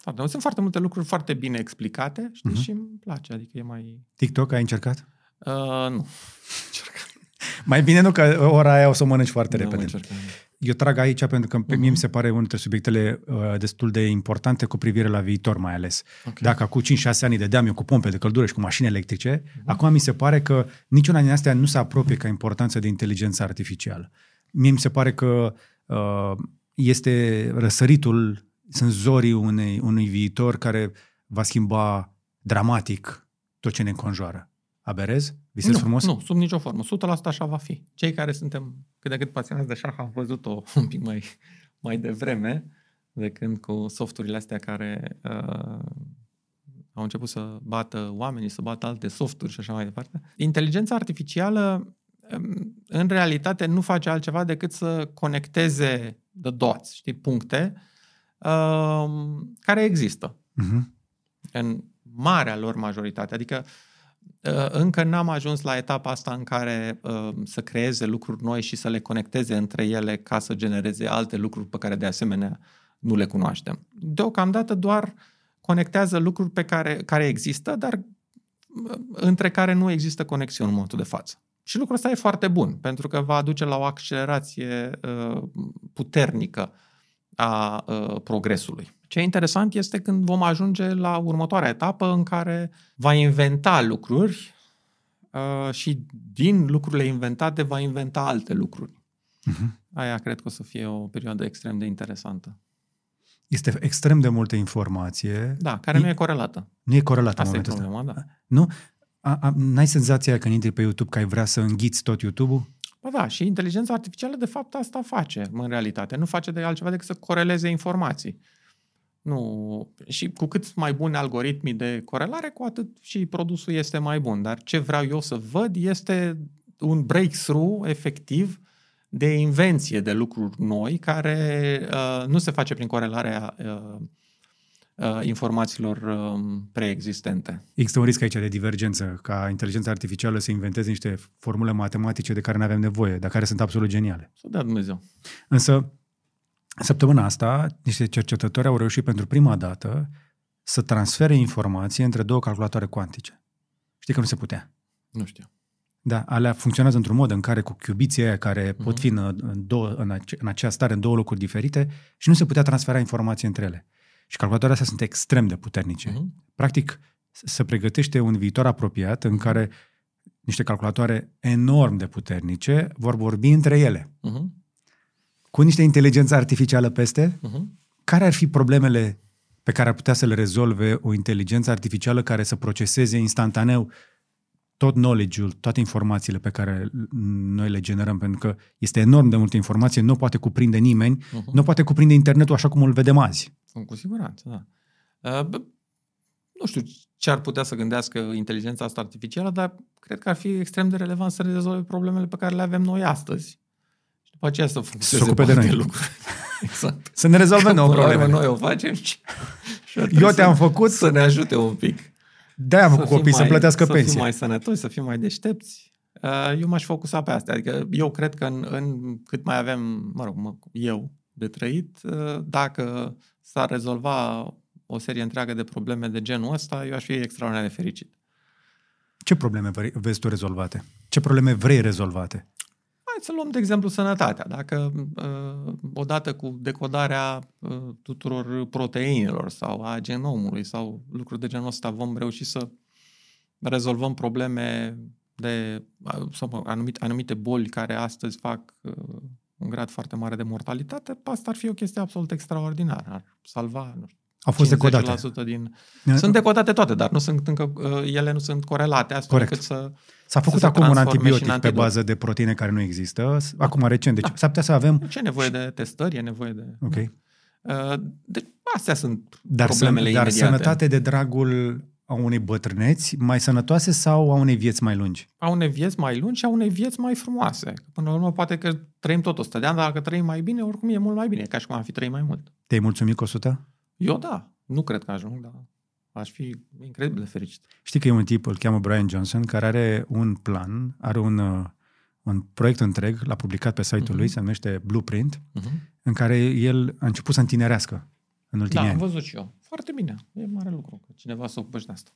Foarte mult. Sunt foarte multe lucruri foarte bine explicate, știi, Mhm. și îmi place, adică e mai... TikTok ai încercat? Uh, nu. Mai bine nu, că ora aia o să o mănânci foarte Nu am repede. încercat. Eu trag aici pentru că pe Mhm. mie mi se pare unul dintre subiectele uh, destul de importante cu privire la viitor mai ales. Ok. Dacă acum 5-6 ani dădeam eu cu pompe de căldură și cu mașini electrice, Mhm. acum mi se pare că niciuna din astea nu se apropie ca importanță de inteligența artificială. Mie mi se pare că uh, este răsăritul, sunt zorii unei, unui viitor care va schimba dramatic tot ce ne înconjoară. Aberez? Visez nu, frumos? Nu, sub nicio formă. 100% așa va fi. Cei care suntem cât de cât pasionați de șah am văzut-o un pic mai, mai devreme, de când cu softurile astea care uh, au început să bată oamenii, să bată alte softuri și așa mai departe. Inteligența artificială um, în realitate nu face altceva decât să conecteze the dots, știi, puncte um, care există Uh-huh. în marea lor majoritate. Adică uh, încă n-am ajuns la etapa asta în care uh, să creeze lucruri noi și să le conecteze între ele ca să genereze alte lucruri pe care de asemenea nu le cunoaștem. Deocamdată doar conectează lucruri pe care, care există, dar uh, între care nu există conexiuni în momentul de față. Și lucrul ăsta e foarte bun, pentru că va aduce la o accelerație uh, puternică a uh, progresului. Ce e interesant este când vom ajunge la următoarea etapă în care va inventa lucruri uh, și din lucrurile inventate va inventa alte lucruri. Uh-huh. Aia cred că o să fie o perioadă extrem de interesantă. Este extrem de multă informație. Da, care nu e corelată. Nu e corelată în Asta e momentul ăsta. problema, da. Nu? A, a, n-ai senzația când intri pe YouTube că ai vrea să înghiți tot YouTube-ul? Bă, da, și inteligența artificială de fapt asta face în realitate. Nu face de altceva decât să coreleze informații. Nu. Și cu cât mai buni algoritmii de corelare, cu atât și produsul este mai bun. Dar ce vreau eu să văd este un breakthrough efectiv de invenție de lucruri noi care uh, nu se face prin corelarea uh, uh, informațiilor uh, preexistente. Există un risc aici de divergență, ca inteligența artificială să inventeze niște formule matematice de care nu avem nevoie, dar care sunt absolut geniale. Să dea Dumnezeu. Însă, săptămâna asta, niște cercetători au reușit pentru prima dată să transfere informație între două calculatoare cuantice. Știi că nu se putea. Nu știu. Da, alea funcționează într-un mod în care cu cubiții aia care Mhm. pot fi în, în, două, în, ace, în acea stare, în două locuri diferite și nu se putea transfera informație între ele. Și calculatoarele astea sunt extrem de puternice. Mhm. Practic, se pregătește un viitor apropiat în care niște calculatoare enorm de puternice vor vorbi între ele. Mhm. Cu niște inteligență artificială peste, Mhm. care ar fi problemele pe care ar putea să le rezolve o inteligență artificială care să proceseze instantaneu tot knowledge-ul, toate informațiile pe care noi le generăm, pentru că este enorm de multă informație, nu poate cuprinde nimeni, uh-huh. nu poate cuprinde internetul așa cum îl vedem azi. Cu siguranță, da. Uh, nu știu ce ar putea să gândească inteligența asta artificială, dar cred că ar fi extrem de relevant să rezolve problemele pe care le avem noi astăzi. Și după aceea să funcționeze de noi. lucruri. exact. Să ne rezolvăm nouă probleme. Noi o facem și, și Eu te-am făcut să ne ajute un pic. De-aia am făcut copii, mai, să plătească să pensie. Să fim mai sănătoși, să fim mai deștepți. Uh, eu m-aș focusa pe astea. Adică eu cred că în, în cât mai avem, mă rog, eu de trăit, uh, dacă s-ar rezolva o serie întreagă de probleme de genul ăsta, eu aș fi extraordinar de fericit. Ce probleme vezi tu rezolvate? Ce probleme vrei rezolvate? Hai să luăm, de exemplu, sănătatea. Dacă uh, odată cu decodarea uh, tuturor proteinelor sau a genomului sau lucruri de genul ăsta vom reuși să rezolvăm probleme de sau anumite, anumite boli care astăzi fac uh, un grad foarte mare de mortalitate, asta ar fi o chestie absolut extraordinară. Ar salva, nu știu, au fost decodate. Din... Sunt decodate toate, dar nu sunt încă, uh, ele nu sunt corelate, astfel Corect. să S-a făcut acum un antibiotic pe bază de proteine care nu există, acum recent, deci da. s-ar putea să avem... Ce e nevoie de testări, e nevoie de... Ok. Uh, deci astea sunt dar problemele Dar imediate. sănătate de dragul a unei bătrâneți mai sănătoase sau a unei vieți mai lungi? A unei vieți mai lungi și a unei vieți mai frumoase. Până la urmă, poate că trăim tot 100 de ani, dar dacă trăim mai bine, oricum e mult mai bine, ca și cum am fi trăit mai mult. Te-ai mulțumit cu 100? Eu da. Nu cred că ajung, dar aș fi incredibil de fericit. Știi că e un tip, îl cheamă Brian Johnson, care are un plan, are un, uh, un proiect întreg, l-a publicat pe site-ul uh-huh. lui, se numește Blueprint, uh-huh. în care el a început să întinerească în ultimii da, ani. Da, am văzut și eu. Foarte bine. E mare lucru că cineva să ocupă de asta.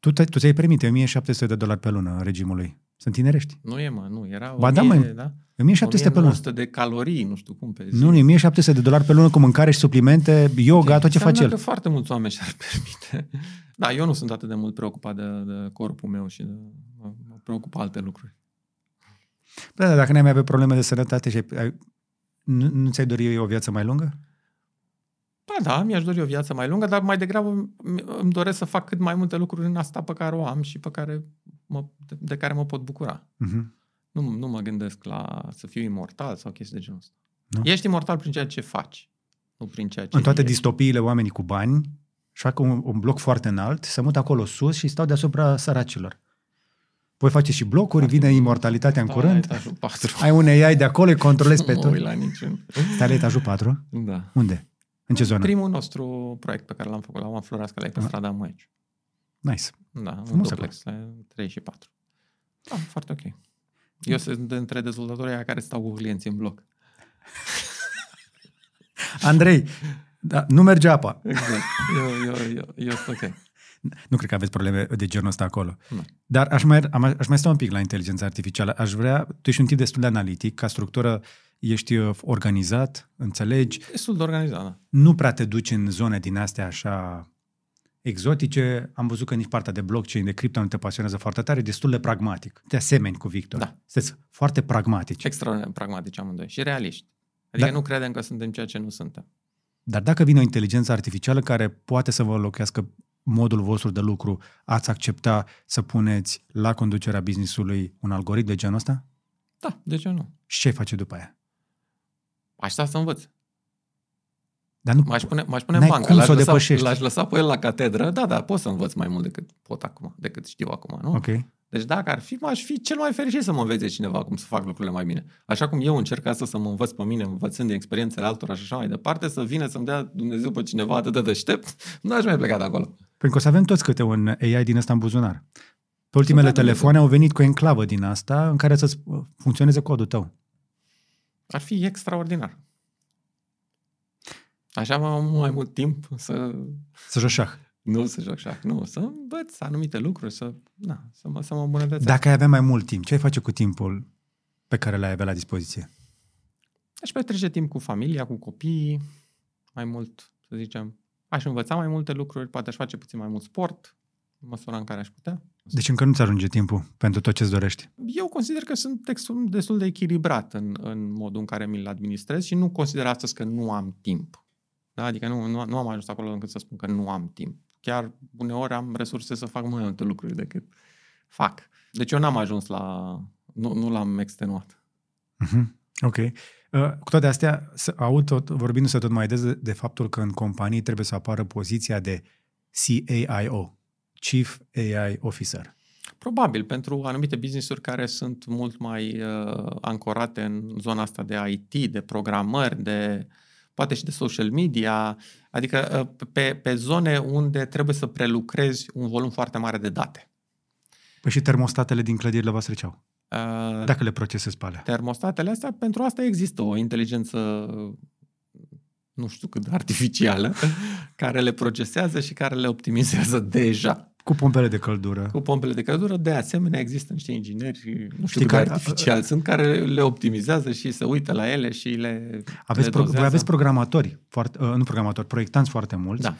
Tu, te, tu ți-ai permite 1700 de dolari pe lună regimului. Sunt tinerești. Nu e, mă, nu. Era ba 1000, da, mă, da? 1700 pe lună. de calorii, nu știu cum pe zi. Nu, 1700 de dolari pe lună cu mâncare și suplimente, yoga, okay. tot ce face el. că foarte mulți oameni și-ar permite. Da, eu nu sunt atât de mult preocupat de, de corpul meu și de, mă, mă preocupă alte lucruri. Da, dar dacă n-ai mai avea probleme de sănătate și ai, ai, nu, nu ți-ai dori o viață mai lungă? Ba da, mi-aș dori o viață mai lungă, dar mai degrabă îmi doresc să fac cât mai multe lucruri în asta pe care o am și pe care mă, de, de care mă pot bucura. Uh-huh. Nu, nu mă gândesc la să fiu imortal sau chestii de genul ăsta. Nu? Ești imortal prin ceea ce faci, nu prin ceea ce În toate ești. distopiile, oamenii cu bani și fac un, un bloc foarte înalt, se mută acolo sus și stau deasupra săracilor. Voi face și blocuri, vine imortalitatea în curând. La 4. Ai un AI de acolo, îi controlezi pe tot. Nu la niciun. Stai la etajul 4? Da. Unde? În ce zonă? Primul nostru proiect pe care l-am făcut, l-am Floreasca, la pe ah. strada Măici. Nice. Da, Frumos un duplex, la 3 și 4. Da, foarte ok. Eu sunt între dezvoltatorii care stau cu clienții în bloc. Andrei, da, nu merge apa. Exact. Eu, eu, eu, eu sunt ok. Nu cred că aveți probleme de genul ăsta acolo. Nu. Dar aș mai, aș mai sta un pic la inteligența artificială. Aș vrea, tu ești un tip destul de analitic, ca structură ești uh, organizat, înțelegi. Destul de organizat, da. Nu prea te duci în zone din astea așa exotice. Am văzut că nici partea de blockchain, de cripto nu te pasionează foarte tare, destul de pragmatic. Te asemeni cu Victor. Da. Sunteți foarte pragmatici. Extraordinar pragmatici amândoi și realiști. Adică da. nu credem că suntem ceea ce nu suntem. Dar dacă vine o inteligență artificială care poate să vă înlocuiască modul vostru de lucru, ați accepta să puneți la conducerea businessului un algoritm de genul ăsta? Da, de ce nu? Și ce face după aia? Aș sta să învăț. Dar nu, m-aș pune, m-aș pune în bancă, l-aș, lăsa, l-aș lăsa pe el la catedră, da, da, pot să învăț mai mult decât pot acum, decât știu acum, nu? Ok. Deci dacă ar fi, m-aș fi cel mai fericit să mă învețe cineva cum să fac lucrurile mai bine. Așa cum eu încerc asta să mă învăț pe mine, învățând din experiențele altora și așa mai departe, să vină să-mi dea Dumnezeu pe cineva atât de deștept, nu aș mai pleca de acolo. Pentru că o să avem toți câte un AI din ăsta în buzunar. Pe ultimele telefoane au venit cu o enclavă din asta în care să funcționeze codul tău. Ar fi extraordinar. Așa am mai mult timp să... Să joc șah. Nu să joc șah, nu. Să învăț anumite lucruri, să, na, să, mă, să mă îmbunătățesc. Dacă ai avea mai mult timp, ce ai face cu timpul pe care l-ai avea la dispoziție? Aș petrece timp cu familia, cu copiii, mai mult, să zicem. Aș învăța mai multe lucruri, poate aș face puțin mai mult sport, în măsura în care aș putea. Deci încă nu-ți ajunge timpul pentru tot ce-ți dorești? Eu consider că sunt destul de echilibrat în, în modul în care mi-l administrez și nu consider astăzi că nu am timp. Da? Adică nu, nu, nu am ajuns acolo încât să spun că nu am timp. Chiar uneori am resurse să fac mai multe lucruri decât fac. Deci eu n-am ajuns la... Nu, nu l-am extenuat. Uh-huh. Ok. Uh, cu toate astea, aud tot, vorbindu-se tot mai des de, de faptul că în companii trebuie să apară poziția de CAIO, Chief AI Officer. Probabil, pentru anumite business-uri care sunt mult mai uh, ancorate în zona asta de IT, de programări, de poate și de social media, adică uh, pe, pe zone unde trebuie să prelucrezi un volum foarte mare de date. Păi și termostatele din clădirile voastre ce au? Uh, Dacă le procesezi pe alea. Termostatele astea, pentru asta există o inteligență nu știu cât de artificială, care le procesează și care le optimizează deja. Cu pompele de căldură. Cu pompele de căldură, de asemenea, există niște ingineri, nu știu care artificial sunt, care le optimizează și se uită la ele și le Aveți, le pro, voi aveți programatori, foarte, uh, nu programatori, proiectanți foarte mulți. Da.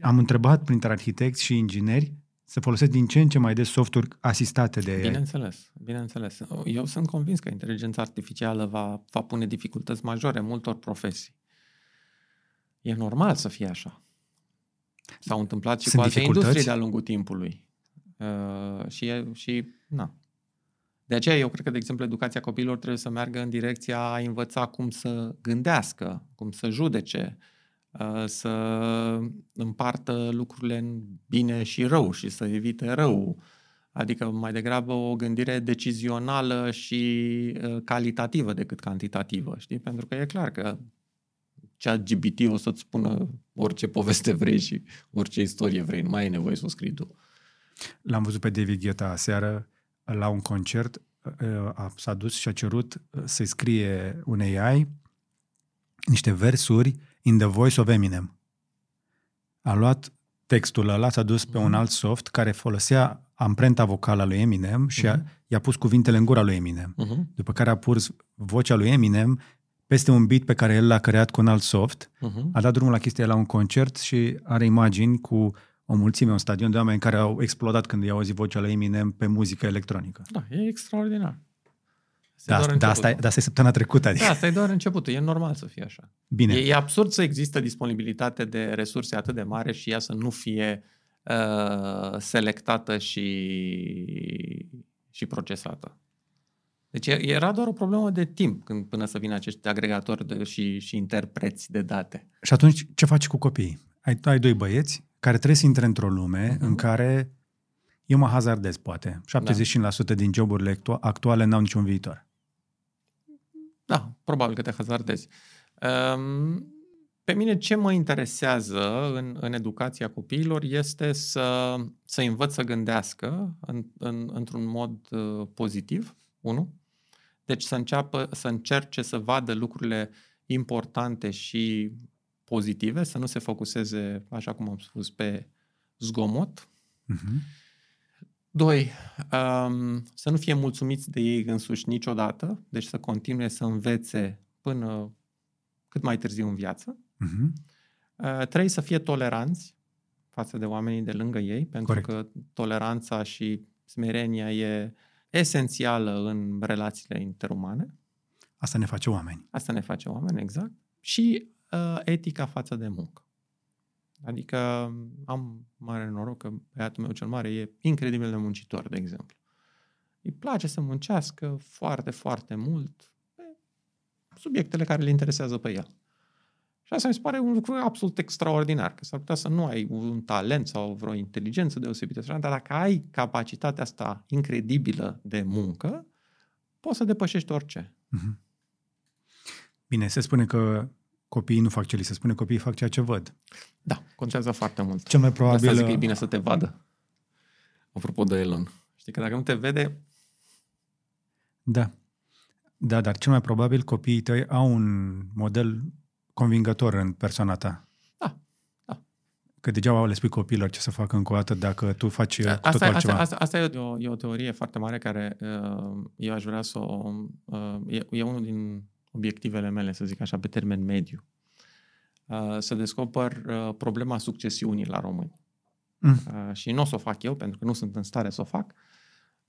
Am întrebat printre arhitecți și ingineri să folosesc din ce în ce mai des softuri asistate de Bineînțeles, bineînțeles. Eu sunt convins că inteligența artificială va, va pune dificultăți majore multor profesii. E normal să fie așa. S-au întâmplat și Sunt cu alte industrie de-a lungul timpului. Uh, și, e, și, na. De aceea eu cred că, de exemplu, educația copiilor trebuie să meargă în direcția a învăța cum să gândească, cum să judece, uh, să împartă lucrurile în bine și rău și să evite rău. Adică mai degrabă o gândire decizională și uh, calitativă decât cantitativă, știi? Pentru că e clar că chat GBT o să-ți spună orice poveste vrei și orice istorie vrei, nu mai ai nevoie să o scrii tu. L-am văzut pe David Guetta aseară la un concert, a, s-a dus și a cerut să-i scrie un AI niște versuri in the voice of Eminem. A luat textul ăla, s-a dus pe un mhm. alt soft care folosea amprenta vocală a lui Eminem și a, uh-huh. i-a pus cuvintele în gura lui Eminem. Uh-huh. După care a pus vocea lui Eminem peste un beat pe care el l-a creat cu un alt soft, uh-huh. a dat drumul la chestia la un concert și are imagini cu o mulțime, un stadion de oameni care au explodat când i-au auzit vocea lui Eminem pe muzică electronică. Da, e extraordinar. Da, da, asta, e, da, asta e săptămâna trecută. Adică. Da, asta e doar începutul. E normal să fie așa. Bine. E, e absurd să există disponibilitate de resurse atât de mare și ea să nu fie uh, selectată și, și procesată. Deci era doar o problemă de timp când, până să vină acești agregatori de, și, și interpreți de date. Și atunci ce faci cu copiii? Ai, ai doi băieți care trebuie să intre într-o lume uh-huh. în care eu mă hazardez, poate. 75% da. din joburile actuale n-au niciun viitor. Da, probabil că te hazardezi. Um, pe mine ce mă interesează în, în educația copiilor este să, să învăț să gândească în, în, într-un mod uh, pozitiv, unu, deci să, înceapă, să încerce să vadă lucrurile importante și pozitive, să nu se focuseze, așa cum am spus, pe zgomot. Uh-huh. Doi, um, să nu fie mulțumiți de ei însuși niciodată, deci să continue să învețe până cât mai târziu în viață. Uh-huh. Uh, trei, să fie toleranți față de oamenii de lângă ei, pentru Corect. că toleranța și smerenia e esențială în relațiile interumane. Asta ne face oameni. Asta ne face oameni, exact. Și uh, etica față de muncă. Adică am mare noroc că băiatul meu cel mare e incredibil de muncitor, de exemplu. Îi place să muncească foarte, foarte mult pe subiectele care le interesează pe el. Și asta mi se pare un lucru absolut extraordinar, că s-ar putea să nu ai un talent sau vreo inteligență deosebită, dar dacă ai capacitatea asta incredibilă de muncă, poți să depășești orice. Mm-hmm. Bine, se spune că copiii nu fac ce li se spune, copiii fac ceea ce văd. Da, contează foarte mult. Cel mai probabil... asta zic că e bine să te vadă. Apropo de Elon. Știi că dacă nu te vede... Da. Da, dar cel mai probabil copiii tăi au un model convingător în persoana ta. Da, da. Că degeaba le spui copiilor ce să facă încă o dată dacă tu faci asta, totul altceva. Asta, asta, asta e, o, e o teorie foarte mare care uh, eu aș vrea să o... Uh, e, e unul din obiectivele mele, să zic așa, pe termen mediu. Uh, să descoper uh, problema succesiunii la români. Mm. Uh, și nu o să o fac eu, pentru că nu sunt în stare să o fac.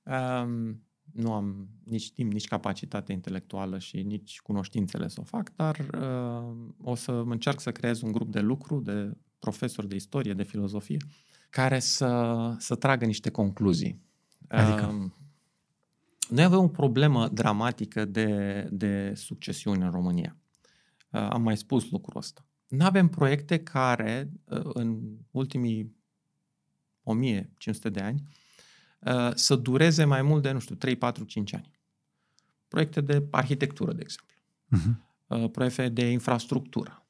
Uh, nu am nici timp, nici capacitate intelectuală și nici cunoștințele să o fac, dar uh, o să încerc să creez un grup de lucru de profesori de istorie, de filozofie, care să, să tragă niște concluzii. Adică? Uh, noi avem o problemă dramatică de, de succesiune în România. Uh, am mai spus lucrul ăsta. Nu avem proiecte care uh, în ultimii 1500 de ani uh, să dureze mai mult de, nu știu, 3, 4, 5 ani. Proiecte de arhitectură, de exemplu. Uh-huh. Proiecte de infrastructură.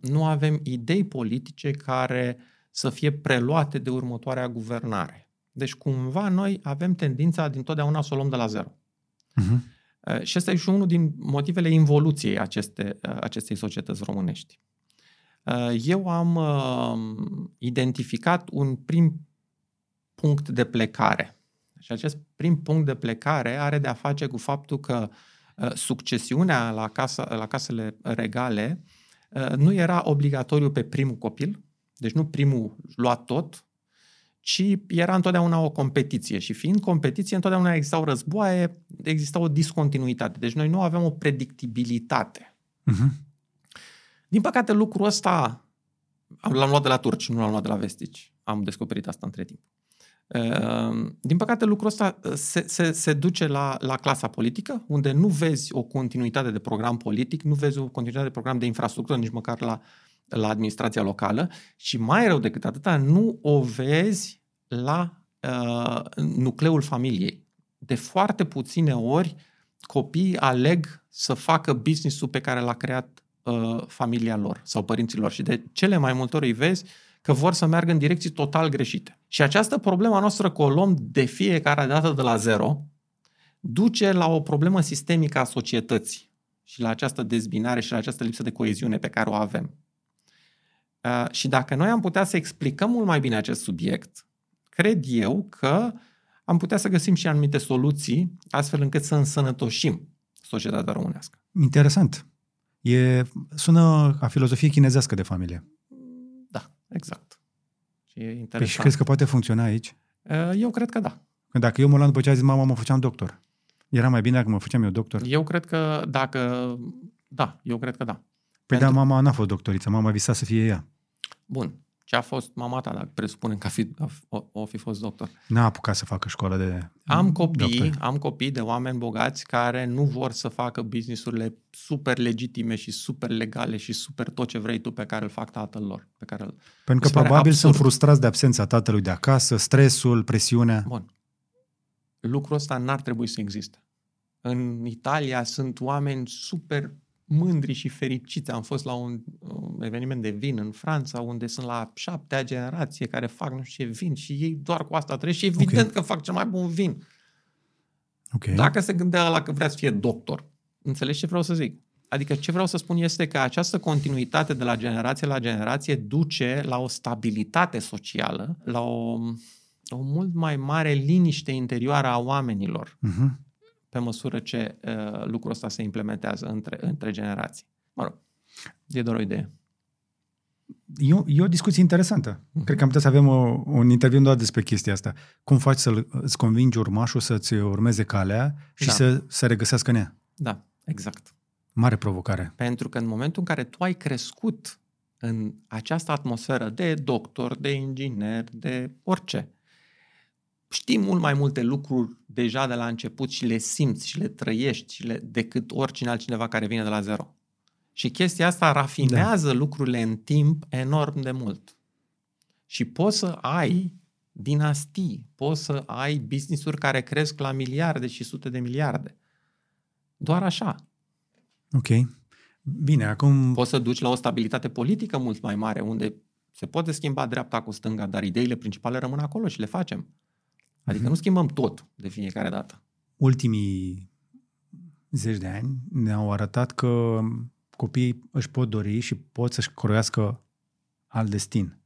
Nu avem idei politice care să fie preluate de următoarea guvernare. Deci, cumva, noi avem tendința din totdeauna să o luăm de la zero. Uh-huh. Și ăsta e și unul din motivele involuției aceste, acestei societăți românești. Eu am identificat un prim punct de plecare. Și acest prim punct de plecare are de a face cu faptul că succesiunea la, casa, la casele regale nu era obligatoriu pe primul copil, deci nu primul lua tot, ci era întotdeauna o competiție. Și fiind competiție, întotdeauna existau războaie, exista o discontinuitate. Deci noi nu aveam o predictibilitate. Uh-huh. Din păcate, lucrul ăsta l-am luat de la turci, nu l-am luat de la vestici. Am descoperit asta între timp. Ehm, din păcate, lucrul ăsta se, se, se duce la, la clasa politică, unde nu vezi o continuitate de program politic, nu vezi o continuitate de program de infrastructură, nici măcar la, la administrația locală și mai rău decât atâta, nu o vezi la uh, nucleul familiei. De foarte puține ori copiii aleg să facă business-ul pe care l-a creat uh, familia lor sau părinților și de cele mai multe ori îi vezi că vor să meargă în direcții total greșite. Și această problemă noastră că o luăm de fiecare dată de la zero, duce la o problemă sistemică a societății și la această dezbinare și la această lipsă de coeziune pe care o avem. Uh, și dacă noi am putea să explicăm mult mai bine acest subiect, cred eu că am putea să găsim și anumite soluții astfel încât să însănătoșim societatea românească. Interesant. E, sună a filozofie chinezească de familie. Da, exact. Și e interesant. Păi și crezi că poate funcționa aici? Uh, eu cred că da. Că dacă eu mă luam după ce a zis mama, mă făceam doctor. Era mai bine dacă mă făceam eu doctor? Eu cred că dacă... Da, eu cred că da. Păi Pentru... da, mama n-a fost doctoriță, mama visa să fie ea. Bun. Ce a fost mama ta, dacă presupunem că a fi, a, o, o fi fost doctor? N-a apucat să facă școală de Am copii, doctor. am copii de oameni bogați care nu vor să facă businessurile super legitime și super legale și super tot ce vrei tu pe care îl fac tatăl lor. Pe care îl... Pentru că probabil absurd. sunt frustrați de absența tatălui de acasă, stresul, presiunea. Bun. Lucrul ăsta n-ar trebui să existe. În Italia sunt oameni super mândri și fericiți. Am fost la un, un eveniment de vin în Franța, unde sunt la șaptea generație care fac nu știu ce vin și ei doar cu asta trăiesc și evident okay. că fac cel mai bun vin. Okay. Dacă se gândea la că vrea să fie doctor, înțelegi ce vreau să zic? Adică ce vreau să spun este că această continuitate de la generație la generație duce la o stabilitate socială, la o, o mult mai mare liniște interioară a oamenilor. Uh-huh pe măsură ce uh, lucrul ăsta se implementează între, între generații. Mă rog, e doar o idee. E o, e o discuție interesantă. Uh-huh. Cred că am putea să avem o, un interviu doar despre chestia asta. Cum faci să îți convingi urmașul să-ți urmeze calea și da. să se regăsească în ea? Da, exact. Mare provocare. Pentru că în momentul în care tu ai crescut în această atmosferă de doctor, de inginer, de orice, știi mult mai multe lucruri deja de la început și le simți și le trăiești și le, decât oricine altcineva care vine de la zero. Și chestia asta rafinează da. lucrurile în timp enorm de mult. Și poți să ai dinastii, poți să ai business-uri care cresc la miliarde și sute de miliarde. Doar așa. Ok. Bine, acum... Poți să duci la o stabilitate politică mult mai mare, unde se poate schimba dreapta cu stânga, dar ideile principale rămân acolo și le facem. Adică nu schimbăm tot de fiecare dată. Ultimii zeci de ani ne-au arătat că copiii își pot dori și pot să-și croiască alt destin.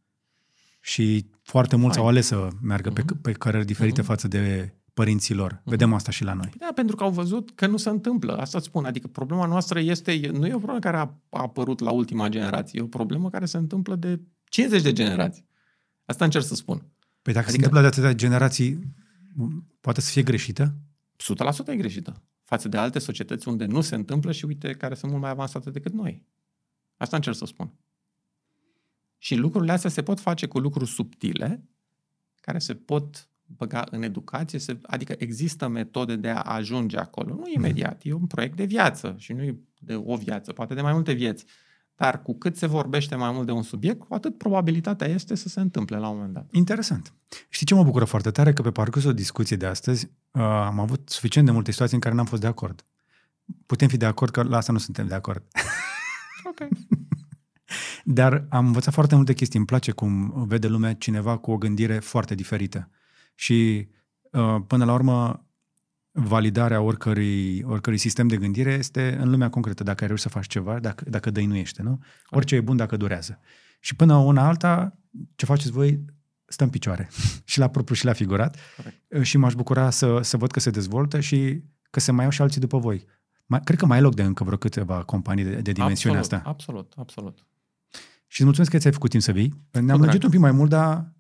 Și foarte mulți Hai. au ales să meargă uh-huh. pe, mhm. pe cărări diferite uh-huh. față de părinții lor. Uh-huh. Vedem asta și la noi. Da, pentru că au văzut că nu se întâmplă. Asta îți spun. Adică problema noastră este, nu e o problemă care a, a apărut la ultima generație, e o problemă care se întâmplă de 50 de generații. Asta încerc să spun. Păi dacă adică, se întâmplă de atâtea generații, poate să fie greșită? 100% e greșită. Față de alte societăți unde nu se întâmplă și uite, care sunt mult mai avansate decât noi. Asta încerc să spun. Și lucrurile astea se pot face cu lucruri subtile, care se pot băga în educație, să, adică există metode de a ajunge acolo. Nu imediat, e un proiect de viață și nu e de o viață, poate de mai multe vieți. Dar cu cât se vorbește mai mult de un subiect, cu atât probabilitatea este să se întâmple la un moment dat. Interesant. Știi ce mă bucură foarte tare? Că pe parcursul discuției de astăzi uh, am avut suficient de multe situații în care n-am fost de acord. Putem fi de acord că la asta nu suntem de acord. Ok. Dar am învățat foarte multe chestii. Îmi place cum vede lumea cineva cu o gândire foarte diferită. Și uh, până la urmă, validarea oricărui, oricărui sistem de gândire este în lumea concretă. Dacă ai reușit să faci ceva, dacă, dacă dăinuiește, nu? Orice e bun dacă durează. Și până una alta, ce faceți voi, stă în picioare. și la propriu și la figurat. Corect. Și m-aș bucura să, să văd că se dezvoltă și că se mai iau și alții după voi. Mai, cred că mai e loc de încă vreo câteva companii de, de dimensiunea absolut, asta. Absolut, absolut. Și îți mulțumesc că ți-ai făcut timp să vii. Ne-am drag. lungit un pic mai mult, dar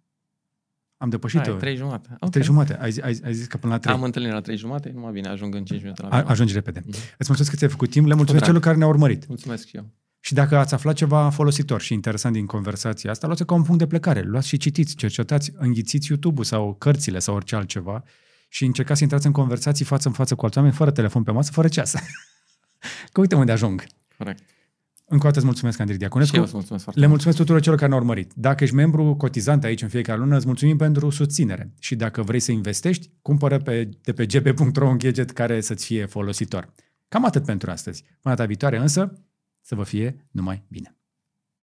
am depășit Hai, o trei jumate. Okay. trei jumate. Ai, zi- ai, ai zis că până la trei. Am întâlnire la trei jumate, nu mai bine, ajung în 5 minute la A, prima. ajungi repede. Mhm. Îți mulțumesc că ți-ai făcut timp, le mulțumesc drag. celor care ne-au urmărit. Mulțumesc și eu. Și dacă ați aflat ceva folositor și interesant din conversația asta, luați-o ca un punct de plecare. Luați și citiți, cercetați, înghițiți YouTube-ul sau cărțile sau orice altceva și încercați să intrați în conversații față în față cu alți oameni, fără telefon pe masă, fără ceas. că uite unde ajung. Corect. Încă o dată îți mulțumesc, Andrei Și Diaconescu. eu îți mulțumesc foarte Le mult. mulțumesc tuturor celor care ne-au urmărit. Dacă ești membru cotizant aici în fiecare lună, îți mulțumim pentru susținere. Și dacă vrei să investești, cumpără pe, de pe gb.ro un gadget care să-ți fie folositor. Cam atât pentru astăzi. Până data viitoare însă, să vă fie numai bine.